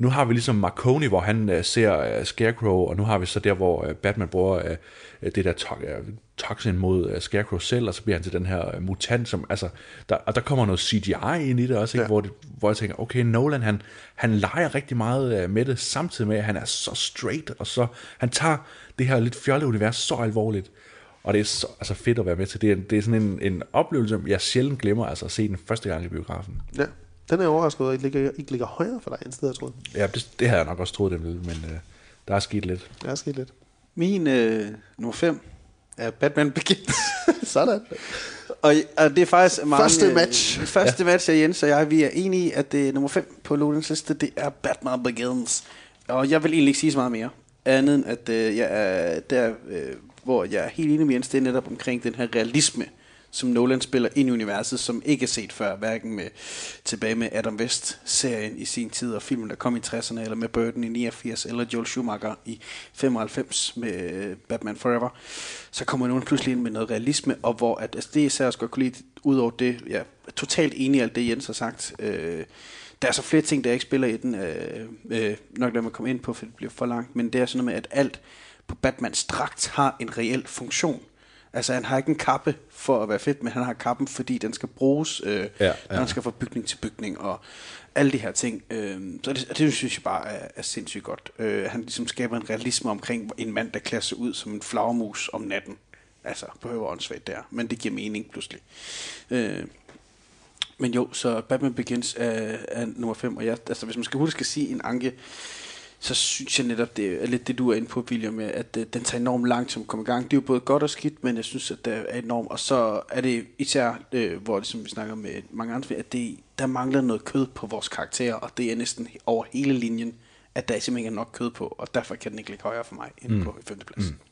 nu har vi ligesom Marconi, hvor han uh, ser uh, Scarecrow, og nu har vi så der, hvor uh, Batman bruger uh, det der to- uh, toxin mod uh, Scarecrow selv, og så bliver han til den her uh, mutant, som, altså, der, og der kommer noget CGI ind i det også, ikke? Ja. Hvor, det, hvor jeg tænker, okay, Nolan, han, han leger rigtig meget uh, med det, samtidig med, at han er så straight, og så, han tager det her lidt fjolle univers så alvorligt, og det er så altså fedt at være med til. Det er, det er sådan en, en oplevelse, jeg sjældent glemmer, altså at se den første gang i biografen. Ja. Den er jeg overrasket over, at ikke ligger, ikke ligger højere for dig, end sted, jeg troede. Ja, det, det havde jeg nok også troet, den ville, men øh, der er sket lidt. Det er sket lidt. Min øh, nummer 5 er Batman Begins. Sådan. og, og det er faktisk mange, Første match. Øh, første match af Jens og jeg, vi er enige i, at det er nummer 5 på Lodens liste, det er Batman Begins. Og jeg vil egentlig ikke sige så meget mere, andet end at øh, jeg er der, øh, hvor jeg er helt enig med Jens, det er netop omkring den her realisme, som Nolan spiller ind i universet, som ikke er set før, hverken med, tilbage med Adam West-serien i sin tid, og filmen, der kom i 60'erne, eller med Burton i 89, eller Joel Schumacher i 95 med øh, Batman Forever. Så kommer nogen pludselig ind med noget realisme, og hvor at, altså det især også godt kunne lide, ud over det, jeg er totalt enig i alt det, Jens har sagt. Øh, der er så flere ting, der ikke spiller i den, øh, øh, nok lad mig komme ind på, for det bliver for langt, men det er sådan noget med, at alt på Batmans dragt har en reel funktion. Altså han har ikke en kappe for at være fedt, men han har kappen, fordi den skal bruges, øh, Ja, ja, når han skal fra bygning til bygning, og alle de her ting. Øh, så det, det synes jeg bare er, er sindssygt godt. Øh, han ligesom skaber en realisme omkring en mand, der klæder sig ud som en flagermus om natten. Altså, behøver åndssvagt der, men det giver mening pludselig. Øh, men jo, så Batman Begins er, er nummer 5, og jeg, altså, hvis man skal huske at sige en anke, så synes jeg netop, det er lidt det, du er inde på, William, med, at øh, den tager enormt langt som kommer i gang. Det er jo både godt og skidt, men jeg synes, at det er enormt. Og så er det især, øh, hvor det, som vi snakker med mange andre, at det, der mangler noget kød på vores karakterer, og det er næsten over hele linjen, at der simpelthen ikke er nok kød på, og derfor kan den ikke ligge højere for mig end mm. på femtepladsen. Mm.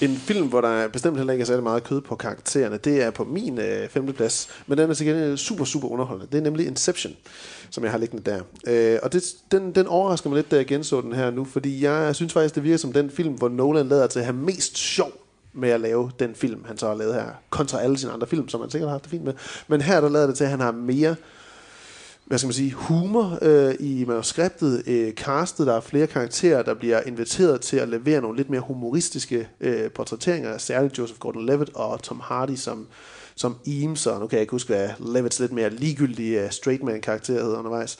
En film, hvor der bestemt heller ikke er særlig meget kød på karaktererne, det er på min øh, femteplads, men den er til gengæld super, super underholdende. Det er nemlig Inception, som jeg har liggende der. Øh, og det, den, den overrasker mig lidt, da jeg genså den her nu, fordi jeg synes faktisk, det virker som den film, hvor Nolan lader til at have mest sjov med at lave den film, han så har lavet her, kontra alle sine andre film, som han sikkert har haft det fint med. Men her der lader det til, at han har mere hvad skal man sige, humor øh, i manuskriptet, øh, castet, der er flere karakterer, der bliver inviteret til at levere nogle lidt mere humoristiske øh, portrætteringer, særligt Joseph Gordon-Levitt og Tom Hardy som, som Eames, og nu kan jeg ikke huske, hvad Levitts lidt mere ligegyldige uh, straight man karakter hedder undervejs.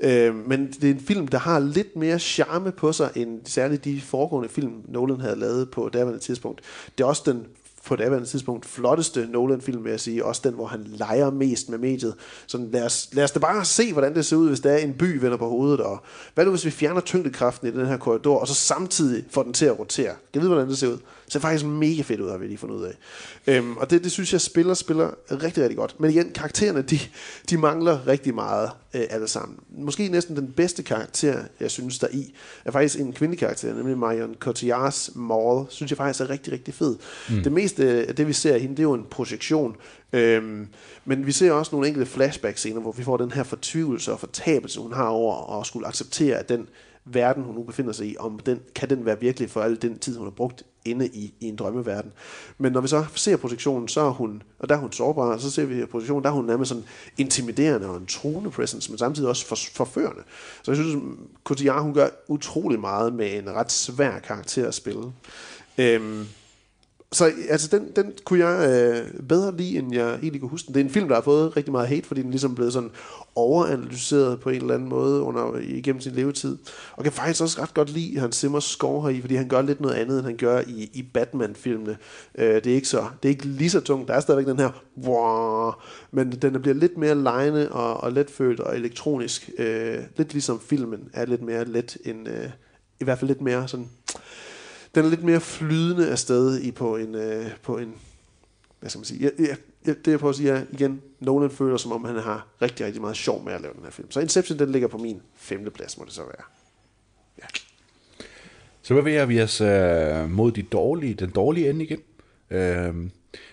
Øh, men det er en film, der har lidt mere charme på sig, end særligt de foregående film, Nolan havde lavet på daværende tidspunkt. Det er også den på daværende tidspunkt flotteste Nolan-film, vil jeg sige. Også den, hvor han leger mest med mediet. Så lad os, lad os da bare se, hvordan det ser ud, hvis der er en by vender på hovedet. Og hvad nu, hvis vi fjerner tyngdekraften i den her korridor, og så samtidig får den til at rotere? Kan jeg vide, hvordan det ser ud? Det ser faktisk mega fedt ud, har vi lige fundet ud af. Øhm, og det, det synes jeg spiller spiller rigtig, rigtig godt. Men igen, karaktererne, de, de mangler rigtig meget øh, alle sammen. Måske næsten den bedste karakter, jeg synes, der i, er faktisk en kvindelig karakter, nemlig Marion Cotillards Maul, synes jeg faktisk er rigtig, rigtig fed. Mm. Det meste af det, vi ser af hende, det er jo en projektion. Øhm, men vi ser også nogle enkelte flashback-scener, hvor vi får den her fortvivlelse og fortabelse, hun har over at skulle acceptere, at den verden, hun nu befinder sig i, om den, kan den være virkelig for al den tid, hun har brugt inde i, i en drømmeverden. Men når vi så ser projektionen, så er hun, og der er hun sårbar, og så ser vi projektionen, der er hun nærmest sådan intimiderende og en truende presence, men samtidig også for, forførende. Så jeg synes, Cotillard, hun gør utrolig meget med en ret svær karakter at spille. Øhm, så altså, den, den kunne jeg øh, bedre lide, end jeg egentlig kunne huske den. Det er en film, der har fået rigtig meget hate, fordi den ligesom blev sådan overanalyseret på en eller anden måde under, igennem sin levetid. Og kan faktisk også ret godt lide Hans Simmers score heri, fordi han gør lidt noget andet, end han gør i, i Batman-filmene. Øh, det, er ikke så, det er ikke lige så tungt. Der er stadigvæk den her, wow, men den bliver lidt mere lejende og, og letfølt og elektronisk. Øh, lidt ligesom filmen er lidt mere let end, øh, i hvert fald lidt mere sådan den er lidt mere flydende afsted i på en, øh, på en hvad skal man sige, jeg, jeg, jeg, det jeg prøver at sige er, igen, Nolan føler som om han har rigtig, rigtig meget sjov med at lave den her film. Så Inception, den ligger på min femte plads, må det så være. Ja. Så bevæger vi os øh, mod de dårlige, den dårlige ende igen. Øh,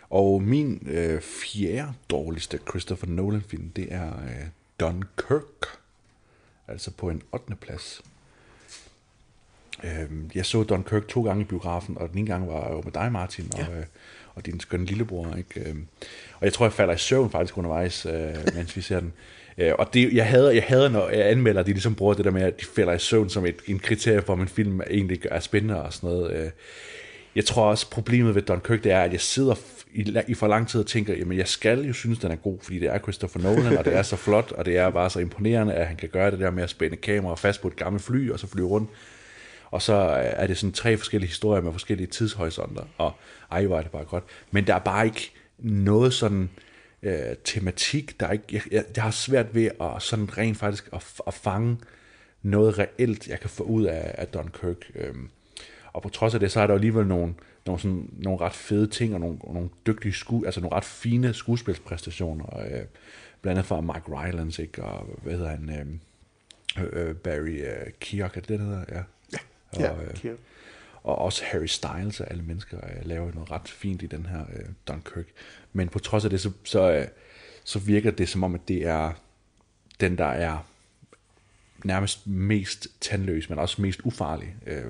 og min øh, fjerde dårligste Christopher Nolan-film, det er øh, Dunkirk. Altså på en 8. plads. Øh, jeg så Dunkirk to gange i biografen, og den ene gang var jo med dig, Martin, og, ja. øh, og din skønne lillebror. Ikke? Øh, og jeg tror, jeg falder i søvn faktisk undervejs, øh, mens vi ser den. Øh, og det, jeg hader, jeg hader, når jeg anmelder, de ligesom bruger det der med, at de falder i søvn som et, en kriterie for, om en film egentlig er spændende og sådan noget. Øh, jeg tror også, problemet ved Dunkirk, det er, at jeg sidder i, i for lang tid og tænker, jamen jeg skal jo synes, den er god, fordi det er Christopher Nolan, og det er så flot, og det er bare så imponerende, at han kan gøre det der med at spænde kamera fast på et gammelt fly, og så flyve rundt. Og så er det sådan tre forskellige historier med forskellige tidshorisonter, og ej, var det bare godt. Men der er bare ikke noget sådan øh, tematik, der er ikke, jeg, jeg, jeg har svært ved at sådan rent faktisk at, at fange noget reelt, jeg kan få ud af, af Dunkirk. Øhm, og på trods af det, så er der alligevel nogle, nogle, sådan, nogle ret fede ting, og nogle, nogle dygtige sku, altså nogle ret fine skuespilspræstationer, øh, blandt andet fra Mike Rylance, ikke, og hvad hedder han, øh, øh, Barry øh, Keogh, er det det, hedder? Ja. Og, Ja, øh, og også Harry Styles og alle mennesker øh, laver noget ret fint i den her øh, Dunkirk. Men på trods af det, så, så, øh, så virker det som om, at det er den, der er nærmest mest tandløs, men også mest ufarlig. Øh,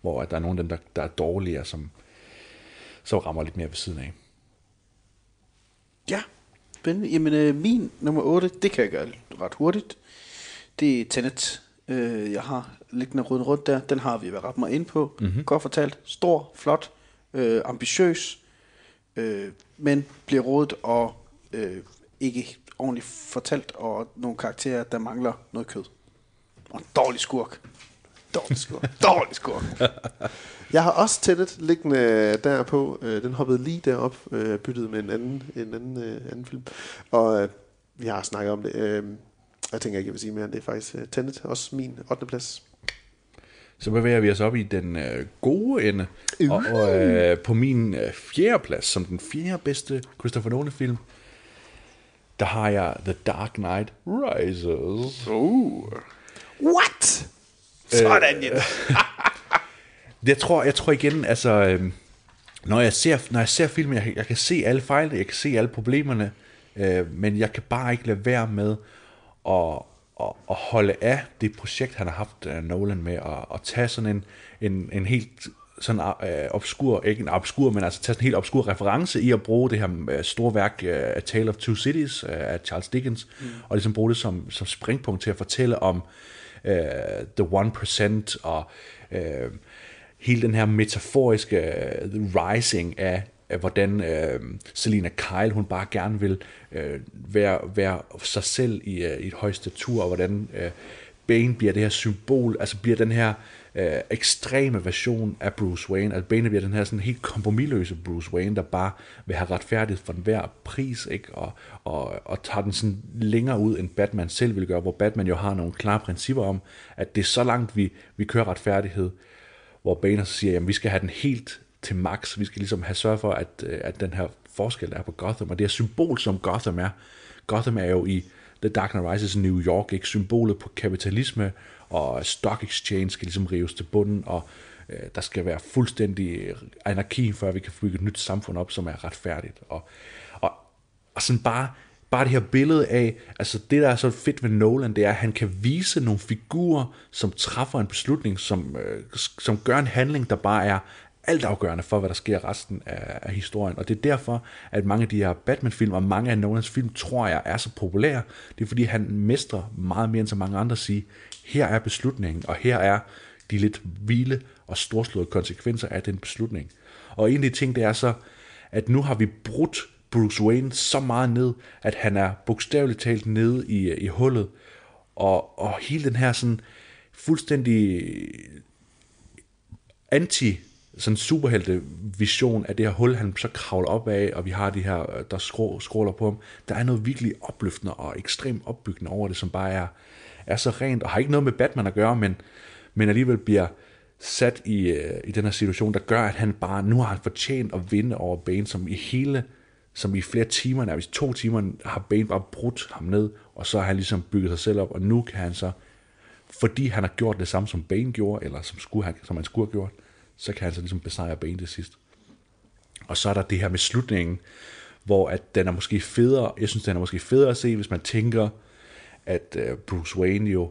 hvor at der er nogle af dem, der, der er dårligere, som, som rammer lidt mere ved siden af. Ja, spændende. Jamen, øh, min nummer 8, det kan jeg gøre ret hurtigt. Det er Tenet. Øh, jeg har liggende rundt rundt der. Den har vi været ret meget ind på. Mm-hmm. Godt fortalt. Stor, flot, øh, ambitiøs, øh, men bliver rodet og øh, ikke ordentligt fortalt, og nogle karakterer, der mangler noget kød. Og en dårlig skurk. Dårlig skurk. dårlig skurk. Jeg har også Tenet liggende derpå. Øh, Den hoppede lige derop, øh, byttet med en anden, en anden, øh, anden film. Og vi har snakket om det. Øh, Jeg tænker ikke, jeg vil sige mere end det er faktisk øh, Tenet. Også min 8. plads. Så bevæger vi os op i den øh, gode ende. Og, og øh, på min øh, fjerde plads, som den fjerde bedste Christopher Nolan-film, der har jeg The Dark Knight Rises. Uh. What? Sådan, Jens. Jeg tror, jeg tror igen, altså, øh, når jeg ser, når jeg ser filmen, jeg, jeg kan se alle fejlene, jeg kan se alle problemerne, øh, men jeg kan bare ikke lade være med at, at, at holde af det projekt, han har haft, uh, Nolan, med at, at tage sådan en, en, en helt sådan øh, obskur, ikke en obskur, men altså tage sådan en helt obskur reference i at bruge det her øh, store værk øh, A Tale of Two Cities øh, af Charles Dickens, mm. og ligesom bruge det som, som springpunkt til at fortælle om øh, The One Percent og øh, hele den her metaforiske øh, rising af hvordan øh, Selina Kyle, hun bare gerne vil øh, være, være sig selv i, øh, i et højeste tur, og hvordan øh, Bane bliver det her symbol, altså bliver den her øh, ekstreme version af Bruce Wayne, at Bane bliver den her sådan helt kompromilløse Bruce Wayne, der bare vil have retfærdighed for enhver pris, ikke? Og, og, og tager den sådan længere ud, end Batman selv vil gøre, hvor Batman jo har nogle klare principper om, at det er så langt, vi, vi kører retfærdighed, hvor Bane så siger, at vi skal have den helt til max, vi skal ligesom have sørget for, at, øh, at den her forskel er på Gotham, og det er symbol, som Gotham er. Gotham er jo i The Dark Knight Rises New York, ikke symbolet på kapitalisme, og stock exchange skal ligesom rives til bunden, og øh, der skal være fuldstændig anarki, før vi kan bygge et nyt samfund op, som er retfærdigt. Og, og, og sådan bare, bare det her billede af, altså det der er så fedt ved Nolan, det er, at han kan vise nogle figurer, som træffer en beslutning, som, øh, som gør en handling, der bare er altafgørende for, hvad der sker resten af, af historien. Og det er derfor, at mange af de her Batman-film, og mange af Nolans film, tror jeg, er så populære. Det er fordi, han mestrer meget mere end så mange andre at sige, her er beslutningen, og her er de lidt vilde og storslåede konsekvenser af den beslutning. Og en af de ting, det er så, at nu har vi brudt Bruce Wayne så meget ned, at han er bogstaveligt talt nede i, i hullet, og, og hele den her sådan fuldstændig anti sådan superhelte vision af det her hul, han så kravler op af, og vi har de her, øh, der skrå, skråler på ham. Der er noget virkelig opløftende og ekstremt opbyggende over det, som bare er, er så rent, og har ikke noget med Batman at gøre, men, men alligevel bliver sat i, øh, i den her situation, der gør, at han bare, nu har han fortjent at vinde over Bane, som i hele, som i flere timer, nærmest to timer, har Bane bare brudt ham ned, og så har han ligesom bygget sig selv op, og nu kan han så, fordi han har gjort det samme, som Bane gjorde, eller som, skulle have, som han skulle have gjort, så kan han så ligesom besejre Bane til sidst. Og så er der det her med slutningen, hvor at den er måske federe, jeg synes, den er måske federe at se, hvis man tænker, at øh, Bruce Wayne jo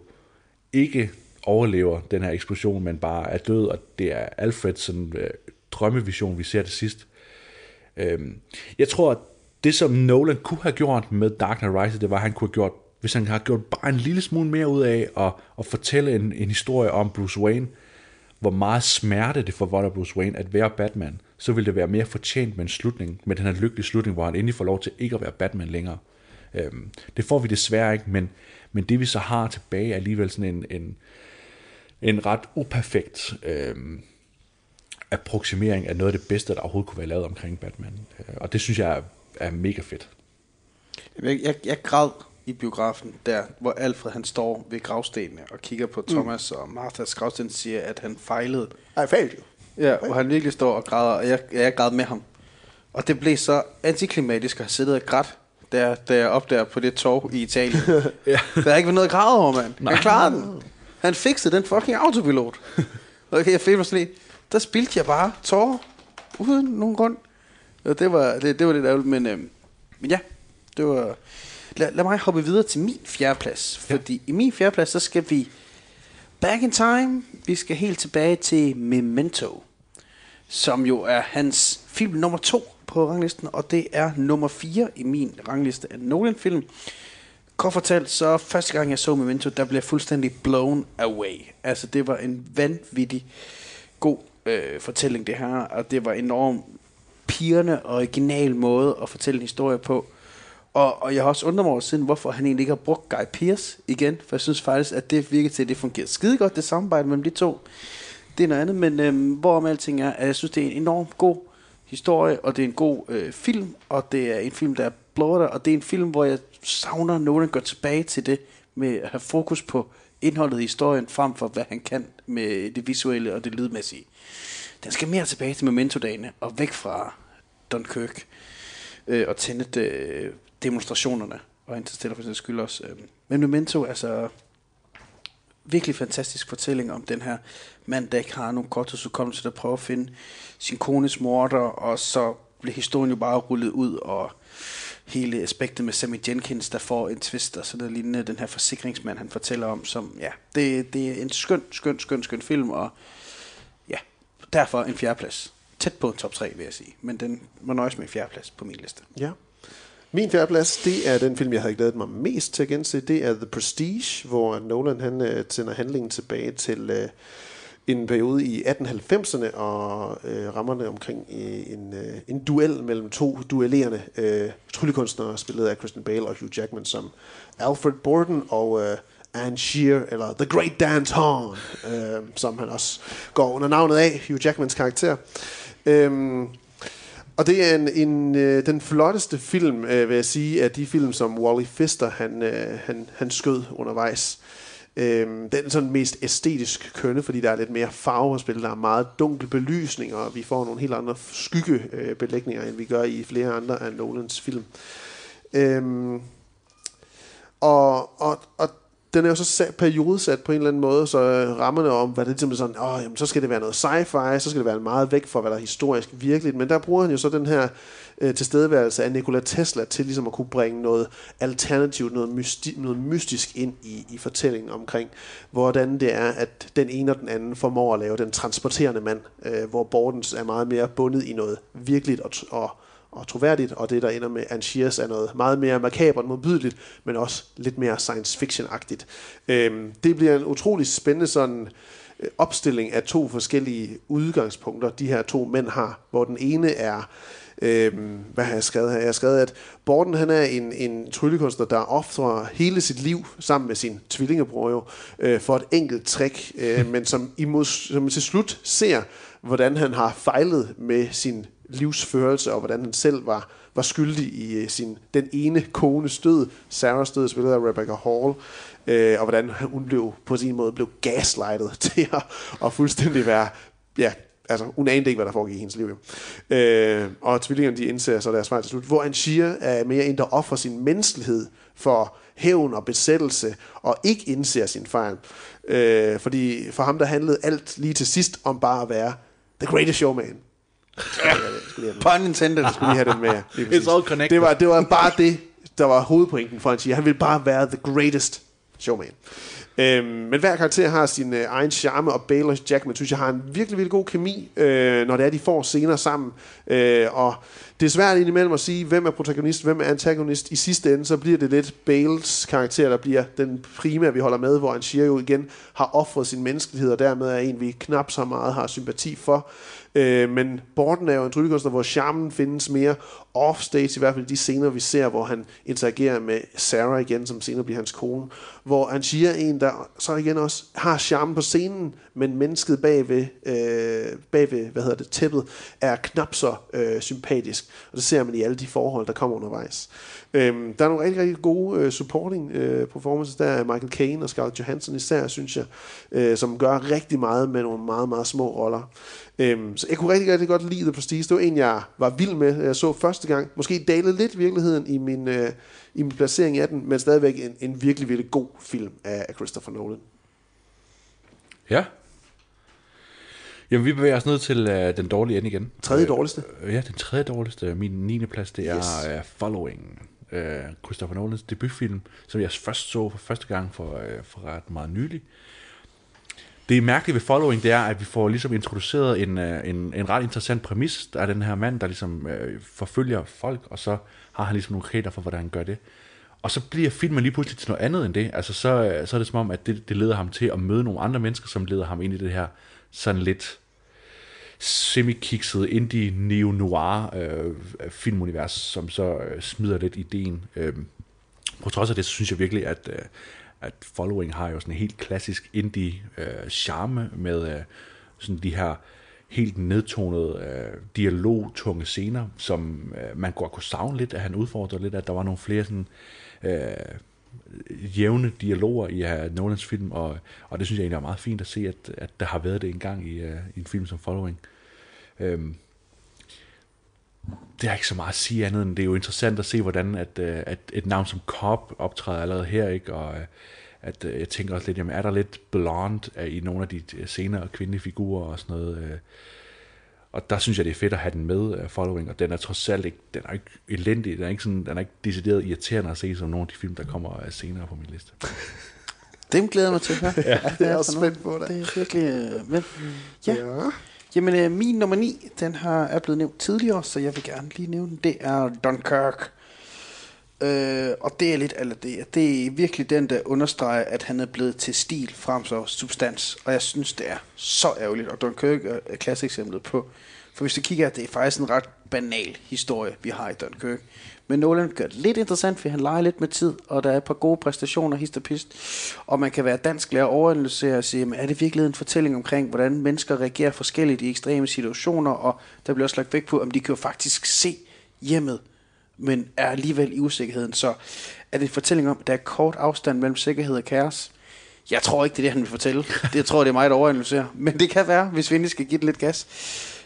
ikke overlever den her eksplosion, men bare er død, og det er Alfreds sådan, øh, drømmevision, vi ser til sidst. Øhm, jeg tror, at det som Nolan kunne have gjort med Dark Knight Rises, det var, at han kunne have gjort, hvis han har gjort bare en lille smule mere ud af at, at fortælle en, en historie om Bruce Wayne, hvor meget smerte det forvolder Bruce Wayne at være Batman, så ville det være mere fortjent med en slutning, med den her lykkelige slutning, hvor han endelig får lov til ikke at være Batman længere. Øhm, det får vi desværre ikke, men, men det vi så har tilbage er alligevel sådan en, en, en ret uperfekt øhm, approximering af noget af det bedste, der overhovedet kunne være lavet omkring Batman. Øh, og det synes jeg er, er mega fedt. Jeg, jeg, jeg græd i biografen, der hvor Alfred han står ved gravstenene og kigger på Thomas mm. og Marthas gravsten siger, at han fejlede. Ej, fejlede jo. Ja, hvor han virkelig står og græder, og jeg, jeg græd med ham. Og det blev så antiklimatisk at have siddet og grædt, der, da jeg opdager på det torv i Italien. ja. Der har ikke været noget at græde over, mand. Han klarede den. Han fikset den fucking autopilot. Okay, jeg følte mig sådan lige, der spildte jeg bare tårer, uden nogen grund. Og det var, det, det var lidt ærgerligt, men, øhm, men ja, det var... Lad, lad mig hoppe videre til min fjerdeplads, fordi ja. i min fjerdeplads, så skal vi back in time. Vi skal helt tilbage til Memento, som jo er hans film nummer to på ranglisten, og det er nummer 4 i min rangliste af Nolan-film. Kort fortalt, så første gang jeg så Memento, der blev jeg fuldstændig blown away. Altså, det var en vanvittig god øh, fortælling, det her, og det var enormt pigerne og original måde at fortælle en historie på. Og, og jeg har også undret mig over siden, hvorfor han egentlig ikke har brugt Guy Pearce igen, for jeg synes faktisk, at det virker til, at det fungerer skide godt, det samarbejde mellem de to. Det er noget andet, men øhm, hvorom alting er, at jeg synes, det er en enormt god historie, og det er en god øh, film, og det er en film, der er blotter, og det er en film, hvor jeg savner, at nogen går tilbage til det, med at have fokus på indholdet i historien, frem for hvad han kan med det visuelle og det lydmæssige. Den skal mere tilbage til Memento-dagene, og væk fra Dunkirk øh, og Tenet øh, demonstrationerne, og Interstellar for sin skyld også. Øh. Men Memento, altså virkelig fantastisk fortælling om den her mand, der ikke har nogen korttidsudkommelse, der prøver at finde sin kones morter, og så bliver historien jo bare rullet ud, og hele aspektet med Sammy Jenkins, der får en twist og sådan noget lignende, den her forsikringsmand, han fortæller om, som, ja, det, det er en skøn, skøn, skøn, skøn film, og ja, Derfor en fjerdeplads. Tæt på top 3, vil jeg sige. Men den må nøjes med en fjerdeplads på min liste. Ja. Min fjerdeplads, det er den film, jeg havde glædet mig mest til at gense. Det er The Prestige, hvor Nolan han øh, sender handlingen tilbage til øh, en periode i 1890'erne og øh, rammerne omkring øh, en, øh, en duel mellem to duellerende øh, tryllekunstnere, spillet af Christian Bale og Hugh Jackman som Alfred Borden og øh, Anne Shear, eller The Great Dance Horn, øh, som han også går under navnet af, Hugh Jackmans karakter. Øhm, og det er en, en, øh, den flotteste film, øh, vil jeg sige, af de film, som Wally Fister han, øh, han, han skød undervejs. Øh, den er sådan mest æstetisk kønne, fordi der er lidt mere farve at spille. Der er meget dunkel belysning, og vi får nogle helt andre skyggebelægninger, end vi gør i flere andre af Nolans film. Øh, og, og, og den er jo så sat, periodesat på en eller anden måde, så rammerne om, hvad det ligesom er sådan, åh, jamen, så skal det være noget sci-fi, så skal det være meget væk fra, hvad der er historisk virkeligt, men der bruger han jo så den her øh, tilstedeværelse af Nikola Tesla til ligesom at kunne bringe noget alternativt, noget, mysti- noget mystisk ind i, i fortællingen omkring, hvordan det er, at den ene og den anden formår at lave den transporterende mand, øh, hvor Bordens er meget mere bundet i noget virkeligt og, og og troværdigt, og det der ender med Anchias er noget meget mere makabert modbydeligt, men også lidt mere science fiction-agtigt. Øhm, det bliver en utrolig spændende sådan øh, opstilling af to forskellige udgangspunkter, de her to mænd har, hvor den ene er Øhm, hvad har jeg skrevet her? Jeg har skrevet, at Borden han er en, en tryllekunstner, der offrer hele sit liv sammen med sin tvillingebror jo, øh, for et enkelt trick, øh, men som, imod, som til slut ser, hvordan han har fejlet med sin livsførelse, og hvordan han selv var, var skyldig i øh, sin, den ene kones død, Sarahs død, spillet af Rebecca Hall, øh, og hvordan hun blev, på sin måde blev gaslightet til at, at fuldstændig være, ja, altså hun anede ikke, hvad der foregik i hendes liv. Jo. Øh, og tvillingerne, de indser så deres vej til slut, hvor Anshir er mere en, der offrer sin menneskelighed for hævn og besættelse, og ikke indser sin fejl. Øh, fordi for ham, der handlede alt lige til sidst om bare at være the greatest showman. Ja. Pun intended. Skulle lige have den med. It's all connected. Det var, det var bare det, der var hovedpointen for Anshir. Han ville bare være the greatest showman. Øhm, men hver karakter har sin øh, egen charme, og Bale og Jackman synes jeg har en virkelig, virkelig god kemi, øh, når det er, de får scener sammen. Øh, og det er svært indimellem at sige, hvem er protagonist, hvem er antagonist. I sidste ende, så bliver det lidt Bales karakter, der bliver den primære, vi holder med, hvor Anshir jo igen har offret sin menneskelighed, og dermed er en, vi knap så meget har sympati for. Øh, men Borden er jo en tryllekunstner, hvor charmen findes mere offstage, i hvert fald de scener, vi ser, hvor han interagerer med Sarah igen, som senere bliver hans kone. Hvor han siger en, der så igen også har charmen på scenen, men mennesket bagved, øh, bagved hvad hedder det, tæppet, er knap så øh, sympatisk. Og det ser man i alle de forhold, der kommer undervejs. Øhm, der er nogle rigtig, rigtig gode øh, supporting øh, performances. Der er Michael Caine og Scarlett Johansson især, synes jeg, øh, som gør rigtig meget med nogle meget, meget små roller. Øhm, så jeg kunne rigtig, rigtig godt lide The Prestige. Det var en, jeg var vild med. Jeg så første gang. Måske dalede lidt virkeligheden i min, øh, i min placering af den, men stadigvæk en, en virkelig, virkelig god film af, af Christopher Nolan. Ja. Jamen, vi bevæger os ned til uh, den dårlige ende igen. Tredje dårligste? Uh, ja, den tredje dårligste. Min 9. plads, det er Yes. uh, Following. Uh, Christopher Nolans debutfilm, som jeg først så for første gang for, uh, for ret meget nylig. Det er mærkeligt ved Following, det er, at vi får ligesom introduceret en, øh, en, en ret interessant præmis. Der er den her mand, der ligesom øh, forfølger folk, og så har han ligesom nogle kriterier for, hvordan han gør det. Og så bliver filmen lige pludselig til noget andet end det. Altså, så, øh, så er det som om, at det, det leder ham til at møde nogle andre mennesker, som leder ham ind i det her sådan lidt semi-kikset indie neo-noir øh, filmunivers, som så øh, smider lidt ideen. Øh, på trods af det, så synes jeg virkelig, at, øh, at Following har jo sådan en helt klassisk indie øh, charme med øh, sådan de her helt nedtonede øh, dialogtunge scener, som øh, man godt kunne savne lidt, at han udfordrede lidt, at der var nogle flere sådan øh, jævne dialoger i uh, Nolans film, og, og det synes jeg egentlig er meget fint at se, at, at der har været det engang i, uh, i en film som Following. Øhm, det er ikke så meget at sige andet, end det er jo interessant at se, hvordan at, uh, at et navn som Cobb optræder allerede her, ikke? og uh, at uh, jeg tænker også lidt, jamen er der lidt blonde i nogle af de senere kvindelige figurer og sådan noget, og der synes jeg, det er fedt at have den med, Following, og den er trods alt ikke, den er ikke elendig, den er ikke, sådan, den er ikke decideret irriterende at se som nogle af de film, der kommer senere på min liste. Dem glæder jeg mig til at høre. Ja. Det er også spændt på det. Det er virkelig... Øh, vel. Ja. ja. Jamen, øh, min nummer 9, den har, er blevet nævnt tidligere, så jeg vil gerne lige nævne den. Det er Dunkirk. Øh, og det er lidt eller det. Det er virkelig den, der understreger, at han er blevet til stil frem for substans. Og jeg synes, det er så ærgerligt. Og Dunkirk er et klasseeksemplet på. For hvis du kigger, det er faktisk en ret banal historie, vi har i Dunkirk. Men Nolan gør det lidt interessant, for han leger lidt med tid, og der er et par gode præstationer, hist og pist. Og man kan være dansk lærer overanalysere og sige, er det virkelig en fortælling omkring, hvordan mennesker reagerer forskelligt i ekstreme situationer, og der bliver også lagt vægt på, om de kan jo faktisk se hjemmet, men er alligevel i usikkerheden. Så er det en fortælling om, at der er kort afstand mellem sikkerhed og kaos. Jeg tror ikke, det er det, han vil fortælle. Det jeg tror det er mig, der overanalyserer. Men det kan være, hvis vi endelig skal give det lidt gas.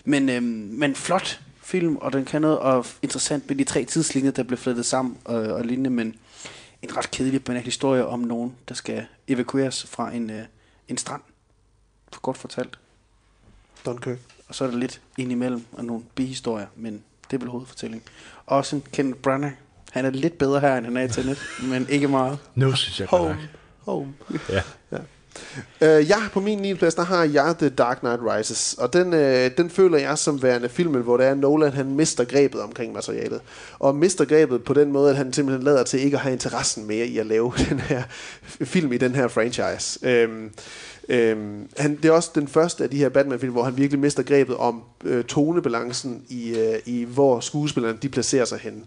Men, øhm, men flot film, og den kan noget og interessant med de tre tidslinjer, der bliver flettet sammen og, og lignende, men en ret kedelig banal historie om nogen, der skal evakueres fra en, øh, en strand. For godt fortalt. Dunkirk. Og så er der lidt indimellem og nogle bihistorier, men det er vel hovedfortællingen. Også en Kenneth Branagh. Han er lidt bedre her, end han er i Tenet, men ikke meget. Nu synes jeg Home. Home. Ja. ja. Øh, jeg på min 9. plads, der har jeg The Dark Knight Rises. Og den, øh, den føler jeg som værende filmen, hvor det er Nolan, han mister grebet omkring materialet. Og mister grebet på den måde, at han simpelthen lader til ikke at have interessen mere i at lave den her film i den her franchise. Øhm, Øhm, han, det er også den første af de her Batman-film, hvor han virkelig mister grebet om øh, tonebalancen i, øh, i, hvor skuespillerne de placerer sig hen.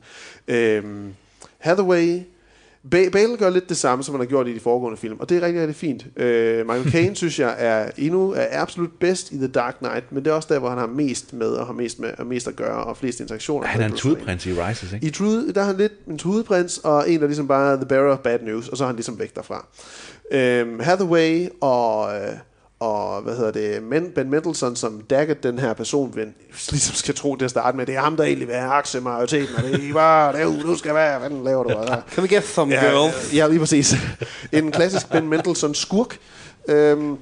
Øhm, Hathaway, Bale gør lidt det samme, som han har gjort i de foregående film, og det er rigtig, rigtig fint. Øh, Michael Caine, synes jeg, er endnu er absolut bedst i The Dark Knight, men det er også der, hvor han har mest med, og har mest, med, og mest at gøre, og flest interaktioner. Han er en tudprins i Rises, ikke? I Trude, der er han lidt en tudeprins, og en, der ligesom bare er the bearer of bad news, og så er han ligesom væk derfra. Øhm, Hathaway og, øh, og hvad hedder det, Men, Ben Mendelsohn, som Daggett, den her person, vi ligesom skal tro til at starte med, det er ham, der egentlig vil have aktiemajoriteten, og det er bare, det er, du skal være, hvad laver du? Ja. Can we get some ja, girl? Ja, lige præcis. En klassisk Ben Mendelsohn skurk. Øhm,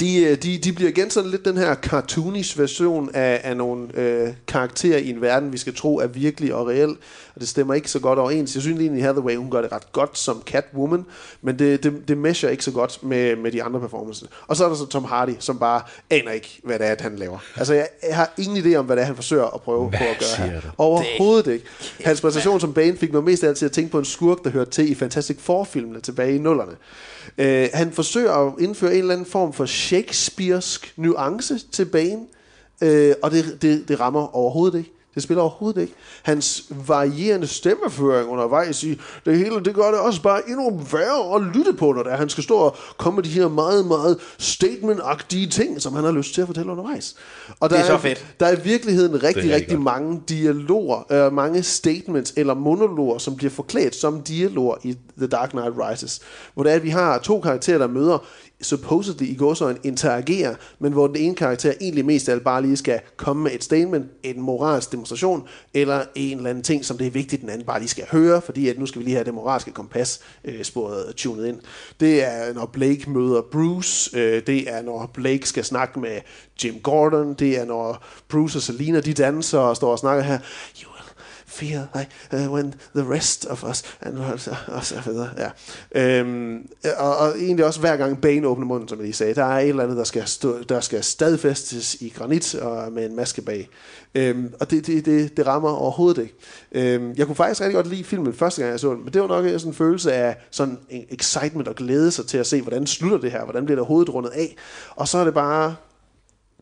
de, øh, de, de bliver igen sådan lidt den her cartoonish version af, af nogle øh, karakterer i en verden, vi skal tro er virkelig og reel. Og det stemmer ikke så godt overens. Jeg synes egentlig, Hathaway, hun gør det ret godt som Catwoman, men det, det, det mesher ikke så godt med, med de andre performances. Og så er der så Tom Hardy, som bare aner ikke, hvad det er, at han laver. Altså, jeg, jeg har ingen idé om, hvad det er, han forsøger at prøve Hvad på at gøre her. Overhovedet ikke. Hans præstation som Bane fik mig mest af alt til at tænke på en skurk, der hørte til i Fantastic Four-filmene tilbage i nullerne. Øh, han forsøger at indføre en eller anden form for Shakespearesk nuance til banen, øh, og det, det, det rammer overhovedet ikke. Det spiller overhovedet ikke. Hans varierende stemmeføring undervejs i det hele, det gør det også bare endnu værre at lytte på, når det er, han skal stå og komme med de her meget, meget statement-agtige ting, som han har lyst til at fortælle undervejs. Og der Det er så fedt. Der er i virkeligheden rigtig, rigtig rigtig godt. mange dialoger, øh, mange statements eller monologer, som bliver forklædt som dialoger i The Dark Knight Rises. Hvor det er, at vi har to karakterer, der møder supposedly i går så en interagerer, men hvor den ene karakter egentlig mest af alt bare lige skal komme med et statement, en moralsk demonstration, eller en eller anden ting, som det er vigtigt, den anden bare lige skal høre, fordi at nu skal vi lige have det moralske kompas øh, sporet øh, tunet ind. Det er, når Blake møder Bruce, øh, det er, når Blake skal snakke med Jim Gordon, det er, når Bruce og Selina, de danser og står og snakker her, you fear I, like uh, when the rest of us and og så videre. Ja. Øhm, og, og egentlig også hver gang Bane åbner munden, som jeg lige sagde, der er et eller andet, der skal, stå, der skal stadfæstes i granit og med en maske bag. Øhm, og det, det, det, det rammer overhovedet ikke. Øhm, jeg kunne faktisk rigtig godt lide filmen første gang, jeg så den, men det var nok sådan en følelse af sådan en excitement og glæde sig til at se, hvordan slutter det her, hvordan bliver det overhovedet rundet af. Og så er det bare,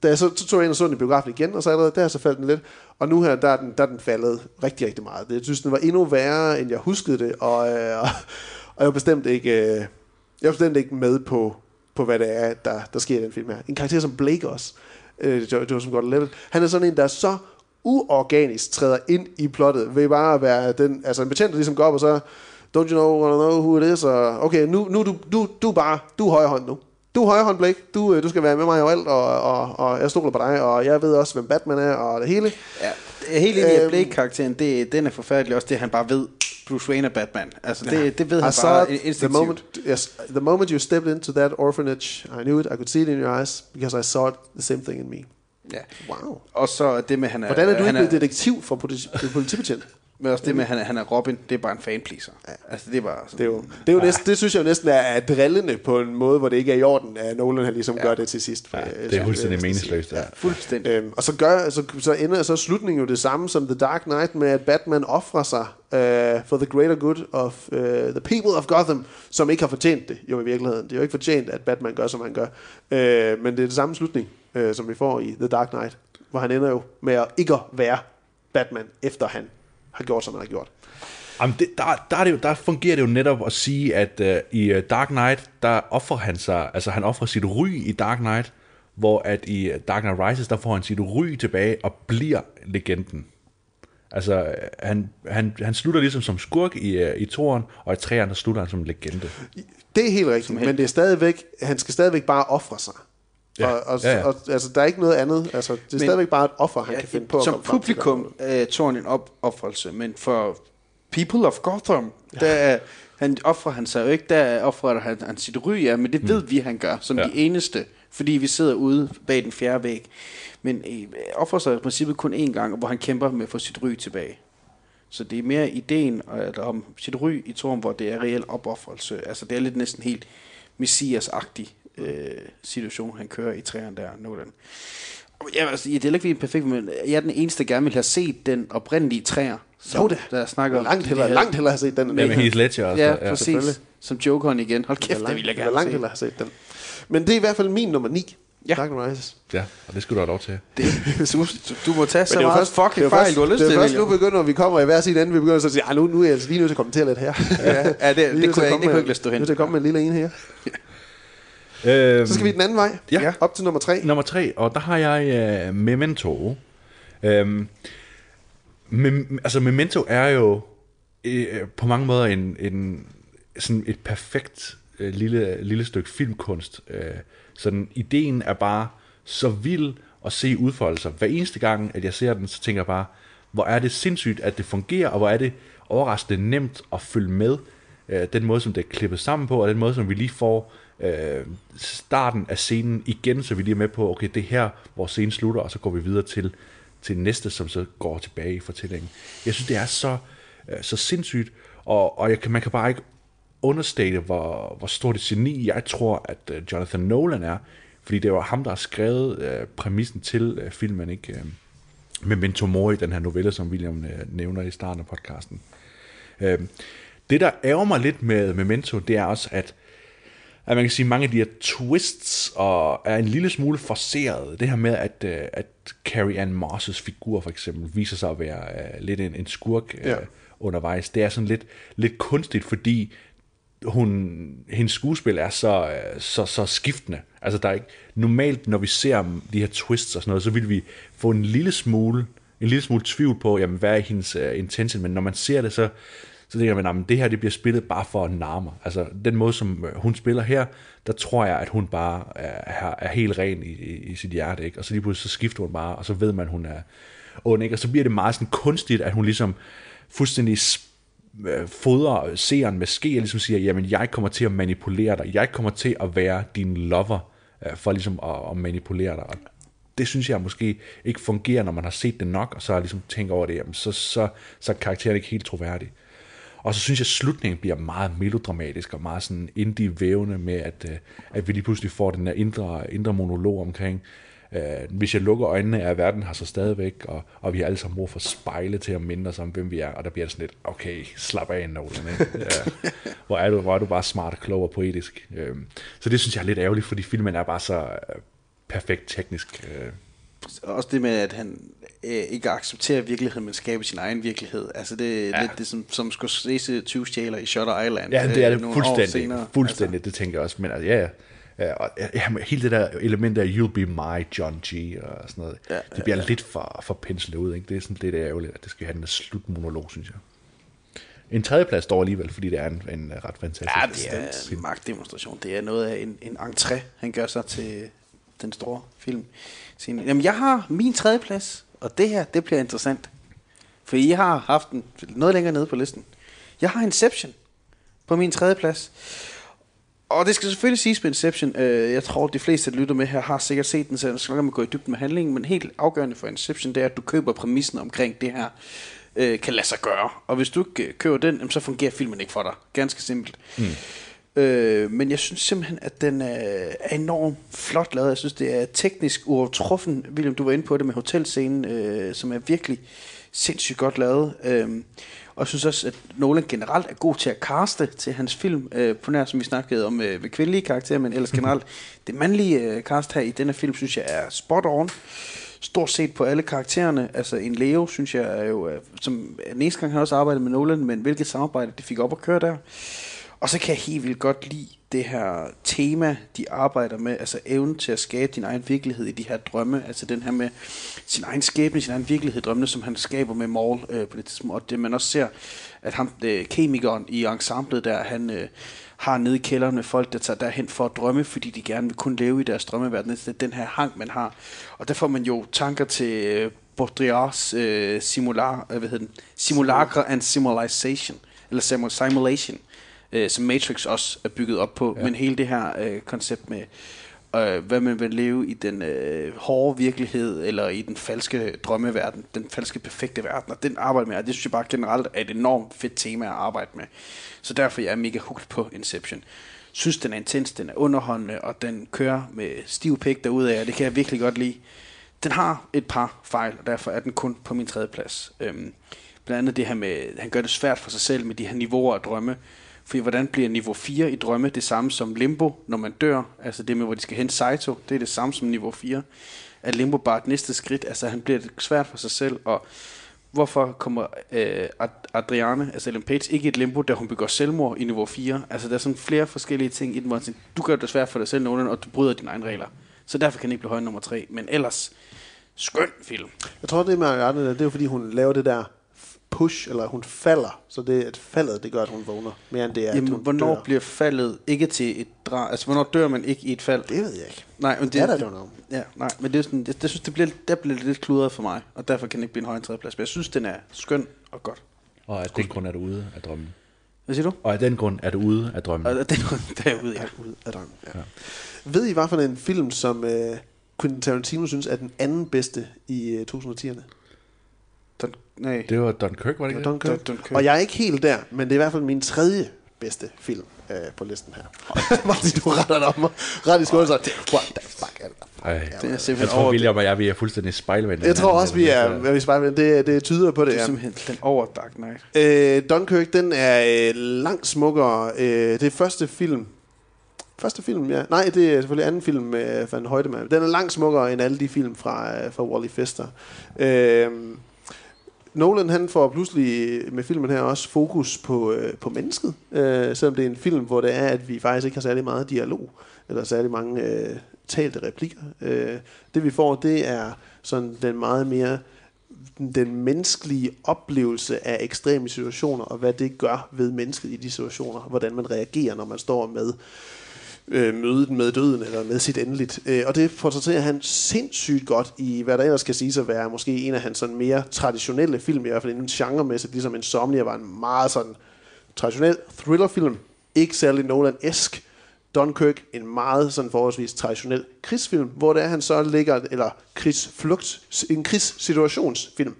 da jeg så, så tog jeg ind og så den i biografen igen, og så allerede der så faldt den lidt. Og nu her, der er den, der er den faldet rigtig, rigtig meget. Jeg synes, den var endnu værre, end jeg huskede det, og, øh, og, og jeg var bestemt ikke, øh, jeg var bestemt ikke med på, på hvad det er, der, der sker i den film her. En karakter som Blake også, øh, det, var, det var som godt level. Han er sådan en, der er så uorganisk træder ind i plottet, ved bare at være den, altså en betjent, der ligesom går op og så, don't you know, wanna know who it is, og okay, nu, nu du, du, du bare, du er højre hånd nu. Du er højre hånd, Blake. Du, øh, du skal være med mig overalt, og, og, og jeg stoler på dig, og jeg ved også, hvem Batman er, og det hele. Ja, jeg er helt enig i, at Øhm, Blake-karakteren, det, den er forfærdelig også, det han bare ved, Bruce Wayne er Batman. Altså, det, det ved I han saw bare it the instinktivt. moment, yes, the moment you stepped into that orphanage, I knew it, I could see it in your eyes, because I saw it, the same thing in me. Ja. Wow. Og så det med, han er... Hvordan er du han ikke blevet detektiv for politi- politibetjent? Men også det med, at han, er- han er Robin, det er bare en fanpleaser. Ja. Altså, det er bare sådan, Det, er jo, det, er jo næsten, det synes jeg jo næsten er, er drillende på en måde, hvor det ikke er i orden, at Nolan han ligesom ja. gør det til sidst. For, Ja, det er fuldstændig meningsløst. Ja. fuldstændig. Øhm, og så, gør, så, så ender så slutningen jo det samme som The Dark Knight med, at Batman offrer sig uh, for the greater good of uh, the people of Gotham, som ikke har fortjent det jo i virkeligheden. Det er jo ikke fortjent, at Batman gør, som han gør. Uh, men det er det samme slutning, uh, som vi får i The Dark Knight, hvor han ender jo med at ikke at være Batman, efter han har gjort, som han har gjort. Jamen, det, der, der, er det jo, der fungerer det jo netop at sige, at uh, i uh, Dark Knight, der offrer han sig, altså han offrer sit ry i Dark Knight, hvor at i øh, Dark Knight Rises, der får han sit ry tilbage og bliver legenden. Altså, øh, han, han, han slutter ligesom som skurk i, i toren, og i træerne, der slutter han som legende. Det er helt rigtigt, men det er stadigvæk, han skal stadigvæk bare ofre sig. Ja, Og, og, ja, ja. og altså, der er ikke noget andet. Altså, det er Men- stadigvæk bare et offer, han Ja, kan finde på at som publikum er Thorn en op- opofrelse, men for people of Gotham, der er, han offrer han sig jo ikke, der offrer han, han sit ry, ja, men det ved vi, han gør, som Ja. ja. de eneste, fordi vi sidder ude bag den fjerde væg. Men øh, offrer sig i princippet kun én gang, hvor han kæmper med at få sit ry tilbage. Så det er mere ideen øh, om sit ry i Thorn, hvor det er reel opoffrelse. Altså det er lidt næsten helt messias-agtig øh, situation, han kører i træerne der, Nolan. Jeg vil sige, det er ikke det er perfekt, men jeg er den eneste, der gerne vil have set den oprindelige træer. Jo da. Der snakker om Langt hellere, her- langt hellere have set den. Ja, med. Heath Ledger også. Ja, der, præcis. Som Jokeren igen. Hold kæft, Jeg det vil jeg gerne langt hellere have set den. Men det er i hvert fald min nummer 9. Ja. Dark Rises. Ja, og det skulle du have lov til. Det, du, du må tage så det er meget først, fucking det fejl, først, du har lyst det er til. først nu begynder, når vi kommer i hver sin ende, vi begynder så at sige, "Ej, nu, nu er jeg altså lige nødt til at kommentere lidt her. Ja, ja, det- det til kunne jeg- komme det kunne ikke lade stå hen. Nødt til at komme med en lille en her. Øhm, Så skal vi den anden vej. Ja. Op til nummer 3. Nummer tre, og der har jeg uh, Memento. Øhm, mem, altså Memento er jo øh, på mange måder en, en sådan et perfekt øh, lille, lille stykke filmkunst. Øh, sådan ideen er bare så vild at se udfolde sig. Hver eneste gang, at jeg ser den, så tænker jeg bare, hvor er det sindssygt, at det fungerer, og hvor er det overraskende nemt at følge med. Øh, den måde, som det er klippet sammen på, og den måde, som vi lige får øh, starten af scenen igen, så vi lige er med på, okay, det er her, hvor scenen slutter, og så går vi videre til, til næste, som så går tilbage i fortællingen. Jeg synes, det er så, øh, så sindssygt, og, og jeg kan, man kan bare ikke understate, hvor, hvor stort et geni jeg tror, at øh, Jonathan Nolan er, fordi det var ham, der har skrevet øh, præmissen til øh, filmen, ikke? Øh, Memento Mori, den her novelle, som William øh, nævner i starten af podcasten. Øh, det, der ærger mig lidt med Memento, det er også, at at man kan sige, at mange af de her twists og er en lille smule forceret. Det her med, at, øh, at Carrie Ann Moss' figur for eksempel viser sig at være uh, lidt en, en skurk uh, Ja. undervejs. Det er sådan lidt, lidt kunstigt, fordi hun, hendes skuespil er så, øh, så, så skiftende. Altså der er ikke, normalt, når vi ser de her twists og sådan noget, så vil vi få en lille smule, en lille smule tvivl på, jamen, hvad er hendes uh, intention, men når man ser det, så, så tænker man, at det her det bliver spillet bare for at narme mig. Altså den måde, som øh, hun spiller her, der tror jeg, at hun bare er, er helt ren i, i, i sit hjerte, ikke? og så lige pludselig så skifter hun bare, og så ved man, at hun er ond, ikke? og så bliver det meget sådan kunstigt, at hun ligesom fuldstændig øh, fodrer seeren med ske, og ligesom siger, jamen jeg kommer til at manipulere dig, jeg kommer til at være din lover, øh, for ligesom at, at manipulere dig, og det synes jeg måske ikke fungerer, når man har set det nok, og så har ligesom tænkt over det, jamen så, så, så er karakteren ikke helt troværdig. Og så synes jeg, at slutningen bliver meget melodramatisk og meget sådan indie-vævende med, at, øh, at vi lige pludselig får den der indre, indre monolog omkring, øh, hvis jeg lukker øjnene, er verden her så stadigvæk, og, og vi har alle sammen brug for spejle til at minde os om, hvem vi er, og der bliver det sådan lidt, okay, slap af, Nolan, ikke? Ja. hvor, er du, hvor er du bare smart, klog og poetisk. Øh, så det synes jeg er lidt ærgerligt, fordi filmen er bare så øh, perfekt teknisk. Øh. Også det med, at han øh, ikke accepterer virkeligheden, men skaber sin egen virkelighed. Altså det er Ja. lidt det, som, som Scorsese 20 stjæler i Shutter Island. Ja, det er øh, det år fuldstændig. Fuldstændig, altså. det tænker jeg også. Men altså, ja, ja. Ja, og, ja, hele det der element af You'll Be My, John G. og sådan noget, ja, det bliver ja, ja. lidt for, for penslet ud. Ikke? Det er sådan lidt ærgerligt, at det skal have den slutmonolog, synes jeg. En tredjeplads står alligevel, fordi det er en, en ret fantastisk Ja, det er en magtdemonstration. Det er noget af en, en entré, han gør sig til den store film. Jamen, jeg har min tredje plads, og det her, det bliver interessant. For I har haft den noget længere nede på listen. Jeg har Inception på min tredje plads. Og det skal selvfølgelig siges med Inception. Øh, jeg tror, de fleste, der lytter med her, har sikkert set den, så jeg skal nok gå i dybden med handlingen. Men helt afgørende for Inception, det er, at du køber præmissen omkring det her øh, kan lade sig gøre. Og hvis du ikke øh, køber den, så fungerer filmen ikke for dig. Ganske simpelt. Mm. Øh, men jeg synes simpelthen, at den er, er enormt flot lavet. Jeg synes, det er teknisk uovertruffen. William, du var inde på det med hotelscenen, øh, som er virkelig sindssygt godt lavet. Øh, og jeg synes også, at Nolan generelt er god til at caste til hans film, øh, på nær som vi snakkede om øh, ved kvindelige karakterer, men ellers generelt det mandlige øh, cast her i denne film, synes jeg er spot on. Stort set på alle karaktererne. Altså en Leo, synes jeg er jo, øh, som eneste gang, han også arbejdet med Nolan, men hvilket samarbejde de fik op at køre der. Og så kan jeg helt vildt godt lide det her tema, de arbejder med, altså evnen til at skabe din egen virkelighed i de her drømme, altså den her med sin egen skæbne, sin egen virkelighed, drømmene, som han skaber med Maul øh, på det tidspunkt, og det man også ser, at ham, øh, kemikeren i ensemblet der, han øh, har nede i kælderen med folk, der tager derhen for at drømme, fordi de gerne vil kunne leve i deres drømmeverden. Det er den her hang, man har. Og der får man jo tanker til øh, Baudrillards øh, simular, øh, hvad hedder den? Simulacra and Simulation, eller Simulation, øh, som Matrix også er bygget op på. Ja. Men hele det her øh, koncept med, øh, hvad man vil leve i den øh, hårde virkelighed, eller i den falske drømmeverden, den falske perfekte verden, og den arbejder med, og det synes jeg bare generelt er et enormt fedt tema at arbejde med. Så derfor jeg er mega hooked på Inception. Synes, den er intens, den er underholdende, og den kører med stiv pæk derudad, og det kan jeg virkelig godt lide. Den har et par fejl, og derfor er den kun på min tredje plads. Øhm, blandt andet det her med, han gør det svært for sig selv med de her niveauer af drømme. Fordi hvordan bliver niveau 4 i drømme det samme som limbo, når man dør? Altså det med, hvor de skal hente Saito, det er det samme som niveau 4. Er limbo bare et næste skridt? Altså han bliver det svært for sig selv, og hvorfor kommer øh, Adriane, altså Ellen Page, ikke i et limbo, da hun begår selvmord i niveau 4? Altså der er sådan flere forskellige ting i den, hvor han siger, du gør det svært for dig selv, Nolan, og du bryder dine egne regler. Så derfor kan den ikke blive højere nummer 3. Men ellers, skøn film. Jeg tror, det med Ariane, det er jo fordi, hun laver det der push, eller hun falder. Så det at faldet, det gør, at hun vågner. Mere end det er, at Jamen, hun hvornår dør. bliver faldet ikke til et drag? Altså, hvornår dør man ikke i et fald? Det ved jeg ikke. Nej, men det, That I don't know. Ja, nej, men det er sådan, det, det, synes, det bliver, der bliver det lidt kludret for mig, og derfor kan den ikke blive en højere end tredjeplads. Men jeg synes, den er skøn og godt. Og af den grund er du ude af drømmen. Hvad siger du? Og af den grund er du ude af drømmen. Og den der er ude, ja. Ud af drømmen, ja. ja. Ved I, hvad for en film, som uh, Quentin Tarantino synes er den anden bedste i uh, 2010'erne? Dun, nej. Det var Dunkirk, var det ikke det? Dunkirk. Dunkirk. Og jeg er ikke helt der, men det er i hvert fald min tredje bedste film uh, på listen her. Martin, du retter dig om mig. Ret i skål, så what the fuck er det der? Ej, Det er jeg simpelthen tror, over, William og jeg, vi er fuldstændig spejlvendte. Jeg tror også, vi er, vi spejler, det, det tyder på det, det er simpelthen den over Dark Knight. Øh, Dunkirk, den er øh, langt smukkere. Øh, det er første film. Første film, ja. Nej, det er selvfølgelig anden film med Van Højdemann. Den er langt smukkere end alle de film fra, øh, fra Wally Fester. Øh, Nolan han får pludselig med filmen her også fokus på, øh, på mennesket, øh, selvom det er en film, hvor det er, at vi faktisk ikke har særlig meget dialog, eller særlig mange øh, talte replikker. Øh, det vi får, det er sådan den meget mere den menneskelige oplevelse af ekstreme situationer, og hvad det gør ved mennesket i de situationer, hvordan man reagerer, når man står med øh, mødet med døden, eller med sit endeligt. Øh, og det portrætterer han sindssygt godt i, hvad der ellers kan siges at være måske en af hans sådan mere traditionelle film, i hvert fald inden genremæssigt, ligesom Insomnia var en meget sådan traditionel thrillerfilm, ikke særlig Nolan-esk, Dunkirk, en meget sådan forholdsvis traditionel krigsfilm, hvor det er, han så ligger, eller krigsflugt, en krigssituationsfilm.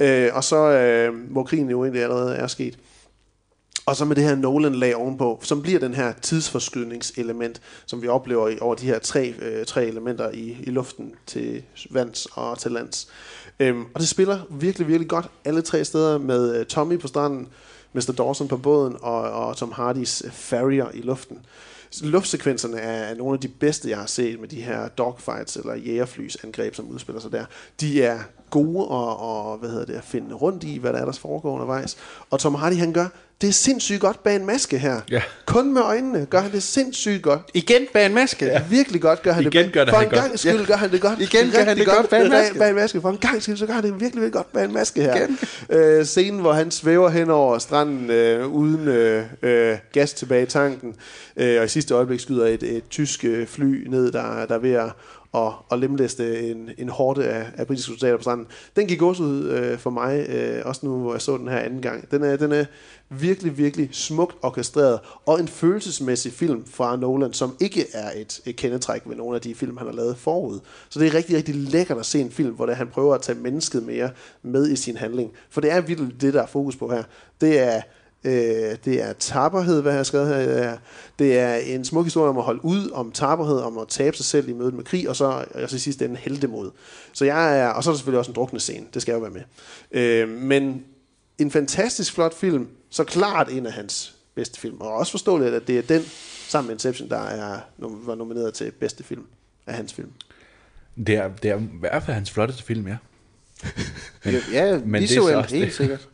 Øh, og så, øh, hvor krigen jo egentlig allerede er sket. Og så med det her Nolan-lag ovenpå, som bliver den her tidsforskydningselement, som vi oplever i, over de her tre, øh, tre elementer i, i luften til vands og til lands. Øhm, og det spiller virkelig, virkelig godt alle tre steder med øh, Tommy på stranden, Mr. Dawson på båden og, og Tom Hardys øh, Farrier i luften. Luftsekvenserne er nogle af de bedste, jeg har set med de her dogfights eller jægerflysangreb, som udspiller sig der. De er gode og, og hvad hedder det, at finde rundt i, hvad der er, der foregår undervejs. Og Tom Hardy, han gør det er sindssygt godt bag en maske her. Ja. Kun med øjnene gør han det sindssygt godt. Igen bag en maske. Ja. Virkelig godt gør han Igen det. gør det For en godt. gang skyld Ja. gør han det godt. Igen gør han det godt bag en maske. Bag en maske. For en gang skyld, så gør han det virkelig, virkelig godt bag en maske her. Øh, scenen, hvor han svæver hen over stranden øh, uden øh, øh, gas tilbage i tanken. Øh, og i sidste øjeblik skyder et, et tysk øh, fly ned, der, der er ved at, og, og lemlæste en, en hårde af, af britiske soldater på stranden. Den gik også ud øh, for mig, øh, også nu hvor jeg så den her anden gang. Den er, den er virkelig, virkelig smukt orkestreret, og en følelsesmæssig film fra Nolan, som ikke er et, et kendetræk ved nogle af de film, han har lavet forud. Så det er rigtig, rigtig lækkert at se en film, hvor det, han prøver at tage mennesket mere med i sin handling. For det er virkelig det, der er fokus på her. Det er Øh, det er tapperhed, hvad jeg har skrevet her. Det er, det er en smuk historie om at holde ud, om tapperhed, om at tabe sig selv i mødet med krig, og så og så sidst en heldemod. Så jeg er, og så er der selvfølgelig også en drukne scene, det skal jeg jo være med. Øh, men en fantastisk flot film, så klart en af hans bedste film. Og også forståeligt, at det er den, sammen med Inception, der er, var nomineret til bedste film af hans film. Det er, det er i hvert fald hans flotteste film, ja. Men, ja, men det er så også helt det. sikkert.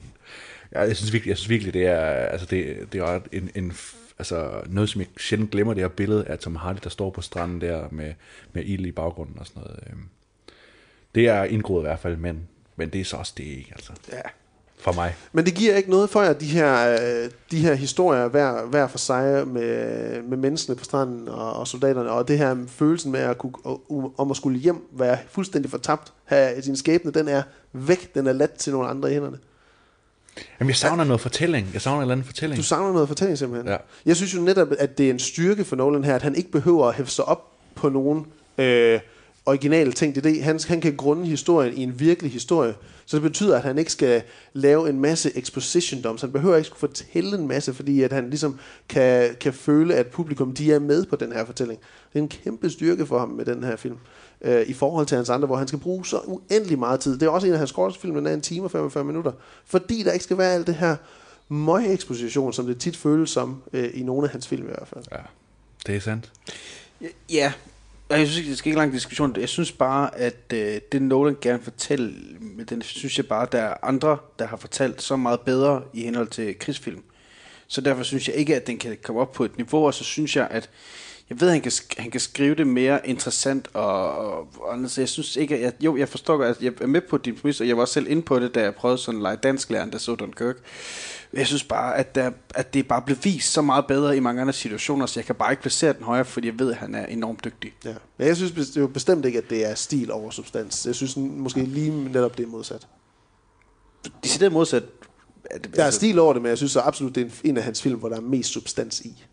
Ja, jeg synes virkelig, jeg synes virkelig det er, altså det, det er en, en, altså noget, som jeg sjældent glemmer, det her billede af Tom Hardy, der står på stranden der med, med ild i baggrunden og sådan noget. Øhm, Det er indgroet i hvert fald, men, men det er så også det ikke, altså. Ja. For mig. Men det giver ikke noget for jer, de her, øh, de her historier hver, hver for sig med, med menneskene på stranden og, og soldaterne, og det her følelsen med at kunne, om at skulle hjem, være fuldstændig fortabt, have sin skæbne, den er væk, den er ladt til nogle andre i hænderne. Jamen, jeg savner noget fortælling. Jeg savner en eller anden fortælling. Du savner noget fortælling simpelthen. Ja. Jeg synes jo netop, at det er en styrke for Nolan her, at han ikke behøver at hæfte sig op på nogen øh, originale ting. Det er det. Han, han kan grunde historien i en virkelig historie. Så det betyder, at han ikke skal lave en masse exposition doms. Han behøver ikke skulle fortælle en masse, fordi at han ligesom kan, kan føle, at publikum de er med på den her fortælling. Det er en kæmpe styrke for ham med den her film. Øh, I forhold til hans andre, hvor han skal bruge så uendelig meget tid. Det er også en af hans korteste film, den er en time og 45 minutter. Fordi der ikke skal være alt det her møg-eksposition, som det tit føles som øh, i nogle af hans film i hvert fald. Ja, det er sandt. Ja, og jeg synes ikke, det skal ikke lang diskussion. Jeg synes bare, at øh, det Nolan gerne vil fortælle, med den synes jeg bare, der er andre, der har fortalt så meget bedre i henhold til krigsfilm. Så derfor synes jeg ikke, at den kan komme op på et niveau, og så synes jeg, at jeg ved, at han kan, han kan skrive det mere interessant, og, og, og andet, så jeg synes ikke, at jeg, jo, jeg forstår godt, at jeg er med på din præmis, og jeg var også selv inde på det, da jeg prøvede sådan at lege dansklæren, der så Dunkirk. Jeg synes bare, at, der, at det bare blev vist så meget bedre i mange andre situationer, så jeg kan bare ikke placere den højere, fordi jeg ved, at han er enormt dygtig. Ja. Men jeg synes bes- jo bestemt ikke, at det er stil over substans. Jeg synes måske lige netop det er modsat. Decideret modsat. Er det, Der er stil over det, men jeg synes så absolut, det er en af hans film, hvor der er mest substans i.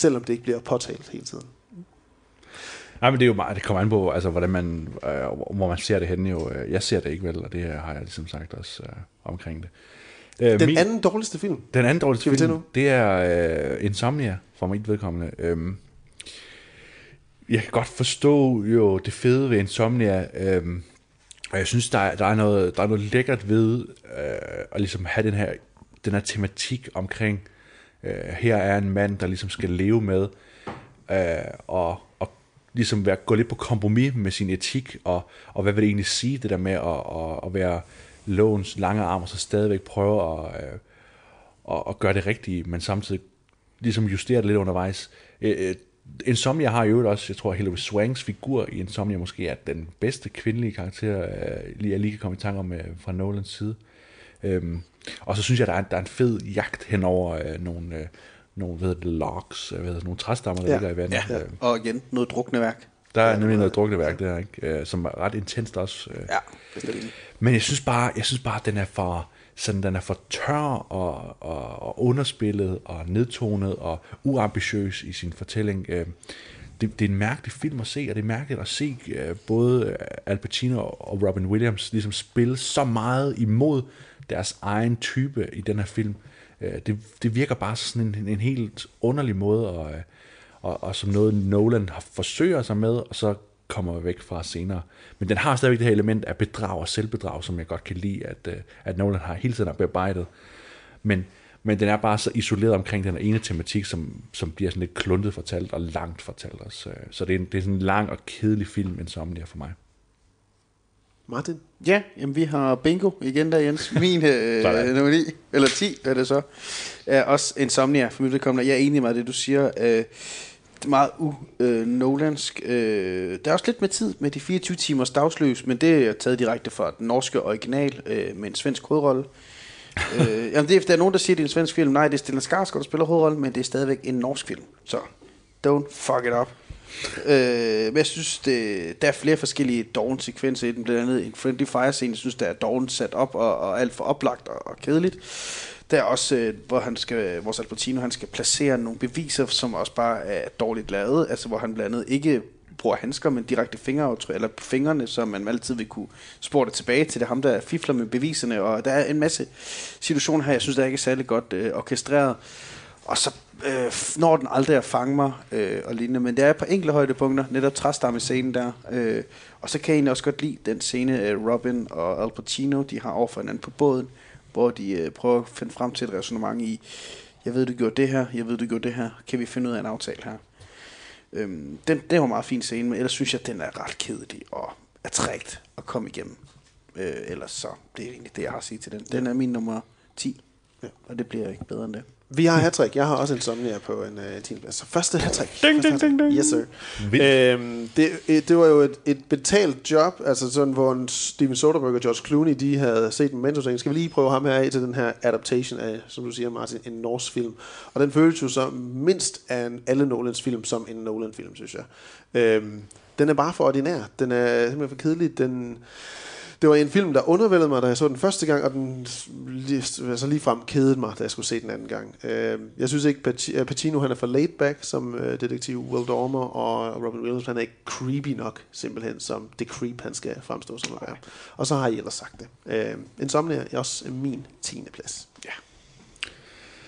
Selvom det ikke bliver påtalt hele tiden. Nej, men det er jo meget, det kommer an på, altså, hvordan man, øh, hvor man ser det henne jo. Øh, Jeg ser det ikke vel, og det har jeg ligesom sagt også øh, omkring det. Øh, Den anden dårligste film. Den anden dårligste film, nu? det er øh, Insomnia, for mit vedkommende. Øhm, jeg kan godt forstå jo det fede ved Insomnia, øhm, og jeg synes, der er, der er, noget, der er noget lækkert ved øh, at ligesom have den her, den her tematik omkring, øh, Øh, her er en mand, der ligesom skal leve med, øh, og, og ligesom være, gå lidt på kompromis med sin etik, og, og hvad vil det egentlig sige, det der med at, at, at være lovens lange arm, og så stadigvæk prøve at, øh, at, at gøre det rigtige, men samtidig ligesom justere det lidt undervejs. Øh, som Insomnia har jo også, jeg tror, Hilary Swanks figur i Insomnia måske er den bedste kvindelige karakter, øh, lige jeg lige kan komme i tanke om øh, fra Nolans side. Øhm, og så synes jeg, der er, der er en fed jagt hen over øh, nogle, øh, nogle hvad hedder det, logs, øh, hvad hedder det, nogle træstammer, der Ja. ligger i vandet. Ja. Øh, Og igen, noget drukneværk. der er nemlig noget drukneværk der, ikke? Øh, som er ret intenst også. Øh. Ja, bestemt. Men jeg synes bare, jeg synes bare, at den er for, sådan, den er for tør og, og, og underspillet og nedtonet og uambitiøs i sin fortælling. Det, det er en mærkelig film at se, og det er mærkeligt at se både Al Pacino og Robin Williams ligesom spille så meget imod deres egen type i den her film. Øh, Det, det virker bare sådan en, en helt underlig måde, og, øh, og, og som noget Nolan har forsøger sig med, og så kommer væk fra senere. Men den har stadigvæk det her element af bedrag og selvbedrag, som jeg godt kan lide, at, øh, at Nolan har hele tiden har bearbejdet. Men, men den er bare så isoleret omkring den ene tematik, som, som bliver sådan lidt kluntet fortalt og langt fortalt også. Øh, så det er, en, det er sådan en lang og kedelig film, Insomnia for mig. Martin? Ja, jamen vi har bingo igen der, Jens. Min øh, nummer 9, eller 10 er det så, er også Insomnia for mit vedkommende. Jeg er enig med det, du siger. Øh, det er meget u-nolandsk. Øh, der er også lidt med tid med de 24 timers dagsløs, men det er taget direkte fra den norske original øh, med en svensk hovedrolle. øh, jamen det er, der er nogen, der siger, at det er en svensk film. Nej, det er Stellan Skarsgård, der spiller hovedrollen, men det er stadigvæk en norsk film. Så don't fuck it up. Øh, men jeg synes, det, der er flere forskellige doven sekvenser i den. Blandt andet en Friendly Fire scene, jeg synes, der er doven sat op og, og alt for oplagt og, og kedeligt. Der er også, øh, hvor han skal, vores Albertino, han skal placere nogle beviser, som også bare er dårligt lavet. Altså, hvor han blandt andet ikke bruger handsker, men direkte fingeraftryk, eller på fingrene, så man altid vil kunne spore det tilbage til det ham, der fifler med beviserne, og der er en masse situationer her, jeg synes, der er ikke er særlig godt øh, orkestreret. Og så øh, når den aldrig at fange mig øh, og lignende, men det er på enkelte højdepunkter, netop træstamme-scenen der. Øh, og så kan jeg egentlig også godt lide den scene, øh, Robin og Al Pacino, de har over for hinanden på båden, hvor de øh, prøver at finde frem til et resonemang i, jeg ved, du gjorde det her, jeg ved, du gjorde det her, kan vi finde ud af en aftale her? Øhm, den, den var en meget fin scene, men ellers synes jeg, at den er ret kedelig og er trægt at komme igennem. Øh, ellers så, det er egentlig det, jeg har at sige til den. Den er min nummer 10, ja. og det bliver ikke bedre end det. Vi har hat Jeg har også Insomnia på en uh, 10. plads. Så første hat Ding, ding, ding, ding. Yes, sir. Øhm, det, øh, det var jo et, et betalt job, altså sådan, hvor en Steven Soderbergh og George Clooney, de havde set Memento, så skal vi lige prøve ham her af til den her adaptation af, som du siger, Martin, en norsk film. Og den føles jo så mindst af en, alle Nolans film som en Nolan-film, synes jeg. Øhm, den er bare for ordinær. Den er simpelthen for kedelig. Den det var en film, der undervældede mig, da jeg så den første gang, og den lige, altså lige frem kædede mig, da jeg skulle se den anden gang. Øh, jeg synes ikke, Pac- Pacino han er for laid back som øh, detektiv Will Dormer, og Robin Williams han er ikke creepy nok, simpelthen, som det creep, han skal fremstå som at være. Og så har jeg ellers sagt det. Øh, Insomnia er også min 10. plads. Ja.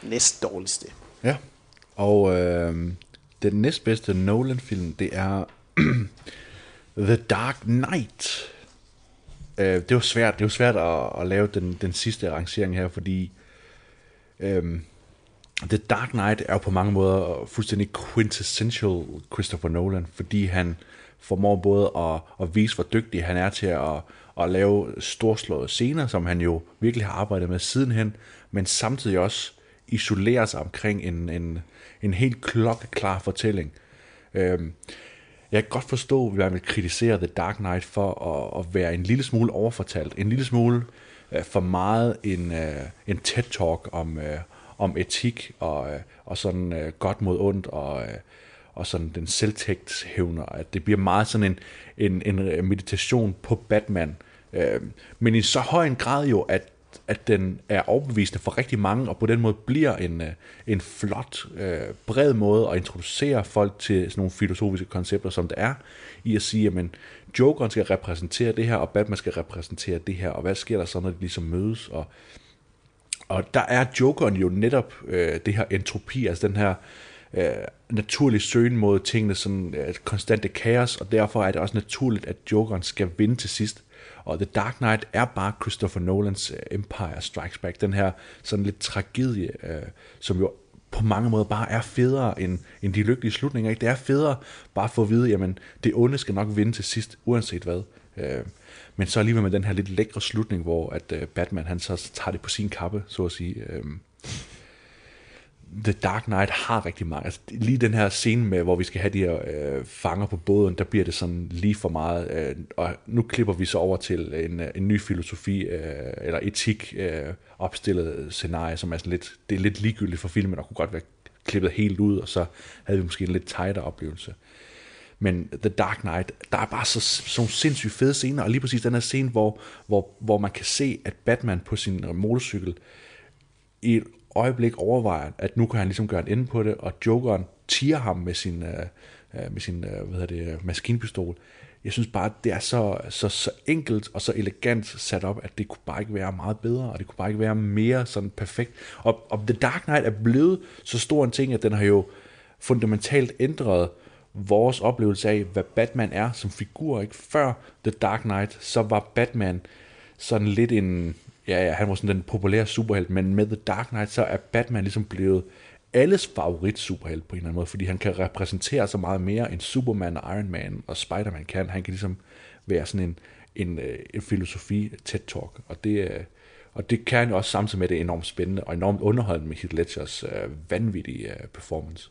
Næst dårligste. Ja, og øh, den næstbedste Nolan-film, det er The Dark Knight. Øh, det var svært, det var svært at, at lave den, den sidste rangering her, fordi øh, The Dark Knight er jo på mange måder fuldstændig quintessential Christopher Nolan, fordi han formår både at, at vise, hvor dygtig han er til at, at lave storslåede scener, som han jo virkelig har arbejdet med sidenhen, men samtidig også isolere sig omkring en, en, en helt klokkeklar fortælling. Øhm, jeg kan godt forstå, at man vil kritisere The Dark Knight for at, at være en lille smule overfortalt, en lille smule øh, for meget en, øh, en TED-talk om, øh, om etik og, og sådan godt mod ondt og, og sådan den selvtægtshævner, at det bliver meget sådan en, en, en meditation på Batman, men i så høj en grad jo, at at den er overbevisende for rigtig mange, og på den måde bliver en, øh, en flot, øh, bred måde at introducere folk til sådan nogle filosofiske koncepter, som det er, i at sige, at Jokeren skal repræsentere det her, og Batman skal repræsentere det her, og hvad sker der så, når de ligesom mødes, og, og der er Jokeren jo netop øh, det her entropi, altså den her øh, naturlige søgen mod tingene, sådan øh, konstante kaos, og derfor er det også naturligt, at Jokeren skal vinde til sidst. Og The Dark Knight er bare Christopher Nolans øh, Empire Strikes Back. Den her sådan lidt tragedie, øh, som jo på mange måder bare er federe end, end de lykkelige slutninger. Ikke? Det er federe bare for at vide, jamen det onde skal nok vinde til sidst, uanset hvad. Øh, men så alligevel med den her lidt lækre slutning, hvor at øh, Batman han så tager det på sin kappe, så at sige. Øh, The Dark Knight har rigtig mange. Altså, lige den her scene med, hvor vi skal have de her øh, fanger på båden, der bliver det sådan lige for meget. Øh, og nu klipper vi så over til en, øh, en ny filosofi, øh, eller etik øh, opstillet scenarie, som er sådan lidt, det er lidt ligegyldigt for filmen, og kunne godt være klippet helt ud, og så havde vi måske en lidt tightere oplevelse. Men The Dark Knight, der er bare så, så sindssygt fede scener, og lige præcis den her scene, hvor, hvor, hvor man kan se, at Batman på sin motorcykel i et øjeblik overvejer, at nu kan han ligesom gøre en ende på det, og Jokeren tiger ham med sin, øh, øh, med sin øh, hvad hedder det, maskinpistol. Jeg synes bare, det er så, så, så enkelt og så elegant sat op, at det kunne bare ikke være meget bedre, og det kunne bare ikke være mere sådan perfekt. Og, og The Dark Knight er blevet så stor en ting, at den har jo fundamentalt ændret vores oplevelse af, hvad Batman er som figur. Ikke? Før The Dark Knight, så var Batman sådan lidt en, ja, ja, han var sådan den populære superhelt, men med The Dark Knight, så er Batman ligesom blevet alles favorit superhelt på en eller anden måde, fordi han kan repræsentere så meget mere end Superman og Iron Man og Spider-Man kan. Han kan ligesom være sådan en, en, øh, en filosofi TED-talk, og det, øh, og det kan jo også samtidig med det enormt spændende og enormt underholdende med Heath Ledgers uh, vanvittige uh, performance.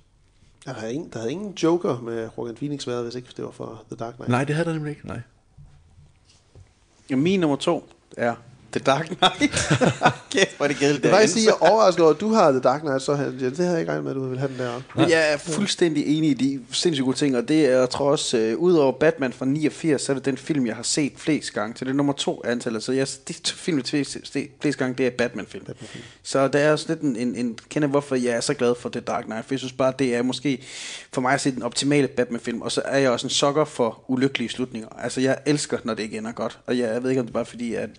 Der havde, ingen, der havde ingen Joker med Joaquin Phoenix været, hvis ikke det var for The Dark Knight. Nej, det havde der nemlig ikke, nej. Ja, min nummer to er The Dark Knight. Kæft, hvor er det kedeligt. Det var jeg sige, jeg er overrasket over, at du har The Dark Knight, så havde- ja, det havde jeg ikke regnet med, at du ville have den der. Jeg er fuldstændig enig i de sindssygt gode ting, og det er, jeg tror også, øh, udover Batman fra 89, så er det den film, jeg har set flest gange. Så det er nummer to antallet. Så jeg, det film, jeg har set flest gange, det er Batman-film. Batman så der er også lidt en, en, en kender, hvorfor jeg er så glad for The Dark Knight. For jeg synes bare, det er måske for mig at se den optimale Batman-film. Og så er jeg også en sokker for ulykkelige slutninger. Altså, jeg elsker, når det ikke ender godt. Og jeg, jeg ved ikke, om det er bare fordi, at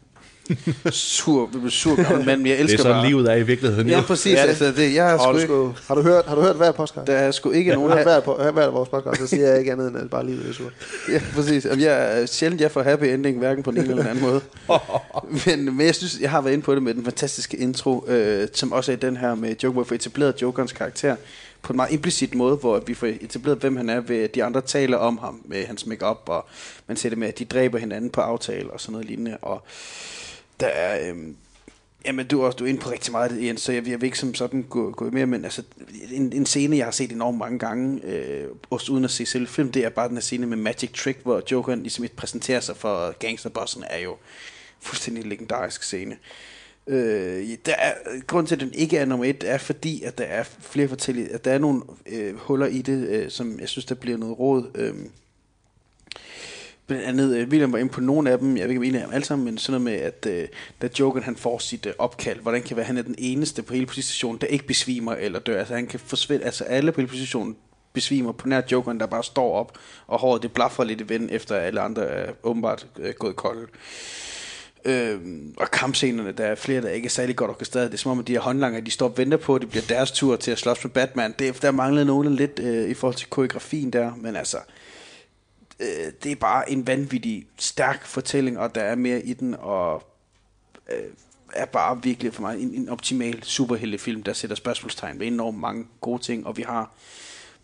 sur, sur gammel mand, men jeg Det elsker er sådan bare. livet er i virkeligheden. Ja, præcis. Ja, altså, det, jeg har, Har sgu du, ikke, sgu, har, du hørt, har du hørt hver podcast? der er sgu ikke Har du nogen... hørt hver, på- hver af vores podcast, så siger jeg ikke andet end, at bare livet er surt. Ja, præcis. Jamen, jeg er sjældent, jeg får happy ending, hverken på den ene eller den anden måde. men, men jeg synes, jeg har været inde på det med den fantastiske intro, øh, som også er den her med Joker, hvor vi får etableret Jokerens karakter på en meget implicit måde, hvor vi får etableret, hvem han er, ved at de andre taler om ham med hans makeup og man ser det med, at de dræber hinanden på aftale og sådan noget lignende. Og der er... Øhm, Jamen, du er, også, du er inde på rigtig meget, det Jens, så jeg, jeg vil ikke som sådan gå, gå mere, men altså, en, en scene, jeg har set enormt mange gange, øh, også uden at se selv film, det er bare den her scene med Magic Trick, hvor Jokeren ligesom præsenterer sig for gangsterbossen, er jo fuldstændig legendarisk scene. Øh, der er, grunden til, at den ikke er nummer et, er fordi, at der er flere fortællinger, at der er nogle øh, huller i det, øh, som jeg synes, der bliver noget råd. Øh, Blandt andet, øh, William var inde på nogle af dem, jeg ved ikke om en af dem alle sammen, men sådan noget med, at øh, da Joker han får sit øh, opkald, hvordan kan det være, at han er den eneste på hele positionen, der ikke besvimer eller dør. Altså han kan forsvinde, altså alle på hele positionen besvimer på nær Jokeren, der bare står op, og håret det blaffer lidt i vinden, efter alle andre er åbenbart øh, gået kolde. Øhm, og kampscenerne, der er flere, der ikke er særlig godt orkestreret. Det er som om, at de her håndlanger, de står og venter på, at det bliver deres tur til at slås med Batman. Det, der manglede nogen lidt øh, i forhold til koreografien der, men altså, øh, Øh, det er bare en vanvittig stærk fortælling, og der er mere i den, og øh, er bare virkelig for mig en, en optimal superheltefilm, der sætter spørgsmålstegn ved enormt mange gode ting, og vi har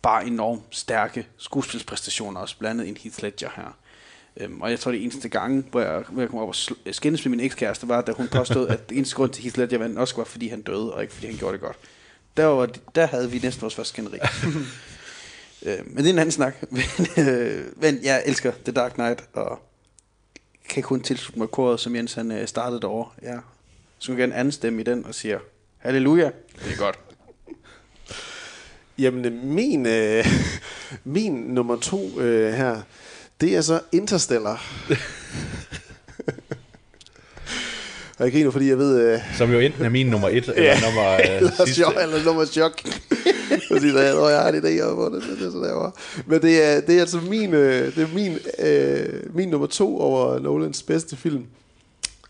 bare enormt stærke skuespilspræstationer, også blandt andet en Heath Ledger her. Øhm, og jeg tror, det eneste gang, hvor jeg, hvor jeg kom op og skændes med min ekskæreste, var, da hun påstod, at det eneste grund til Heath Ledger vandt også var, fordi han døde, og ikke fordi han gjorde det godt. Der, var, der havde vi næsten vores første skænderi. øh, men det er en anden snak. men, øh, men jeg elsker The Dark Knight, og kan kun tilslutte mig koret, som Jens han øh, startede derovre. Ja. Så kan jeg gerne anstemme i den og siger, halleluja, det er godt. Jamen, øh, min, øh, min nummer to øh, her, det er så Interstellar. og jeg griner, fordi jeg ved... Øh, Som jo enten er min nummer et, eller nummer øh, eller sidste. chok, eller nummer chok. Fordi der, jeg tror, jeg har en idé om, hvordan det er sådan der. Men det er, det er altså min, øh, det er min, øh, min nummer to over Nolans bedste film.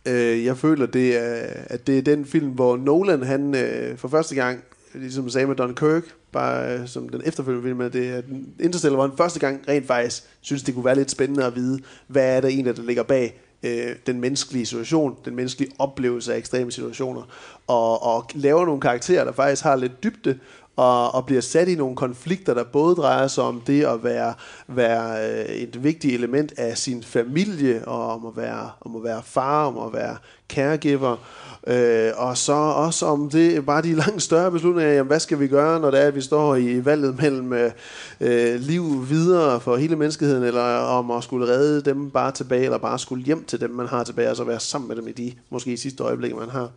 Øh, jeg føler, det er, at det er den film, hvor Nolan, han øh, for første gang, ligesom sagde med Dunkirk, bare øh, som den efterfølgende film, at det er den- Interstellar var den første gang rent faktisk, synes det kunne være lidt spændende at vide, hvad er det egentlig, der ligger bag øh, den menneskelige situation, den menneskelige oplevelse af ekstreme situationer, og, og laver nogle karakterer, der faktisk har lidt dybde, og, og bliver sat i nogle konflikter, der både drejer sig om det at være, være øh, et vigtigt element af sin familie, og om at være, om at være far, om at være caregiver, øh, og så også om det bare de langt større beslutninger, jamen, hvad skal vi gøre, når det er, at vi står i valget mellem øh, øh, liv videre for hele menneskeheden, eller om at skulle redde dem bare tilbage, eller bare skulle hjem til dem, man har tilbage, og så være sammen med dem i de måske sidste øjeblikke, man har.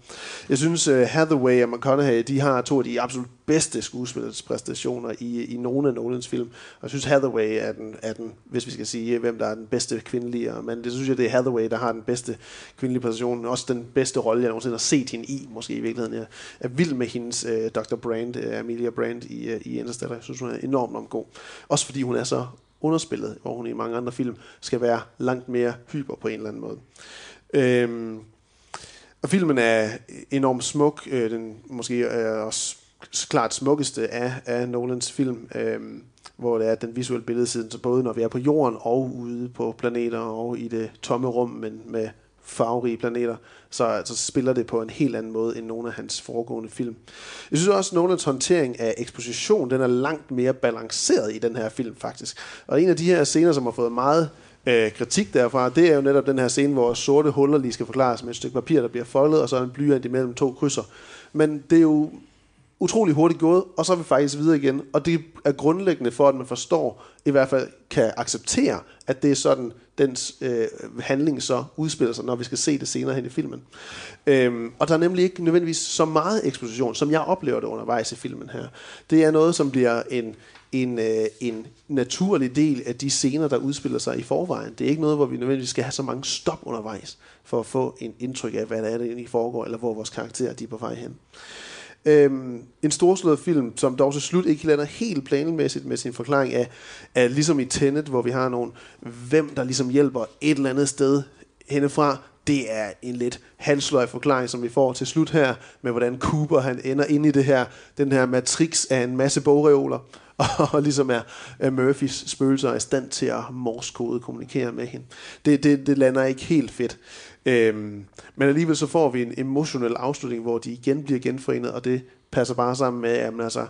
Jeg synes, uh, Hathaway og McConaughey, de har to af de absolut bedste skuespillerpræstationer i, i nogle af Nolans film. Og jeg synes, Hathaway er den, er den, hvis vi skal sige, hvem der er den bedste kvindelige, men det synes jeg, det er Hathaway, der har den bedste kvindelige præstation. Også den bedste rolle, jeg nogensinde har set hende i, måske i virkeligheden. Jeg er vild med hendes øh, Dr. Brand, øh, Amelia Brand i, øh, i Interstellar. Jeg synes, hun er enormt, om god. Også fordi hun er så underspillet, hvor hun i mange andre film skal være langt mere hyper på en eller anden måde. Øhm, og filmen er enormt smuk. Øh, den måske er også klart smukkeste af, af Nolans film, øhm, hvor det er den visuelle billedsiden, så både når vi er på jorden og ude på planeter og i det tomme rum, men med farverige planeter, så, så spiller det på en helt anden måde end nogle af hans foregående film. Jeg synes også, at Nolans håndtering af eksposition, den er langt mere balanceret i den her film faktisk. Og en af de her scener, som har fået meget øh, kritik derfra, det er jo netop den her scene, hvor sorte huller lige skal forklares med et stykke papir, der bliver foldet, og så en blyant imellem to krydser. Men det er jo utrolig hurtigt gået, og så er vi faktisk videre igen. Og det er grundlæggende for, at man forstår, i hvert fald kan acceptere, at det er sådan, dens øh, handling så udspiller sig, når vi skal se det senere hen i filmen. Øhm, og der er nemlig ikke nødvendigvis så meget eksposition, som jeg oplever det undervejs i filmen her. Det er noget, som bliver en, en, øh, en naturlig del af de scener, der udspiller sig i forvejen. Det er ikke noget, hvor vi nødvendigvis skal have så mange stop undervejs, for at få en indtryk af, hvad der er, der egentlig foregår, eller hvor vores karakterer de er på vej hen. Øhm, en storslået film, som dog til slut ikke lander helt planmæssigt med sin forklaring af, af ligesom i Tenet, hvor vi har nogen, hvem der ligesom hjælper et eller andet sted hennefra, det er en lidt halsløj forklaring, som vi får til slut her, med hvordan Cooper han ender ind i det her, den her matrix af en masse bogreoler, og ligesom er, er Murphys spøgelser i stand til at morskode kommunikere med hende. Det, det, det lander ikke helt fedt. Øhm, men alligevel så får vi en emotionel afslutning, hvor de igen bliver genforenet, og det passer bare sammen med, at altså,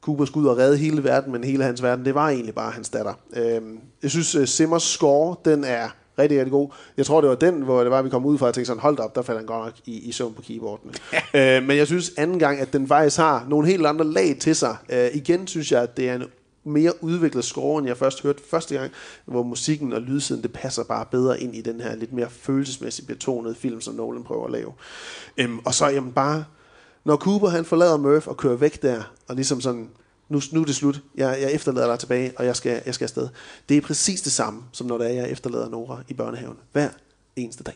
Cooper skulle ud og redde hele verden, men hele hans verden, det var egentlig bare hans datter. Øhm, jeg synes, uh, Simmers score, den er rigtig, rigtig god. Jeg tror, det var den, hvor det var, vi kom ud fra, og tænkte sådan, hold op, der faldt han godt nok i, i søvn på keyboardene. øh, men jeg synes anden gang, at den faktisk har nogle helt andre lag til sig. Øh, igen synes jeg, at det er en mere udviklet score, end jeg først hørte første gang, hvor musikken og lydsiden, det passer bare bedre ind i den her lidt mere følelsesmæssigt betonede film, som Nolan prøver at lave. Øhm, og så jamen bare, når Cooper han forlader Murph og kører væk der, og ligesom sådan, nu, nu er det slut, jeg, jeg efterlader dig tilbage, og jeg skal, jeg skal afsted. Det er præcis det samme, som når det er, jeg efterlader Nora i børnehaven. Hver eneste dag.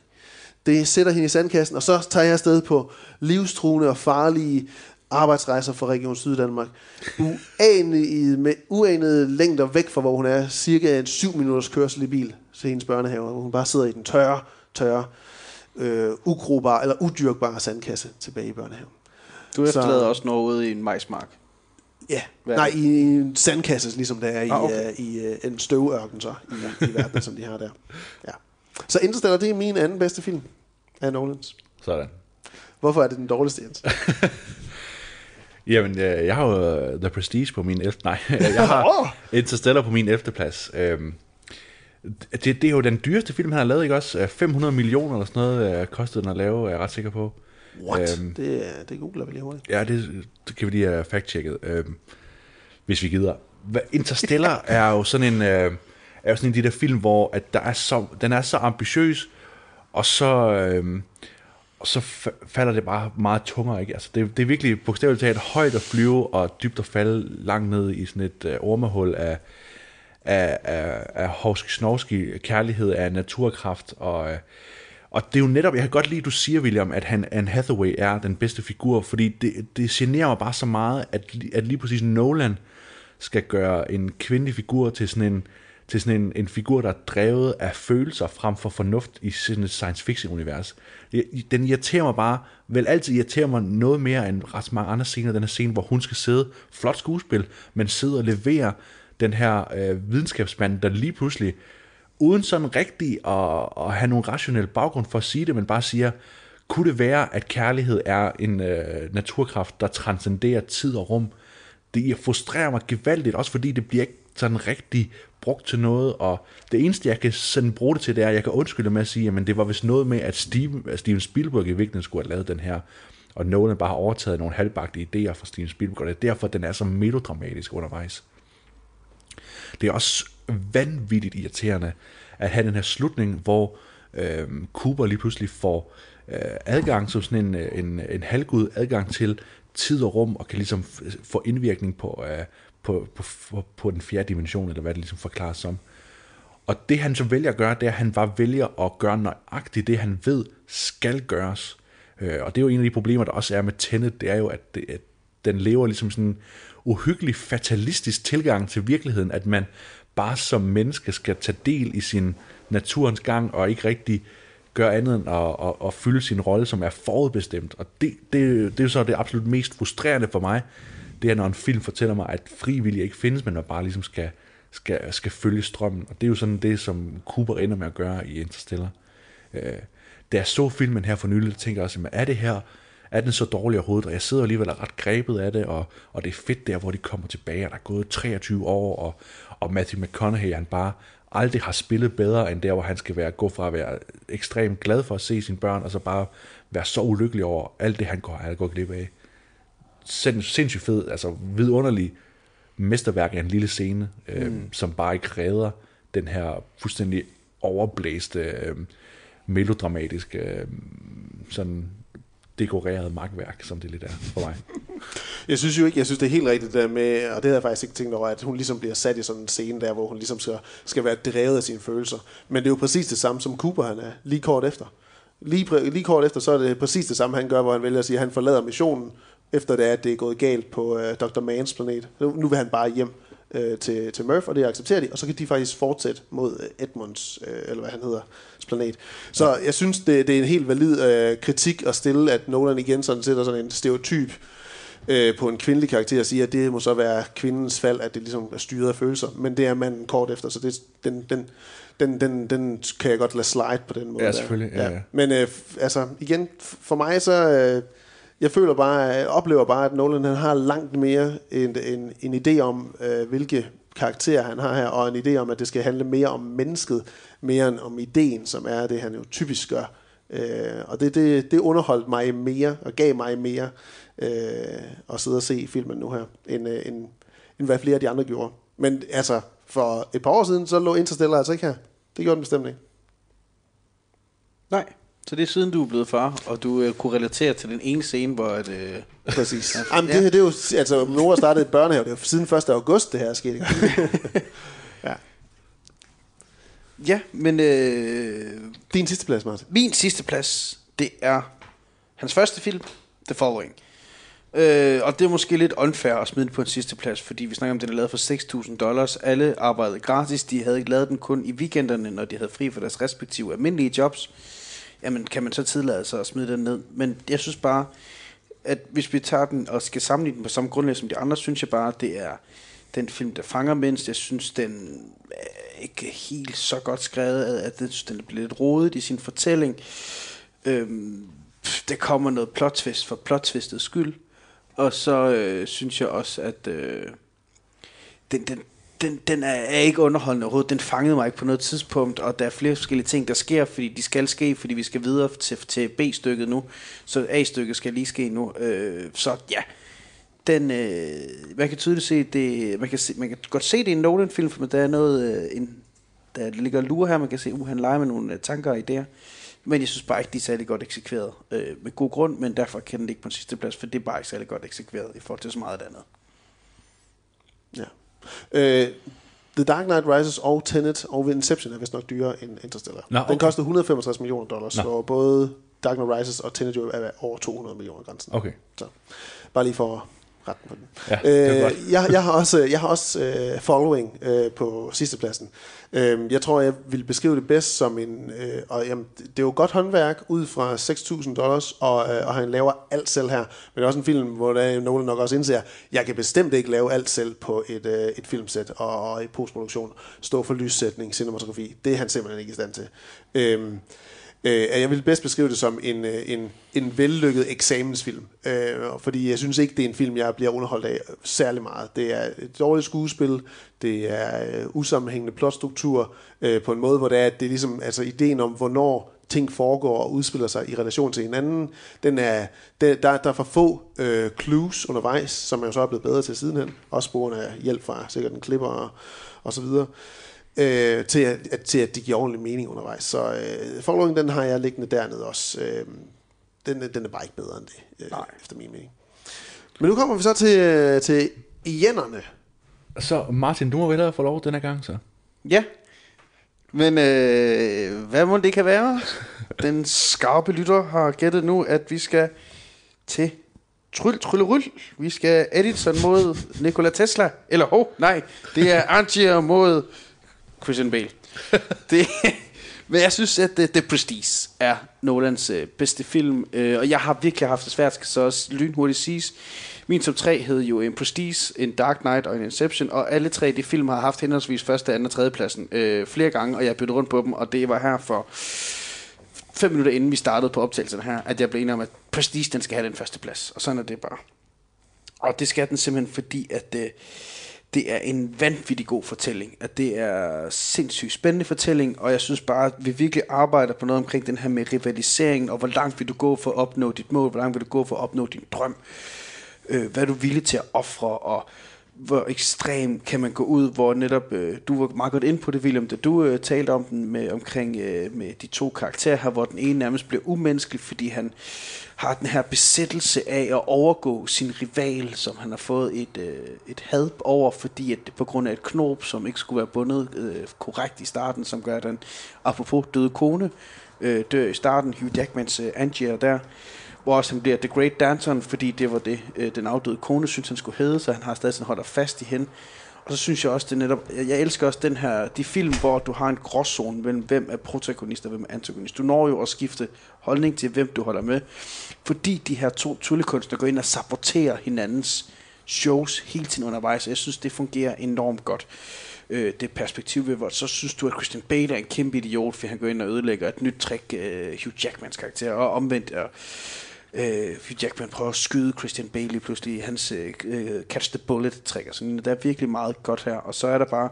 Det sætter hende i sandkassen, og så tager jeg afsted på livstruende og farlige arbejdsrejser for Region Syddanmark. Uanede, med uanede længder væk fra, hvor hun er. Cirka en syv minutters kørsel i bil til hendes børnehave, hvor hun bare sidder i den tørre, tørre, øh, ukrobare eller udyrkbare sandkasse tilbage i børnehaven. Du efterlader også noget ude i en majsmark. Ja, Hvad nej, i en sandkasse, ligesom der er i, Ah, okay. okay. i uh, en støvørken så, i, i verden, som de har der. Ja. Så Interstellar, det er min anden bedste film af Nolans. Sådan. Hvorfor er det den dårligste, Jens? Jamen, øh, jeg har jo øh, The Prestige på min 11. Nej, jeg har Interstellar på min 11. plads. Øhm, det, det er jo den dyreste film, han har lavet, ikke også? Øh, 500 millioner eller sådan noget øh, kostede den at lave, er jeg ret sikker på. What? Øhm, det, er- det googler vi lige hurtigt. Ja, det, det kan vi lige have fact-checket, øh, hvis vi gider. Interstellar er jo sådan en, øh, er jo sådan en af de der film, hvor at der er så, den er så ambitiøs, og så, øh, og så falder det bare meget tungere. Ikke? Altså, det, det er virkelig bogstaveligt talt højt at flyve, og dybt at falde langt ned i sådan et øh, ormehul af, af, af, af snovski kærlighed, af naturkraft, og, øh, og det er jo netop, jeg kan godt lide, at du siger, William, at han, Anne Hathaway er den bedste figur, fordi det, det generer mig bare så meget, at, at lige præcis Nolan skal gøre en kvindelig figur til sådan en, til sådan en, en figur, der er drevet af følelser frem for fornuft i sådan et science fiction univers. Den irriterer mig bare, vel altid irriterer mig noget mere end ret mange andre scener, den her scene, hvor hun skal sidde, flot skuespil, men sidde og levere den her øh, videnskabsmand, der lige pludselig, uden sådan rigtig at, at have nogen rationel baggrund for at sige det, men bare siger, kunne det være, at kærlighed er en øh, naturkraft, der transcenderer tid og rum? Det frustrerer mig gevaldigt, også fordi det bliver ikke sådan rigtig brugt til noget, og det eneste, jeg kan sådan bruge det til, det er, at jeg kan undskylde med at sige, at det var vist noget med, at Steven, at Steven Spielberg i virkeligheden skulle have lavet den her, og Nolan bare har overtaget nogle halvbagte idéer fra Steven Spielberg, og det er derfor, den er så melodramatisk undervejs. Det er også vanvittigt irriterende at have den her slutning, hvor øh, Cooper lige pludselig får øh, adgang som sådan en, øh, en, en halvgud, adgang til tid og rum, og kan ligesom få indvirkning på, øh, på, på, på, den fjerde dimension, eller hvad det ligesom forklares som. Og det han så vælger at gøre, det er, at han bare vælger at gøre nøjagtigt det, han ved skal gøres. Øh, og det er jo en af de problemer, der også er med Tenet, det er jo, at, det, at den lever ligesom sådan en uhyggelig fatalistisk tilgang til virkeligheden, at man bare som menneske skal tage del i sin naturens gang, og ikke rigtig gøre andet end at, at, at fylde sin rolle, som er forudbestemt. Og det, det, det er jo så det absolut mest frustrerende for mig, det er, når en film fortæller mig, at frivillige ikke findes, men man bare ligesom skal, skal, skal følge strømmen. Og det er jo sådan det, som Cooper ender med at gøre i Interstellar. Øh, da jeg så filmen her for nylig, tænkte jeg også, jamen, er det her, er den så dårlig overhovedet? Og jeg sidder alligevel og ret grebet af det, og, og det er fedt der, hvor de kommer tilbage, og der er gået 23 år, og, og Matthew McConaughey, han bare aldrig har spillet bedre, end der, hvor han skal være, gå fra at være ekstremt glad for at se sine børn, og så bare være så ulykkelig over alt det, han går, han går glip af sind, sindssygt fed, altså vidunderlig mesterværk af en lille scene, øh, mm. som bare ikke redder den her fuldstændig overblæste, øh, melodramatiske, øh, sådan dekoreret magtværk, som det lidt er for mig. Jeg synes jo ikke, jeg synes det er helt rigtigt der med, og det havde jeg faktisk ikke tænkt over, at hun ligesom bliver sat i sådan en scene der, hvor hun ligesom skal, skal være drevet af sine følelser. Men det er jo præcis det samme, som Cooper han er, lige kort efter. Lige, lige kort efter, så er det præcis det samme, han gør, hvor han vælger at sige, at han forlader missionen, efter det er, at det er gået galt på uh, Dr. Mans planet. Nu nu vil han bare hjem uh, til, til Murph, og det accepterer de, og så kan de faktisk fortsætte mod uh, Edmunds, uh, eller hvad han hedder, planet. Så jeg synes, det, det er en helt valid uh, kritik at stille, at Nolan igen sådan sætter sådan en stereotyp øh, på en kvindelig karakter og siger, at det må så være kvindens fald, at det ligesom er styret af følelser. Men det er manden kort efter, så det, den, den, den, den, den kan jeg godt lade slide på den måde. Ja, der. selvfølgelig, ja, ja. Men øh, altså, igen, for mig så... Øh, jeg føler bare, jeg oplever bare, at Nolan han har langt mere en, en, en idé om, øh, hvilke karakterer han har her, og en idé om, at det skal handle mere om mennesket, mere end om ideen, som er det, han jo typisk gør. Øh, og det, det, det underholdt mig mere, og gav mig mere, øh, at sidde og se filmen nu her, end, øh, end, end hvad flere af de andre gjorde. Men altså, for et par år siden, så lå Interstellar altså ikke her. Det gjorde den bestemt ikke. Nej. Så det er siden du er blevet far, og du øh, kunne relatere til den ene scene, hvor... At, øh, Præcis. Jamen, det, det er jo, altså, Nora startede et børnehave, det er siden 1. august, det her er sket. ja. Ja, men... Øh, Din sidste plads, Martin. Min sidste plads, det er hans første film, The Following. Øh, og det er måske lidt unfair at smide den på en sidste plads, fordi vi snakker om, at den er lavet for 6.000 dollars. Alle arbejdede gratis. De havde ikke lavet den kun i weekenderne, når de havde fri for deres respektive almindelige jobs. Jamen, kan man så tillade sig at smide den ned? Men jeg synes bare, at hvis vi tager den og skal sammenligne den på samme grundlag som de andre, synes jeg bare, at det er den film, der fanger mindst. Jeg synes, den er ikke helt så godt skrevet, at jeg synes, den er blevet lidt rodet i sin fortælling. Øhm, der kommer noget plot twist for plot twistets skyld. Og så øh, synes jeg også, at øh, den, den, den, den er, er ikke underholdende overhovedet. Den fangede mig ikke på noget tidspunkt, og der er flere forskellige ting, der sker, fordi de skal ske, fordi vi skal videre til, til B-stykket nu. Så A-stykket skal lige ske nu. Øh, så ja, den, øh, man kan tydeligt se, det, man kan, se, man kan godt se, det er en Nolan-film, for der er noget, øh, en, der ligger lure her, man kan se, at han leger med nogle øh, tanker og idéer. Men jeg synes bare ikke, de er særlig godt eksekveret. Øh, med god grund, men derfor kan den ligge på sidste plads, for det er bare ikke særlig godt eksekveret i forhold til så meget andet. Ja. Øh, The Dark Knight Rises og Tenet og Inception er vist nok dyrere end Interstellar. Nå, Den okay. koster 165 millioner dollars, Nå. og både Dark Knight Rises og Tenet jo er over 200 millioner grænsen. Okay. Så bare lige for rette på den. Ja, godt. jeg, jeg har også, jeg har også øh, Following øh, på sidste pladsen. Øh, jeg tror, jeg vil beskrive det bedst som en... Øh, og, jamen, det er jo godt håndværk ud fra 6.000 dollars, og, øh, og han laver alt selv her. Men det er også en film, hvor der er nogen nok også indser, jeg kan bestemt ikke lave alt selv på et, øh, et filmsæt og, og i postproduktion. Stå for lyssætning, cinematografi. Det er han simpelthen ikke i stand til. Øh, Øh, jeg vil bedst beskrive det som en, øh, en, en vellykket eksamensfilm. Øh, fordi jeg synes ikke, det er en film, jeg bliver underholdt af særlig meget. Det er et dårligt skuespil, det er øh, usammenhængende plotstruktur, øh, på en måde, hvor det er, at det er ligesom, altså ideen om, hvornår ting foregår og udspiller sig i relation til hinanden, den er, der, der der er for få øh, clues undervejs, som jeg jo så er blevet bedre til sidenhen. Også sporene af hjælp fra sikkert en klipper og, og så videre øh, til, at, at, til at det giver ordentlig mening undervejs. Så øh, following, den har jeg liggende dernede også. Øh, den, den er bare ikke bedre end det, øh, efter min mening. Men nu kommer vi så til, øh, til jænderne. Så Martin, du må vel få lov den her gang, så. Ja. Men øh, hvad må det kan være? Den skarpe lytter har gættet nu, at vi skal til Tryl, trylleryl. Vi skal Edison mod Nikola Tesla. Eller hov, oh, nej. Det er Angier mod Christian Bale. det, men jeg synes, at øh, The, Prestige er Nolans øh, bedste film. Øh, og jeg har virkelig haft det svært, skal så også lynhurtigt siges. Min top 3 hed jo en Prestige, en Dark Knight og en Inception. Og alle tre de film har haft henholdsvis første, anden og tredje pladsen øh, flere gange. Og jeg byttede rundt på dem, og det var her for fem minutter inden vi startede på optagelsen her, at jeg blev enig om, at Prestige den skal have den første plads. Og sådan er det bare. Og det skal den simpelthen, fordi at Øh, det er en vanvittig god fortælling. At det er sindssygt spændende fortælling, og jeg synes bare, at vi virkelig arbejder på noget omkring den her med rivaliseringen, og hvor langt vil du gå for at opnå dit mål, hvor langt vil du gå for at opnå din drøm. øh, hvad er du villig til at ofre, og hvor ekstrem kan man gå ud, hvor netop, øh, du var meget godt ind på det, William, da du øh, talte om den med, omkring øh, med de to karakterer her, hvor den ene nærmest bliver umenneskelig, fordi han har den her besættelse af at overgå sin rival, som han har fået et, øh, et had over, fordi at på grund af et knop, som ikke skulle være bundet øh, korrekt i starten, som gør, at den, apropos døde kone, øh, dør i starten, Hugh Jackmans øh, Angier der, hvor også han bliver The Great Danton, fordi det var det, øh, den afdøde kone synes, han skulle hedde, så han har stadig sådan holder fast i hende. Og så synes jeg også, det er netop, jeg elsker også den her, de film, hvor du har en gråzone mellem, hvem er protagonist og hvem er antagonist. Du når jo at skifte holdning til, hvem du holder med, fordi de her to tullekunstnere går ind og saboterer hinandens shows hele tiden undervejs, og jeg synes, det fungerer enormt godt øh, det perspektiv ved, hvor så synes du, at Christian Bale er en kæmpe idiot, fordi han går ind og ødelægger et nyt trick, øh, Hugh Jackmans karakter, og omvendt, og øh, Hugh Jackman prøver at skyde Christian Bale pludselig i hans øh, øh, catch the bullet trick, og sådan, der er virkelig meget godt her, og så er der bare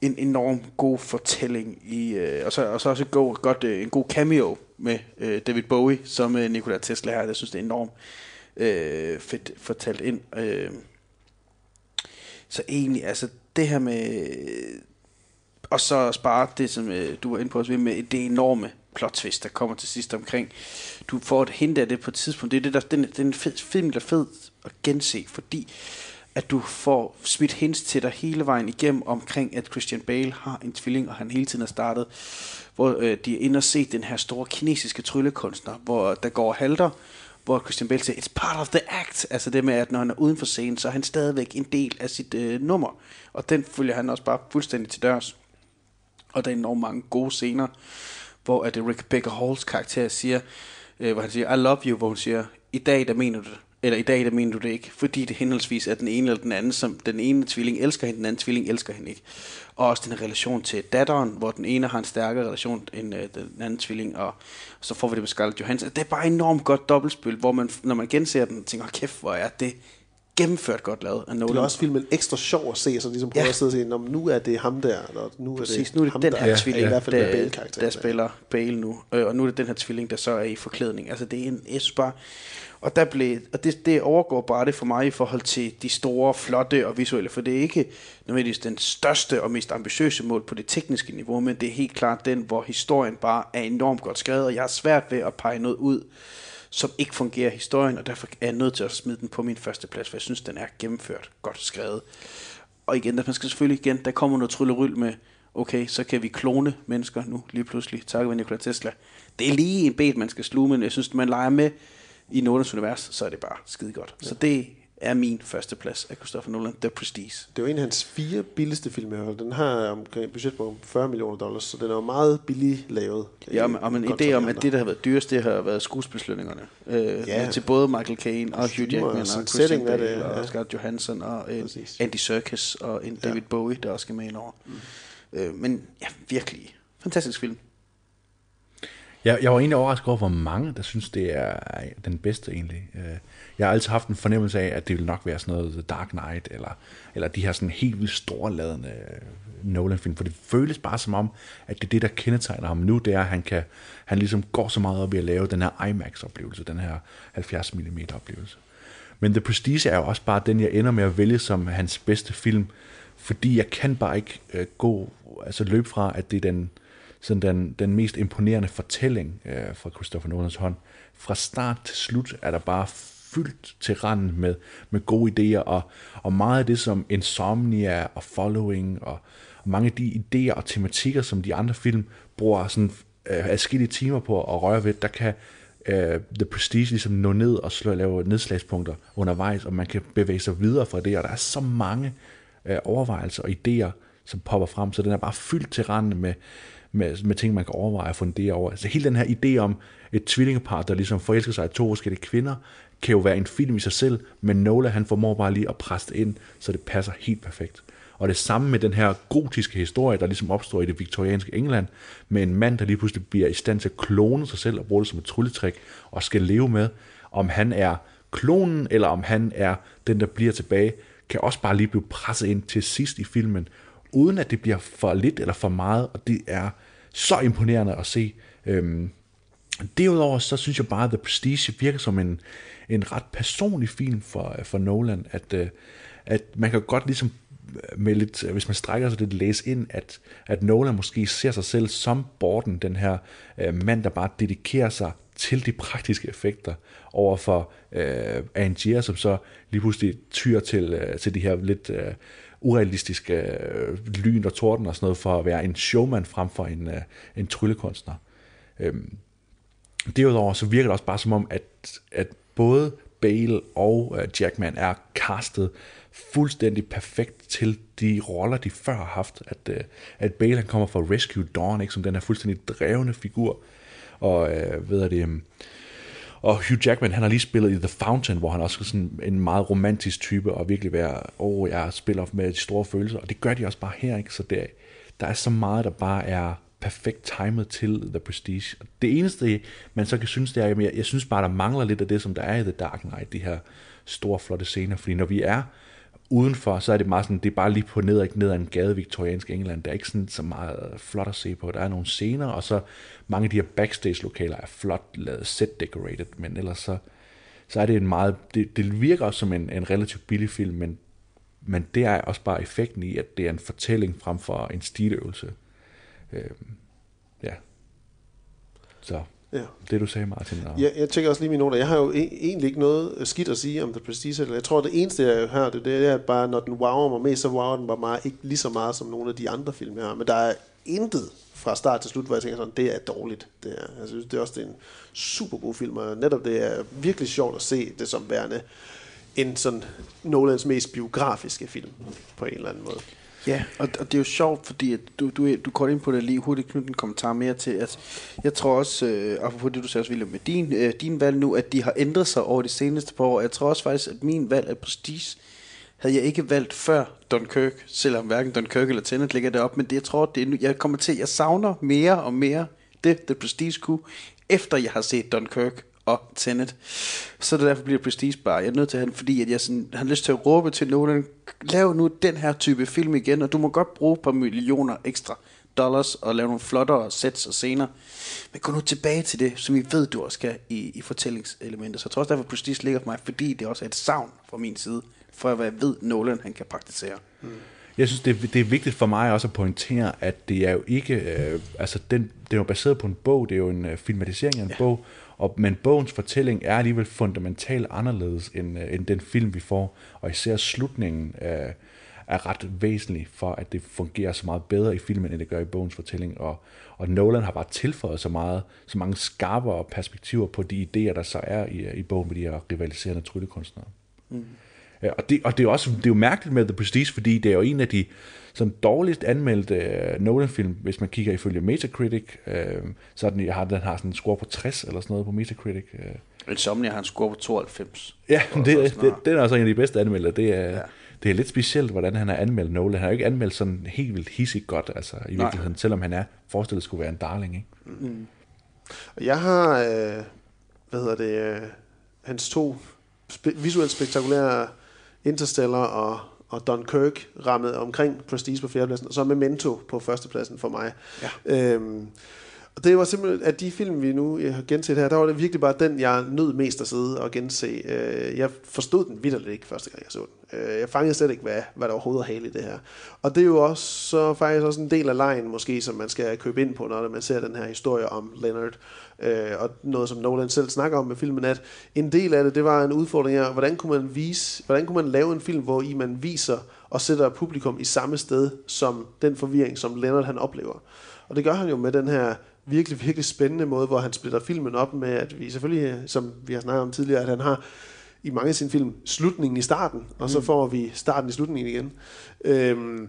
en enorm god fortælling i, øh, og, så, og så også god, godt, øh, en god cameo med øh, David Bowie som øh, Nikola Tesla her, jeg synes det er enormt øh, fedt fortalt ind. Øh, så egentlig, altså det her med, og så spare det, som øh, du var inde på også, med det enorme øh, plot twist, der kommer til sidst omkring. Du får et hint af det på et tidspunkt. Det er det, der, den, den fed, film, der er fed at gense, fordi at du får smidt hints til dig hele vejen igennem omkring, at Christian Bale har en tvilling, og han hele tiden har startet, hvor øh, de er inde og set den her store kinesiske tryllekunstner, hvor der går halter, hvor Christian Bale siger, it's part of the act. Altså det med, at når han er uden for scenen, så er han stadigvæk en del af sit øh, nummer. Og den følger han også bare fuldstændig til dørs. Og der er enormt mange gode scener, hvor at Rick Baker Halls karakter siger, øh, hvor han siger, I love you, hvor hun siger, i dag der mener du det. Eller i dag der mener du det ikke, fordi det henholdsvis er den ene eller den anden, som den ene tvilling elsker hende, den anden tvilling elsker hende ikke. Og også den relation til datteren, hvor den ene har en stærkere relation end øh, den anden tvilling, og så får vi det med Scarlett Johansson. Det er bare enormt godt dobbeltspil, hvor man, når man genser den, tænker, kæft, hvor er det gennemført godt lavet af Nolan. Det er også filmen ekstra sjov at se, så ligesom prøver ja. at sidde og sige, "Nå, men nu er det ham der, eller nu er Præcis, det nu er det ham den der. her tvilling, I hvert fald med der, Bale-karakteren. der spiller Bale nu, øh, og nu er det den her tvilling, der så er i forklædning. Altså det er en, jeg synes bare, og, der blev, og det, det overgår bare det for mig i forhold til de store, flotte og visuelle, for det er ikke nødvendigvis den største og mest ambitiøse mål på det tekniske niveau, men det er helt klart den, hvor historien bare er enormt godt skrevet, og jeg har svært ved at pege noget ud, som ikke fungerer i historien, og derfor er jeg nødt til at smide den på min første plads, for jeg synes, den er gennemført, godt skrevet. Og igen, der man skal selvfølgelig igen, der kommer noget trylleryl med, okay, så kan vi klone mennesker nu lige pludselig, takket være Nikola Tesla. Det er lige en bed, man skal sluge, men jeg synes, man leger med i Nolans univers, så er det bare skide godt. Ja. Så det er min første plads af Christopher Nolan, The Prestige. Det er jo en af hans fire billigste film, jeg har hørt. Den har omkring et budget på 40 millioner dollars, så den er jo meget billig lavet. Ja, men, og en idé om, at det, der har været dyrest, det har været skuespilslønningerne. Øh, Ja. ja. Til både Michael Caine og Hugh Jackman og sådan Christian setting Bale det, ja. og Scarlett Johansson og en Præcis. Andy Serkis og en David Bowie, der også skal med ind over. Mm. Øh, men ja, virkelig. Fantastisk film. Jeg, jeg var egentlig overrasket over, hvor mange, der synes, det er den bedste egentlig. Øh, jeg har altid haft en fornemmelse af, at det vil nok være sådan noget The Dark Knight, eller, eller de her sådan helt vildt storladende øh, Nolan-film, for det føles bare som om, at det er det, der kendetegner ham nu, det er, at han, kan, han ligesom går så meget op i at lave den her IMAX-oplevelse, den her 70 mm oplevelse. Men The Prestige er jo også bare den, jeg ender med at vælge som hans bedste film, fordi jeg kan bare ikke øh, gå, altså løbe fra, at det er den, sådan den, den mest imponerende fortælling øh, fra Christopher Nolans hånd. Fra start til slut er der bare fyldt til randen med, med gode idéer, og, og meget af det som Insomnia og Following, og, og mange af de idéer og tematikker, som de andre film bruger sådan øh, adskillige timer på at røre ved, der kan øh, The Prestige ligesom nå ned og slå, lave nedslagspunkter undervejs, og man kan bevæge sig videre fra det, og der er så mange øh, overvejelser og idéer, som popper frem, så den er bare fyldt til randen med, med, med ting, man kan overveje og fundere over. Altså hele den her idé om et tvillingepar, der ligesom forelsker sig i to forskellige kvinder, kan jo være en film i sig selv, men Nola han formår bare lige at presse det ind, så det passer helt perfekt. Og det samme med den her gotiske historie, der ligesom opstår i det viktorianske England, med en mand, der lige pludselig bliver i stand til at klone sig selv og bruge det som et trylletrik, og skal leve med, om han er klonen, eller om han er den, der bliver tilbage, kan også bare lige blive presset ind til sidst i filmen, uden at det bliver for lidt eller for meget, og det er så imponerende at se. Øhm, Derudover så synes jeg bare, at The Prestige virker som en, en ret personlig film for, for Nolan, at, øh, at man kan godt ligesom øh, med lidt, øh, hvis man strækker sig lidt, læse ind, at, at Nolan måske ser sig selv som Borden, den her øh, mand, der bare dedikerer sig til de praktiske effekter over for øh, Angier, som så lige pludselig tyr til, øh, til de her lidt øh, urealistiske øh, lyn og torden og sådan noget, for at være en showman frem for en, øh, en tryllekunstner. Øhm, derudover så virker det også bare som om, at, at både Bale og øh, uh, Jackman er castet fuldstændig perfekt til de roller, de før har haft. At, uh, at Bale han kommer fra Rescue Dawn, ikke, som den her fuldstændig drevne figur. Og uh, ved det, um, og Hugh Jackman, han har lige spillet i The Fountain, hvor han også er sådan en meget romantisk type, og virkelig være, åh, oh, jeg spiller med de store følelser, og det gør de også bare her, ikke? Så det, der er så meget, der bare er perfekt timet til The Prestige. Det eneste, man så kan synes, det er, at jeg, jeg synes bare, der mangler lidt af det, som der er i The Dark Knight, de her store, flotte scener, fordi når vi er udenfor, så er det meget sådan, det er bare lige på ned, ned ad en gade viktoriansk England. Der er ikke sådan så meget øh, flot at se på. Der er nogle scener, og så mange af de her backstage-lokaler er flot lavet, set decorated, men ellers så, så er det en meget, det, det virker også som en, en relativt billig film, men, men det er også bare effekten i, at det er en fortælling frem for en stiløvelse. Øh, ja. Så Ja. det du sagde, Martin. Og... Ja, jeg tænker også lige mine noter. Jeg har jo e- egentlig ikke noget skidt at sige om The Prestige. Jeg tror, det eneste, jeg har, det, det er bare, når den wower mig mest, så wower den bare meget, ikke lige så meget som nogle af de andre film, har. Men der er intet fra start til slut, hvor jeg tænker sådan, det er dårligt. Det er, jeg synes, det er også det er en super god film, og netop det er virkelig sjovt at se det som værende en sådan Nolans mest biografiske film, på en eller anden måde. Ja, og, og det er jo sjovt, fordi at du, du, du går ind på det lige hurtigt, knytte en kommentar mere til, at jeg tror også, øh, apropos det du sagde også, William, med din, øh, din valg nu, at de har ændret sig over de seneste par år. Jeg tror også faktisk, at min valg af Prestige havde jeg ikke valgt før Dunkirk, selvom hverken Dunkirk eller Tenet ligger deroppe, men det, jeg tror, det er nu, jeg kommer til, jeg savner mere og mere det, det Prestige kunne, efter jeg har set Dunkirk og Tenet. Så det derfor bliver Prestige bare. Jeg er nødt til at have den, fordi at jeg sådan, har lyst til at råbe til Nolan, lav nu den her type film igen, og du må godt bruge et par millioner ekstra dollars og lave nogle flottere sets og scener. Men gå nu tilbage til det, som I ved, du også skal i, i fortællingselementer. Så jeg tror også derfor, Prestige ligger for mig, fordi det også er et savn fra min side, for hvad jeg ved, Nolan han kan praktisere. Mm. Jeg synes, det, er- det er vigtigt for mig også at pointere, at det er jo ikke, øh, altså den, det er jo baseret på en bog, det er jo en øh, filmatisering af en ja. bog, og, men bogens fortælling er alligevel fundamentalt anderledes end, øh, end den film, vi får, og især slutningen øh, er ret væsentlig for, at det fungerer så meget bedre i filmen, end det gør i bogens fortælling, og, og Nolan har bare tilføjet så meget, så mange skarpere perspektiver på de idéer, der så er i, i bogen med de her rivaliserende tryllekunstnere. Mm. Og det, og det er jo også det er jo mærkeligt med The Prestige, fordi det er jo en af de som dårligst anmeldte uh, Nolan-film, hvis man kigger ifølge Metacritic. Uh, så den, har, den har sådan en score på 60 eller sådan noget på Metacritic. Uh. Insomnia har en score på 92. Ja, det, det, det, den er også en af de bedste anmeldte. Det er, Ja. det er lidt specielt, hvordan han har anmeldt Nolan. Han har jo ikke anmeldt sådan helt vildt hissigt godt, altså i Nej. virkeligheden, selvom han er forestillet skulle være en darling. Ikke? Mm. Og Jeg har, øh, hvad hedder det, øh, hans to spe- visuelt spektakulære Interstellar og, og Dunkirk rammet omkring Prestige på fjerdepladsen, og så Memento på førstepladsen for mig. Ja. Øhm, og det var simpelthen, at de film, vi nu øh, har genset her, der var det virkelig bare den, jeg nød mest at sidde og gense. Øh, jeg forstod den vidderligt ikke første gang, jeg så den. Øh, jeg fangede slet ikke, hvad, hvad der overhovedet er hale i det her. Og det er jo også så faktisk også en del af lejen, måske, som man skal købe ind på, når man ser den her historie om Leonard. Øh, og noget, som Nolan selv snakker om med filmen, at en del af det, det var en udfordring her, hvordan kunne man vise, hvordan kunne man lave en film, hvor i man viser og sætter publikum i samme sted, som den forvirring, som Leonard han oplever. Og det gør han jo med den her virkelig, virkelig spændende måde, hvor han splitter filmen op med, at vi selvfølgelig, som vi har snakket om tidligere, at han har i mange af sine film slutningen i starten, og så Mm. får vi starten i slutningen igen. Øhm,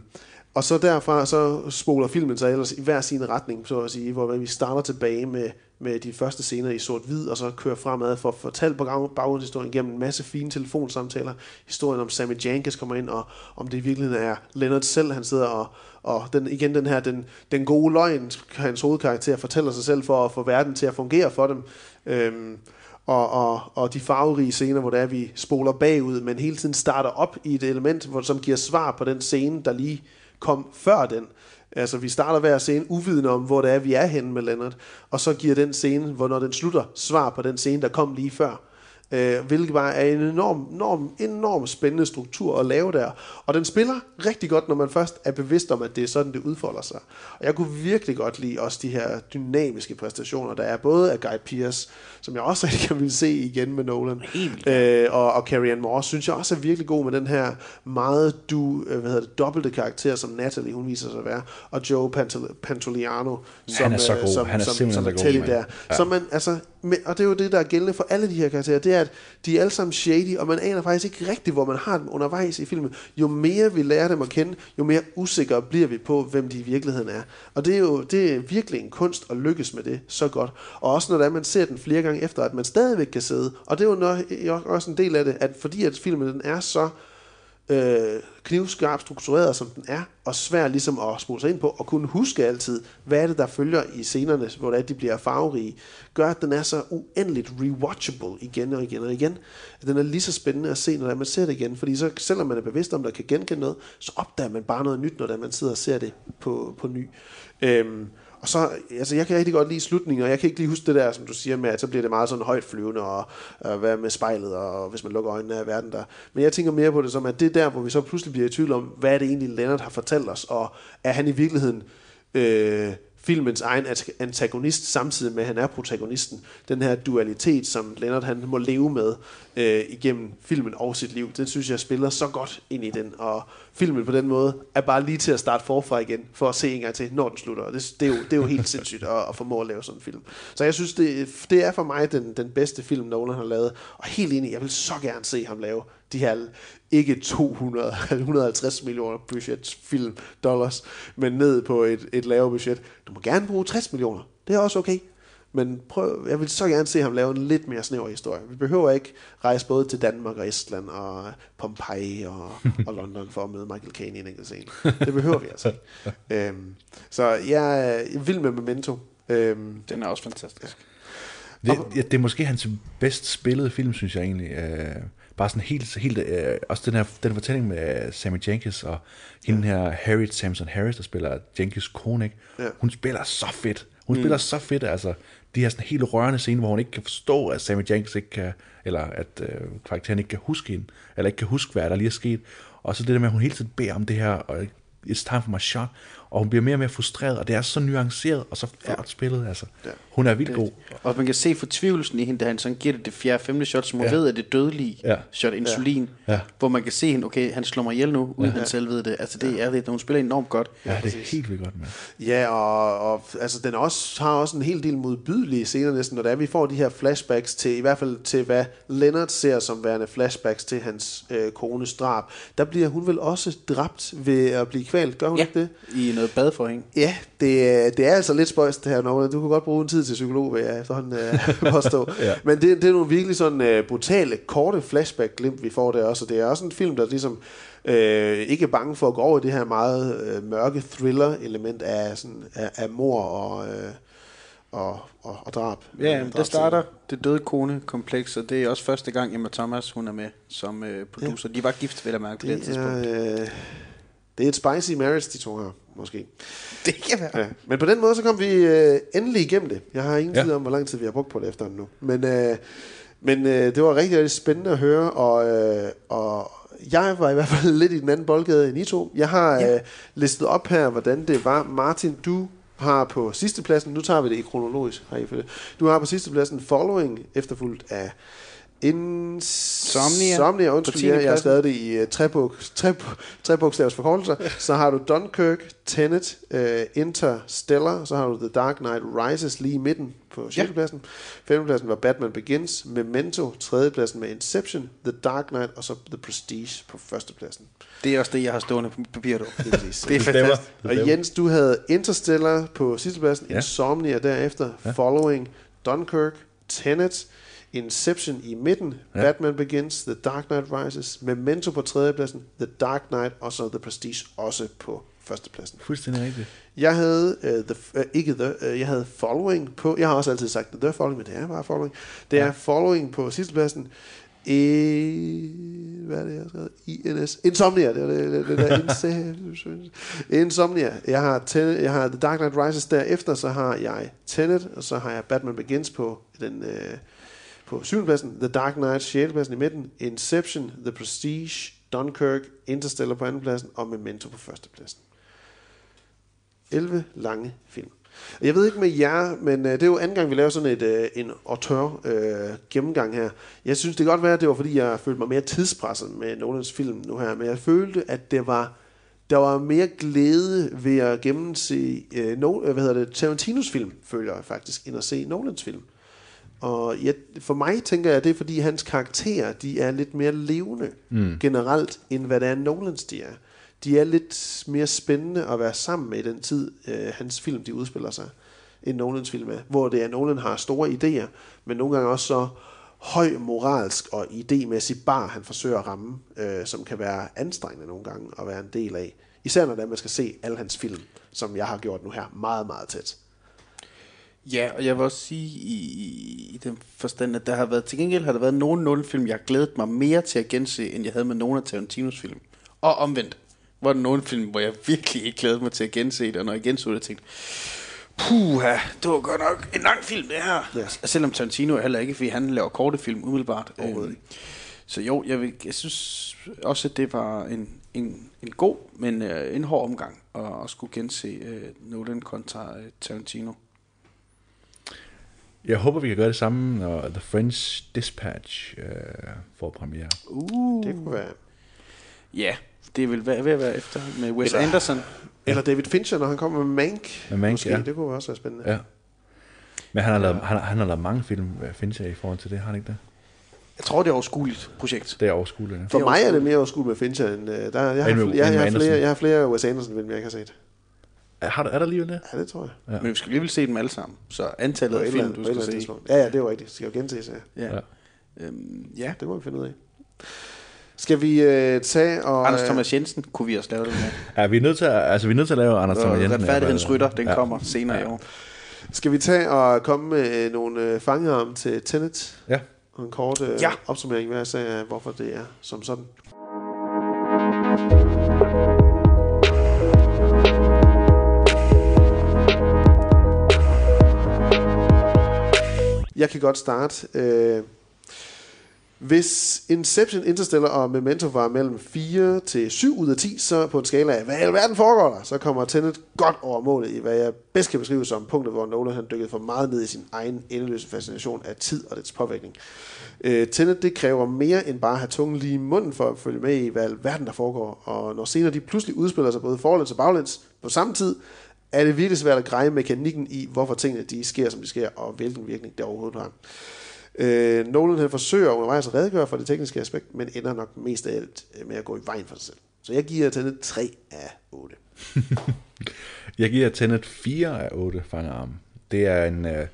og så derfra så spoler filmen sig ellers i hver sin retning, så at sige, hvor vi starter tilbage med, med de første scener i sort-hvid, og så kører fremad for at fortælle på baggrundshistorien gennem en masse fine telefonsamtaler. Historien om Sammy Jankis kommer ind, og om det i virkeligheden er Leonard selv, han sidder og, og den, igen den her, den, den gode løgn, hans hovedkarakter fortæller sig selv for at få verden til at fungere for dem. Øhm, og, og, og de farverige scener, hvor det er, vi spoler bagud, men hele tiden starter op i et element, hvor, som giver svar på den scene, der lige kom før den. Altså, vi starter hver scene uvidende om, hvor det er, vi er henne med Leonard, og så giver den scene, hvor når den slutter, svar på den scene, der kom lige før. Øh, hvilket bare er en enorm, enorm, enorm spændende struktur at lave der. Og den spiller rigtig godt, når man først er bevidst om, at det er sådan, det udfolder sig. Og jeg kunne virkelig godt lide også de her dynamiske præstationer, der er både af Guy Pearce, som jeg også rigtig vil se igen med Nolan, øh, og, og Carrie Ann Moss, synes jeg også er virkelig god med den her meget du, øh, hvad hedder det, dobbelte karakter, som Natalie, hun viser sig at være, og Joe Pantoliano, som, Han er så øh, god. som, Han er som, som så god, Teddy der. Ja. Ja. Så man, altså, men, og det er jo det, der er gældende for alle de her karakterer, det er, at de er alle sammen shady, og man aner faktisk ikke rigtigt, hvor man har dem undervejs i filmen. Jo mere vi lærer dem at kende, jo mere usikre bliver vi på, hvem de i virkeligheden er. Og det er jo det er virkelig en kunst at lykkes med det så godt. Og også når det er, man ser den flere gange efter, at man stadigvæk kan sidde. Og det er jo nok, også en del af det, at fordi at filmen den er så øh, Øh, knivskarpt struktureret, som den er, og svær ligesom at spole sig ind på, og kunne huske altid, hvad er det, der følger i scenerne, hvor det er, de bliver farverige, gør, at den er så uendeligt rewatchable igen og igen og igen. At den er lige så spændende at se, når man ser det igen, fordi så, selvom man er bevidst om, at kan genkende noget, så opdager man bare noget nyt, når det man sidder og ser det på, på ny. Øhm, og så, altså jeg kan rigtig godt lide slutningen, og jeg kan ikke lige huske det der, som du siger med, at så bliver det meget sådan højt flyvende, og, og hvad med spejlet, og hvis man lukker øjnene af verden der. Men jeg tænker mere på det som, at det er der, hvor vi så pludselig bliver i tvivl om, hvad er det egentlig, Leonard har fortalt os, og er han i virkeligheden øh, filmens egen antagonist, samtidig med, at han er protagonisten. Den her dualitet, som Leonard han må leve med øh, igennem filmen og sit liv, den synes jeg spiller så godt ind i den, og filmen på den måde er bare lige til at starte forfra igen, for at se en gang til, når den slutter. Og det, det, er, jo, det er jo helt sindssygt at, at formå at lave sådan en film. Så jeg synes, det, det er for mig den, den bedste film, Nolan har lavet. Og helt enig, jeg vil så gerne se ham lave de her ikke 200, 150 millioner budget film dollars, men ned på et, et lavere budget. Du må gerne bruge 60 millioner. Det er også okay. Men prøv, jeg vil så gerne se ham lave en lidt mere snæver historie. Vi behøver ikke rejse både til Danmark og Estland og Pompeji og, og London for at møde Michael Caine i en enkelt scene. Det behøver vi altså ikke. Øhm, så jeg er vild med Memento. Øhm, Den er også fantastisk. Det, ja, det er måske hans bedst spillede film, synes jeg egentlig. Øh, bare sådan helt, helt øh, også den her den fortælling med Sammy Jenkins og hende ja. her Harriet Samson Harris, der spiller Jenkins kone, ikke? Ja. Hun spiller så fedt. Hun Mm. spiller så fedt, altså. De her sådan helt rørende scener, hvor hun ikke kan forstå, at Sammy Jenkins ikke kan, eller at øh, karakteren ikke kan huske hende, eller ikke kan huske, hvad der lige er sket. Og så det der med, at hun hele tiden beder om det her, og it's time for my shot, og hun bliver mere og mere frustreret, og det er så nuanceret, og så flot ja. spillet, altså. Ja. Hun er vildt god. Og man kan se fortvivlelsen i hende, da han sådan giver det det fjerde, femte shot, som hun Ja. ved, at det er dødelige Ja. shot insulin. Ja. Hvor man kan se hende, okay, han slår mig ihjel nu, uden Ja. han selv ved det. Altså det er det, hun spiller enormt godt. Ja, det er helt vildt godt, mand. Ja, og, og altså, den også, har også en hel del modbydelige scener næsten, når det er, vi får de her flashbacks til, i hvert fald til, hvad Leonard ser som værende flashbacks til hans øh, kones drab. Der bliver hun vel også dræbt ved at blive kvalt, gør hun Ja, ikke det? i noget bad for hende. Ja, det, er- det er altså lidt spøjst det her, Nolan. Du kunne godt bruge en tid til psykolog, vil jeg efterhånden øh, påstå. Ja. Men det, det er nogle virkelig sådan øh, brutale, korte flashback-glimt, vi får der også. Og det er også en film, der ligesom øh, ikke er bange for at gå over i det her meget øh, mørke thriller-element af, sådan, af, af mor og, øh, og, og, og drab. Ja, Øh, jamen, der drabscener. starter det døde kone kompleks, og det er også første gang, Emma Thomas hun er med som øh, producer. De var gift, vil jeg mærke, på det, Det tidspunkt. er, øh, det er et spicy marriage, de to her, måske. Det kan være. Ja. Men på den måde, så kom vi øh, endelig igennem det. Jeg har ingen Ja. tid om, hvor lang tid vi har brugt på det efter nu. Men, øh, men øh, det var rigtig, rigtig spændende at høre, og, øh, og jeg var i hvert fald lidt i den anden boldgade end I to. Jeg har Ja. øh, listet op her, hvordan det var. Martin, du har på sidste pladsen, nu tager vi det i kronologisk, har I følge. Du har på sidste pladsen Following, efterfulgt af Insomnia. Insomnia, undskyld, jeg, jeg har skrevet det i uh, trebog, tre, trebogstavs forkortelser. så har du Dunkirk, Tenet, uh, Interstellar, så har du The Dark Knight Rises lige i midten på 6. Ja. pladsen. 5. pladsen var Batman Begins, Memento, 3. pladsen med Inception, The Dark Knight, og så The Prestige på 1. pladsen. Det er også det, jeg har stående på papir, du. Det er. Det er fantastisk. Og Jens, du havde Interstellar på sidste pladsen, Ja. Insomnia derefter, Ja. Following, Dunkirk, Tenet, Inception i midten, Ja. Batman Begins, The Dark Knight Rises, Memento på tredje pladsen, The Dark Knight, og så The Prestige også på første pladsen. Fuldstændig rigtigt. Jeg havde uh, the, uh, ikke the, uh, jeg havde Following på. Jeg har også altid sagt The Following, men det er bare Following. Det er Ja. Following på sidste pladsen. I, hvad er det, jeg har skrevet? INS. Insomnia. Det er det, det, det der Insomnia. Jeg har, Tenet, jeg har The Dark Knight Rises derefter, så har jeg Tenet, og så har jeg Batman Begins på den øh, på 7. pladsen, The Dark Knight 6. pladsen i midten, Inception, The Prestige, Dunkirk, Interstellar på anden pladsen, og Memento på første pladsen. 11 lange film. Jeg ved ikke med jer, men øh, det er jo anden gang, vi laver sådan et, øh, en auteur øh, gennemgang her. Jeg synes, det kan godt være, at det var, fordi jeg følte mig mere tidspresset med Nolans film nu her, men jeg følte, at det var, der var mere glæde ved at gennemse øh, no, øh, hvad hedder det, Tarantinos film, føler jeg faktisk, end at se Nolans film. Og jeg, for mig tænker jeg, at det er fordi hans karakterer, de er lidt mere levende mm. generelt, end hvad det er Nolans de er. De er lidt mere spændende at være sammen med i den tid, øh, hans film de udspiller sig, end Nolans film er. Hvor det er, Nolan har store idéer, men nogle gange også så høj moralsk og idémæssig bar, han forsøger at ramme, øh, som kan være anstrengende nogle gange at være en del af. Især når man skal se alle hans film, som jeg har gjort nu her, meget, meget tæt. Ja, og jeg vil også sige i, i, i den forstand, at der har været, til gengæld har der været nogle Nolan-film, jeg har glædet mig mere til at gense, end jeg havde med nogle af Tarantinos film. Og omvendt, var der nogle film, hvor jeg virkelig ikke glædede mig til at gense det, og når jeg genså det, tænkte puha, det var godt nok en lang film, det her. Ja. Selvom Tarantino er heller ikke, fordi han laver korte film umiddelbart. Øhm, så jo, jeg, vil, jeg synes også, at det var en, en, en god, men øh, en hård omgang at, at skulle gense øh, Nolan kontra øh, Tarantino. Jeg håber, vi kan gøre det samme, når The French Dispatch øh, får premiere. Uh. Det kunne være... Ja, det vil være ved at være efter med Wes Eller- Anderson. Eller David Fincher, når han kommer med Mank. Med Mank, Måske, ja. det kunne også være spændende. Ja. Men han har, lavet, han, han har lavet mange film, øh, Fincher, i forhold til det, har han ikke det? Jeg tror, det er overskueligt projekt. Det er overskueligt, ja. For mig er det mere overskueligt med Fincher, end uh, der, jeg, har, End med- jeg, jeg, har flere, Anderson. jeg har flere Wes Anderson-film, jeg ikke har set. Har, er der alligevel det? Ja, det tror jeg. Ja. Men vi skal alligevel se dem alle sammen. Så antallet af eller film, andet- du skal se. tidspunkt. Ja, ja, det er jo rigtigt. Det skal jo genses, ja. Ja. Ja. Øhm, ja. Det må vi finde ud af. Skal vi uh, tage og... Anders øh, Thomas Jensen kunne vi også lave det med. Ja, vi er nødt til at, altså, vi er nødt til at lave Anders Thomas Jensen. Retfærdighedens Ja, rytter, den ja. kommer senere i år. Skal vi tage og komme med øh, nogle øh, fangearm til Tenet? Ja. Og en kort øh, Ja. opsummering hver sag af, hvorfor det er som sådan. Jeg kan godt starte. Øh, hvis Inception, Interstellar og Memento var mellem 4 til 7 ud af 10, så på en skala af, hvad i alverden foregår der, så kommer Tenet godt over målet i, hvad jeg bedst kan beskrive som punktet, hvor Nolan han dykkede for meget ned i sin egen endeløse fascination af tid og dets påvirkning. Øh, Tenet, det kræver mere end bare at have tungen lige i munden for at følge med i, hvad i alverden der foregår. Og når scener de pludselig udspiller sig både forlæns og baglæns på samme tid, er det virkelig svært at greje mekanikken i, hvorfor tingene de sker, som de sker, og hvilken virkning det overhovedet har. Øh, Nolan han forsøger undervejs at redegøre for det tekniske aspekt, men ender nok mest af alt øh, med at gå i vejen for sig selv. Så jeg giver Tenet 3 af 8. Jeg giver Tenet 4 af 8 fangerarm. Det er en... Øh,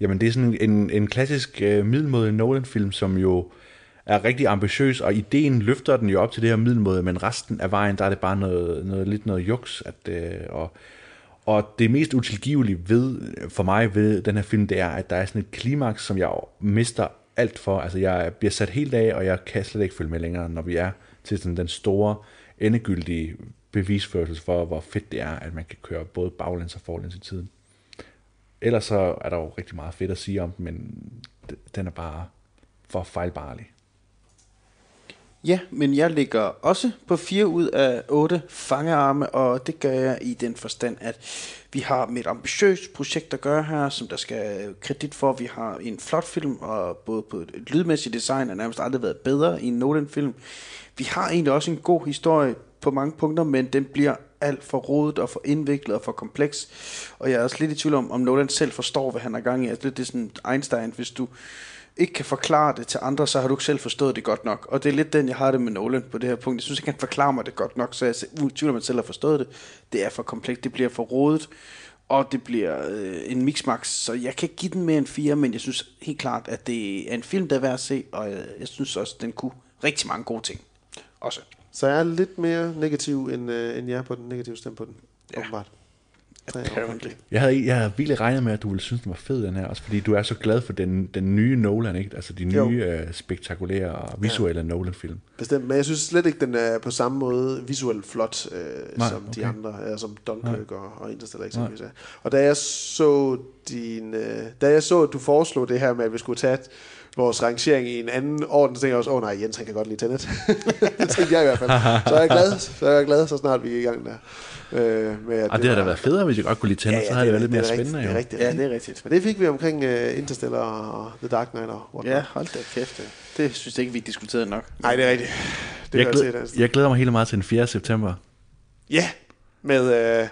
jamen, det er sådan en, en klassisk øh, middelmodig Nolan-film, som jo er rigtig ambitiøs, og ideen løfter den jo op til det her middelmåde, men resten af vejen, der er det bare noget, noget lidt noget juks. At, øh, og, og det mest utilgivelige ved, for mig ved den her film, det er, at der er sådan et klimaks, som jeg mister alt for. Altså, jeg bliver sat helt af, og jeg kan slet ikke følge med længere, når vi er til sådan den store, endegyldige bevisførelse for, hvor fedt det er, at man kan køre både baglæns og forlæns i tiden. Ellers så er der jo rigtig meget fedt at sige om den, men den er bare for fejlbarlig. Ja, men jeg ligger også på 4 ud af 8 fangearme, og det gør jeg i den forstand, at vi har med et ambitiøst projekt at gøre her, som der skal kredit for. Vi har en flot film, og både på et lydmæssigt design er nærmest aldrig været bedre i en Nolan-film. Vi har egentlig også en god historie på mange punkter, men den bliver alt for rodet og for indviklet og for kompleks. Og jeg er også lidt i tvivl om, om Nolan selv forstår, hvad han er gang i. Altså, det er sådan Einstein, hvis du ikke kan forklare det til andre, så har du ikke selv forstået det godt nok. Og det er lidt den, jeg har det med Nolan på det her punkt. Jeg synes ikke, han forklarer mig det godt nok, så jeg er tvivl at han selv har forstået det. Det er for komplekst, det bliver for rodet, og det bliver øh, en mixmax. Så jeg kan give den mere end fire, men jeg synes helt klart, at det er en film, der er værd at se, og jeg, jeg synes også, at den kunne rigtig mange gode ting. Også. Så jeg er lidt mere negativ, end, øh, end jeg er på den negative stemme på den. Ja. Åbenbart. Apparently. Jeg havde, jeg havde virkelig regnet med, at du ville synes, den var fed, den her. Også fordi du er så glad for den, den nye Nolan, ikke? Altså de Jo. nye øh, spektakulære og visuelle ja. Nolan-film. Bestemt, men jeg synes slet ikke, den er på samme måde visuelt flot, øh, Nej, som de okay. andre, øh, som Dunkirk og, og Interstellar eksempelvis er. Og da jeg så din, øh, da jeg så, at du foreslog det her med, at vi skulle tage vores rangering i en anden orden, så tænkte jeg også, åh oh, nej, Jens han kan godt lide Tenet. det tænkte jeg i hvert fald. Så er jeg glad, så er jeg glad, så snart vi er i gang der. Øh, med, at Og det havde da været federe, hvis jeg godt kunne lide Tenet, så havde det været lidt mere er rigtigt, spændende. Det er jo. rigtigt, Ja, det er rigtigt. Men det fik vi omkring uh, Interstellar og The Dark Knight og whatnot. Ja, hold da kæft. Det, det synes jeg ikke, vi diskuterede nok. Nej, det er rigtigt. Det Jeg, glæder, andet sted. jeg glæder mig helt meget til den 4. september. Ja, med uh,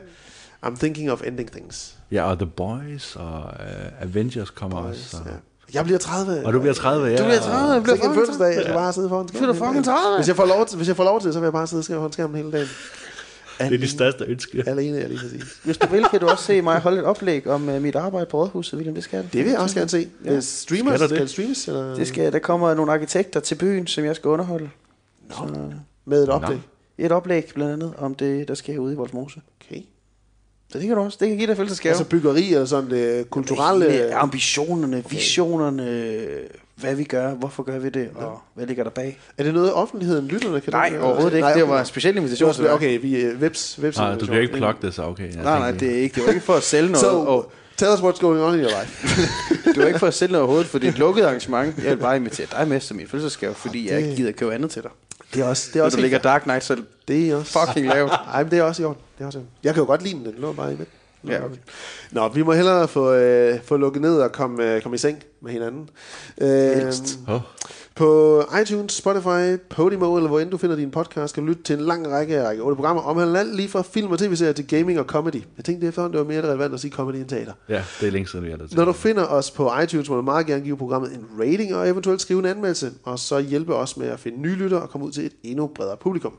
I'm Thinking of Ending Things. Ja, og The Boys og uh, Avengers kommer Boys, også. Og... Ja. Jeg bliver 30. Og du bliver 30, ja. Du bliver 30, jeg bliver fucking fødselsdag, jeg skal bare sidde foran skærmen. Du bliver fucking 30. Hvis jeg får lov til, hvis jeg får lov til så vil jeg bare sidde og skrive foran skærmen hele dagen. Det er de største ønsker. Alene, jeg lige præcis. Hvis du vil, kan du også se mig holde et oplæg om uh, mit arbejde på Rådhuset, William. Det skal jeg. Det vil jeg også gerne se. Ja. Ja. Streamers, Skal der skal, det? det streames? Eller? Det skal, der kommer nogle arkitekter til byen, som jeg skal underholde. Så, Med et oplæg. et oplæg blandt andet om det, der sker ude i Voldsmose. Okay. Så det kan du også. Det kan give dig fødselsgave. Altså byggeri eller sådan det kulturelle... Hele ambitionerne, visionerne, hvad vi gør, hvorfor gør vi det, og hvad ligger der bag. Er det noget, offentligheden lytterne kan Nej, det? overhovedet ikke. Nej, Det okay. var en speciel invitation Det var, okay, vi er webs, webs Nej, du kan jo ikke plukke det, så okay. Jeg Nej, nej, det er ikke, det var ikke for at sælge noget. So, og, tell us what's going on in your life. det var ikke for at sælge noget overhovedet, for det er et lukket arrangement. Jeg vil bare invitere dig med som min fødselsgave, fordi jeg ikke gider købe andet til dig. Det er også, det er Når også der ligger Dark Knight, så Det er også... fucking lavt. Ej, men det er også i orden. Det er også i orden. Jeg kan jo godt lide den, den lå bare i midt. Ja, okay. Nå, vi må hellere få, øh, få lukket ned og komme, øh, komme i seng med hinanden. Øh, Helst. På iTunes, Spotify, Podimo, eller hvor end du finder din podcast, kan du lytte til en lang række af række otte programmer, omhandler alt lige fra film og tv-serier til gaming og comedy. Jeg tænkte efterhånden, det var mere relevant at sige comedy end teater. Ja, det er længe siden, vi har det. Når du finder os på iTunes, må du meget gerne give programmet en rating og eventuelt skrive en anmeldelse, og så hjælpe os med at finde nye lyttere og komme ud til et endnu bredere publikum.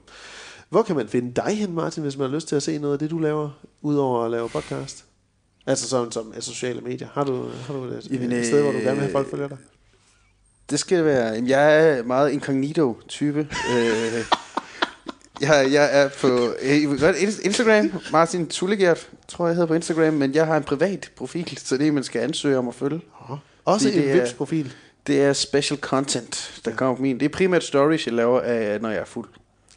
Hvor kan man finde dig hen, Martin, hvis man har lyst til at se noget af det, du laver, udover at lave podcast? Altså sådan som altså sociale medier. Har du, har du et, Jamen, et sted, hvor du gerne vil have øh, folk følger dig? Det skal være... Jamen, jeg er meget incognito-type. øh, jeg, jeg er på øh, Instagram. Martin Tullegert, tror jeg hedder på Instagram. Men jeg har en privat profil, så det er, man skal ansøge om at følge. Også fordi en det er- Vips-profil. Det er special content, der kommer på min. Det er primært stories, jeg laver, af, når jeg er fuld.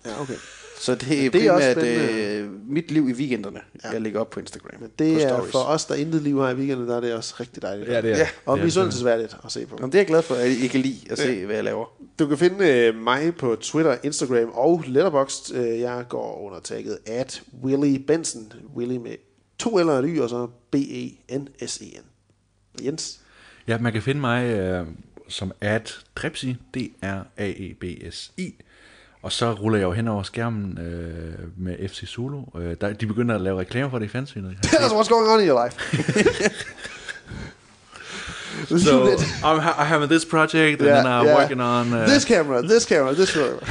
Ja, okay. Så det er, det er også primært spændende. øh, mit liv i weekenderne, ja. jeg lægger op på Instagram. Men på det er stories. for os, der intet liv har i weekenden, der er det også rigtig dejligt. Ja, det er Ja. det. Og Det er misundelsesværdigt at se på. Jamen, det er jeg glad for, at I kan lide at se, hvad jeg laver. Du kan finde øh, mig på Twitter, Instagram og Letterboxd. Øh, jeg går under tagget at Willy Benson. Willy med to eller et y, og så B-E-N-S-E-N. Og Jens? Ja, man kan finde mig øh, som at Drepsi, D-R-A-E-B-S-I. Og så ruller jeg jo hen over skærmen øh, med FC Zulu. Øh, der, de begynder at lave reklamer for det i fjernsynet. Tell us what's going on in your life. So I'm ha- I have this project, and then I'm working on. Uh, This camera, this camera, this camera.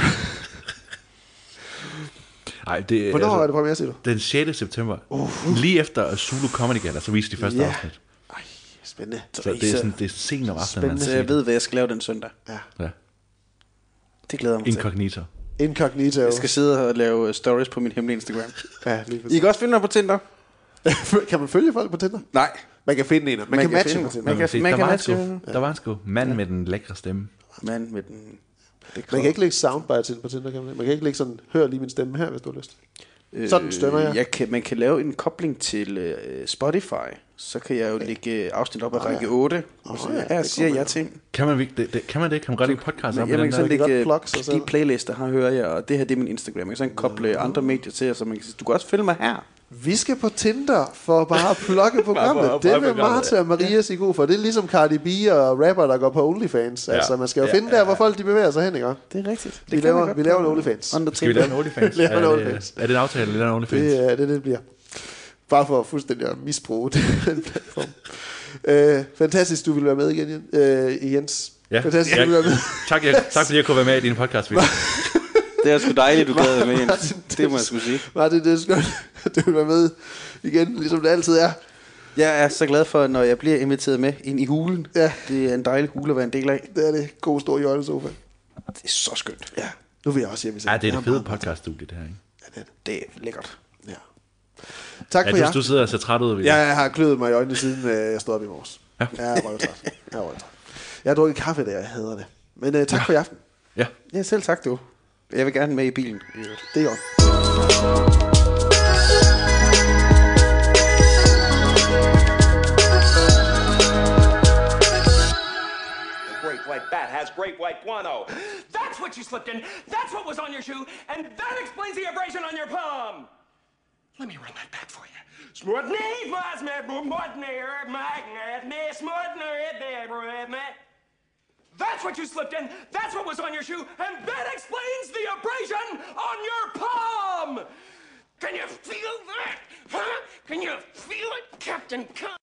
Ej, det, Hvornår altså, er det premiere, siger du? Den 6. september. Lige efter at Zulu Comedy Gala, så viste de første Ja. afsnit. Ej, spændende. Så det er, sådan, det er sent om aftenen, Spændende. Så jeg ved, hvad jeg skal lave den søndag. Ja. Ja. Det glæder jeg mig til. Incognito. Jeg skal sidde og lave øh, stories på min hemmelige Instagram. Ja, lige I kan også finde mig på Tinder. kan man følge folk på Tinder? Nej. Man kan finde en, man, man kan, matche på Tinder. Man kan, man der, kan var en matche. sgu, der var en sgu mand med den lækre stemme. Mand med den... Det Man kan ikke lægge soundbites ind på Tinder, kan man? Man kan ikke lægge sådan, hør lige min stemme her, hvis du har lyst. Sådan stemmer jeg. Øh, jeg kan, man kan lave en kobling til uh, Spotify. Så kan jeg jo lægge øh, afsnit op af række 8. Og så ja, siger jeg man ting. Kan man, det, det, kan man det? Kan man godt lægge podcast op jeg den kan så lægge de playlister, her hører jeg, og det her det er min Instagram. Jeg kan sådan koble andre medier til, så man kan sige, du kan også følge mig her. Vi skal på Tinder for bare at plukke programmet. Bare- bare det vil Martha og Maria sige god for. Det er ligesom Cardi B og rapper, der går på OnlyFans. Ja. Altså, man skal jo Ja, finde der, hvor folk de bevæger sig hen, ikke? Det er rigtigt. Vi Det laver, vi laver en OnlyFans. Skal vi lave en OnlyFans? Er, det, OnlyFans. er det en aftale, eller en OnlyFans? Det er det, det bliver. Bare for fuldstændig at misbruge den platform. Øh, fantastisk, du vil være med igen, øh, Jens. Ja. Fantastisk, ja. du vil være med. tak, ja. tak fordi jeg kunne være med i din podcast. Det er sgu dejligt, du gad med, Jens. Det må jeg skulle sige. Martin, det er skønt, at du vil være med igen, ligesom det altid er. Jeg er så glad for, når jeg bliver inviteret med ind i hulen. Ja. Det er en dejlig hule at være en del af. Det er det. God stor hjørnesofa. Det er så skønt. Ja. Nu vil jeg også hjem i. Ja, det er Jeg det fede meget- podcaststudie, det her. Ikke? Ja, det er det. Det er lækkert. Ja. Tak Ja, for du, jer. du sidder og ser træt ud. Ja, jeg har kløet mig i øjnene, siden øh, jeg stod op i morges. Ja. Jeg er røvtræt. Jeg er røvtræt. Jeg har drukket kaffe der, jeg hader det. Men øh, tak ja. for i aften. Ja. Ja, selv tak du. Jeg vil gerne med i bilen. Det er godt. White bat has great white guano. That's what you slipped in. That's what was on your shoe. And that explains the abrasion on your palm. Let me run that back for you. Smutney, Smutner, That's what you slipped in. That's what was on your shoe. And that explains the abrasion on your palm. Can you feel that? Huh? Can you feel it, Captain? Con-